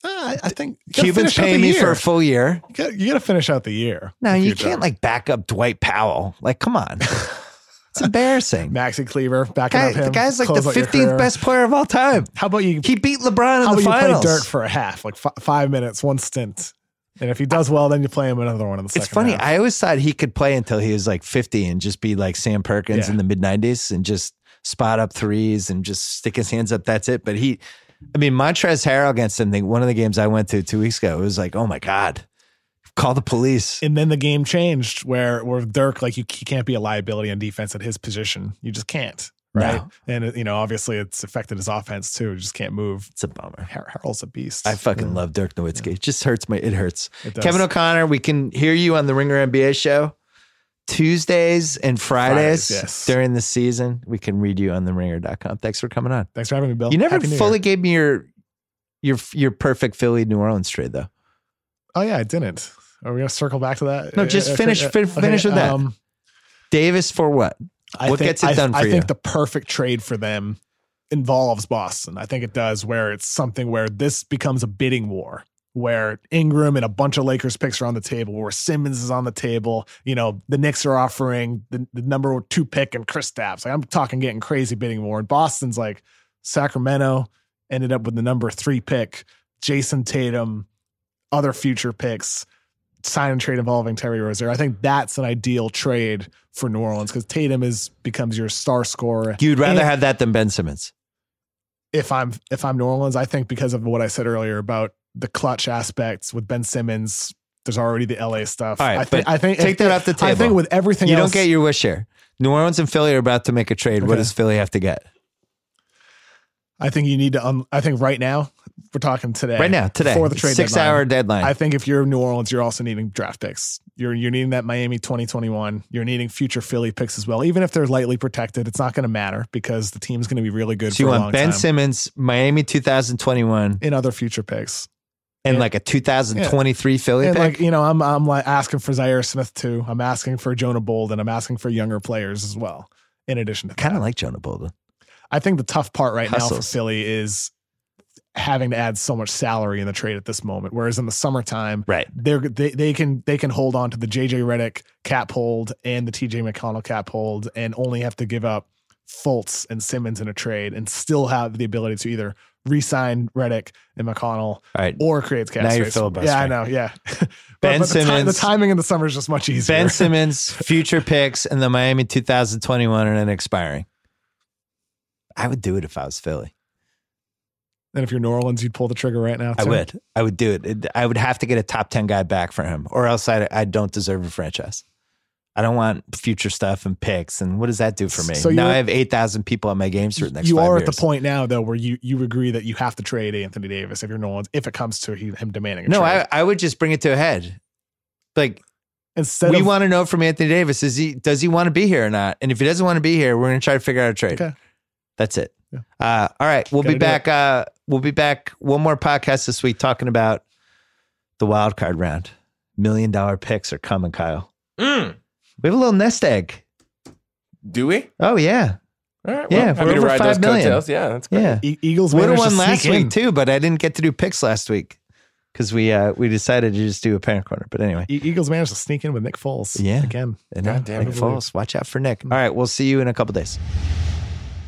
Uh, I, think you Cubans pay me year. for a full year. You gotta, you gotta finish out the year. No, you can't like back up Dwight Powell. Like, come on. it's embarrassing. Maxi Kleber backing Guy, up him. the guy's like the 15th best player of all time. How about you? He beat LeBron in How the about you play Dirk for a half, like f- five minutes, one stint, and if he does well, then you play him another one in the second. It's funny. half. I always thought he could play until he was like 50 and just be like Sam Perkins Yeah. in the mid 90s and just spot up threes and just stick his hands up. That's it. But he, I mean, Montrezl Harrell against him, one of the games I went to two weeks ago, it was like, oh my God, call the police. and then the game changed where where Dirk like you he can't be a liability on defense at his position. You just can't, right? No. And you know, obviously, it's affected his offense too. You just can't move. It's a bummer. Har- Harrell's a beast. I fucking love Dirk Nowitzki. It just hurts my, it hurts. It. Kevin O'Connor, we can hear you on the Ringer NBA show Tuesdays and Fridays, Fridays, yes. during the season. We can read you on the ringer.com. Thanks for coming on. Thanks for having me, Bill. You never Happy fully gave me your your your perfect Philly New Orleans trade though. Oh yeah, I didn't. Are we gonna circle back to that? No, just Uh, finish- uh, fin- finish with that. Um, Davis for what? I What think, gets it I, done for I you? think the perfect trade for them involves Boston. I think it does, where it's something where this becomes a bidding war, where Ingram and a bunch of Lakers picks are on the table, where Simmons is on the table. You know, the Knicks are offering the, the number two pick and Kristaps. Like I'm talking getting crazy bidding war. And Boston's like Sacramento ended up with the number three pick, Jayson Tatum, other future picks sign and trade involving Terry Rozier. I think that's an ideal trade for New Orleans because Tatum is becomes your star scorer. You'd rather And have that than Ben Simmons. if I'm if I'm New Orleans, I think because of what I said earlier about the Klutch aspects with Ben Simmons, there's already the LA stuff. All right, I think I think take that off the table. I think with everything You else, don't get your wish here. New Orleans and Philly are about to make a trade. What does Philly have to get? I think you need to. I think right now we're talking today. Right now, today. before the trade Six deadline. hour deadline. I think if you're New Orleans, you're also needing draft picks. You're you're needing that Miami 2021. You're needing future Philly picks as well. Even if they're lightly protected, it's not going to matter because the team's going to be really good so for you want Ben time. Simmons, Miami 2021, in other future picks. And Yeah. like a 2023 Philly And pick? like you know, I'm I'm like asking for Zhaire Smith too. I'm asking for Jonah Bolden. I'm asking for younger players as well. In addition to kind of like Jonah Bolden. I think the tough part right now for Philly is having to add so much salary in the trade at this moment. Whereas in the summertime, Right. they're they, they can they can hold on to the JJ Redick cap hold and the TJ McConnell cap hold and only have to give up Fultz and Simmons in a trade and still have the ability to either re-sign Redick and McConnell right. or creates cap Now you're filibustering. Yeah, I know. Yeah. But- Ben but the, ti- Simmons- the timing in the summer is just much easier. Ben Simmons, future picks, and the Miami 2021 and then expiring. I would do it if I was Philly. and if you're New Orleans, you'd pull the trigger right now. I would. I would do it. It- I would have to get a top 10 guy back for him, or else I, I don't deserve a franchise. I don't want future stuff and picks. And what does that do for me? So now I have 8,000 people on my games for the next you five are years. at the point now though where you you agree that you have to trade Anthony Davis if you're New Orleans if it comes to him demanding a No, trade. I, I would just bring it to a head. Like, instead we of want to know from Anthony Davis is he does he want to be here or not? And if he doesn't want to be here, we're going to try to figure out a trade. Okay. That's it. Yeah. Uh, all right, we'll be Gotta do back. Uh, we'll be back. One more podcast this week talking about the wild card round. Million dollar picks are coming, Kyle. Mm. We have a little nest egg. Do we? Oh yeah, All right. Yeah, Well, if happy we're to over ride five those million. coattails. Yeah, that's great. yeah. E- Eagles Would have managed won to last sneak week too, but I didn't get to do picks last week because we uh, we decided to just do a parent corner. But anyway, E- Eagles managed to sneak in with Nick Foles. Yeah. again. I know, God damn Nick it. Foles. Watch out for Nick. All right, we'll see you in a couple days.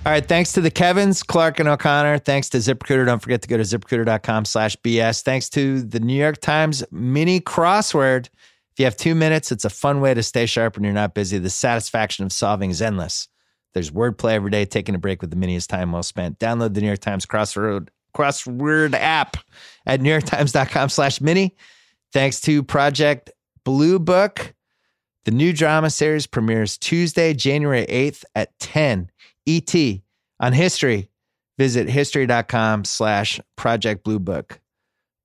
All right, thanks to the Kevins, Clark and O'Connor. Thanks to ZipRecruiter. Don't forget to go to ziprecruiter.com slash BS. Thanks to the New York Times mini crossword. If you have two minutes, it's a fun way to stay sharp when you're not busy. The satisfaction of solving is endless. There's wordplay every day. Taking a break with the mini is time well spent. Download the New York Times crossword crossword app at newyorktimes.com slash mini. Thanks to Project Blue Book. The new drama series premieres Tuesday, January 8th at 10 ET on history. Visit history.com slash Project Blue Book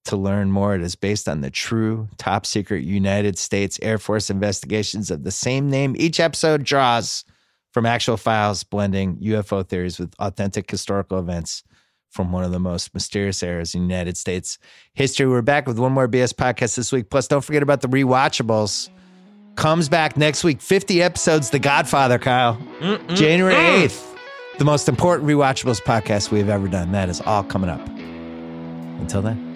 to learn more. It is based on the true top secret United States Air Force investigations of the same name. Each episode draws from actual files, blending UFO theories with authentic historical events from one of the most mysterious eras in United States history. We're back with one more BS podcast this week. Plus, don't forget about the rewatchables. Comes back next week. 50 episodes, The Godfather, Kyle. January mm. 8th. The most important rewatchables podcast we have ever done. That is all coming up. Until then.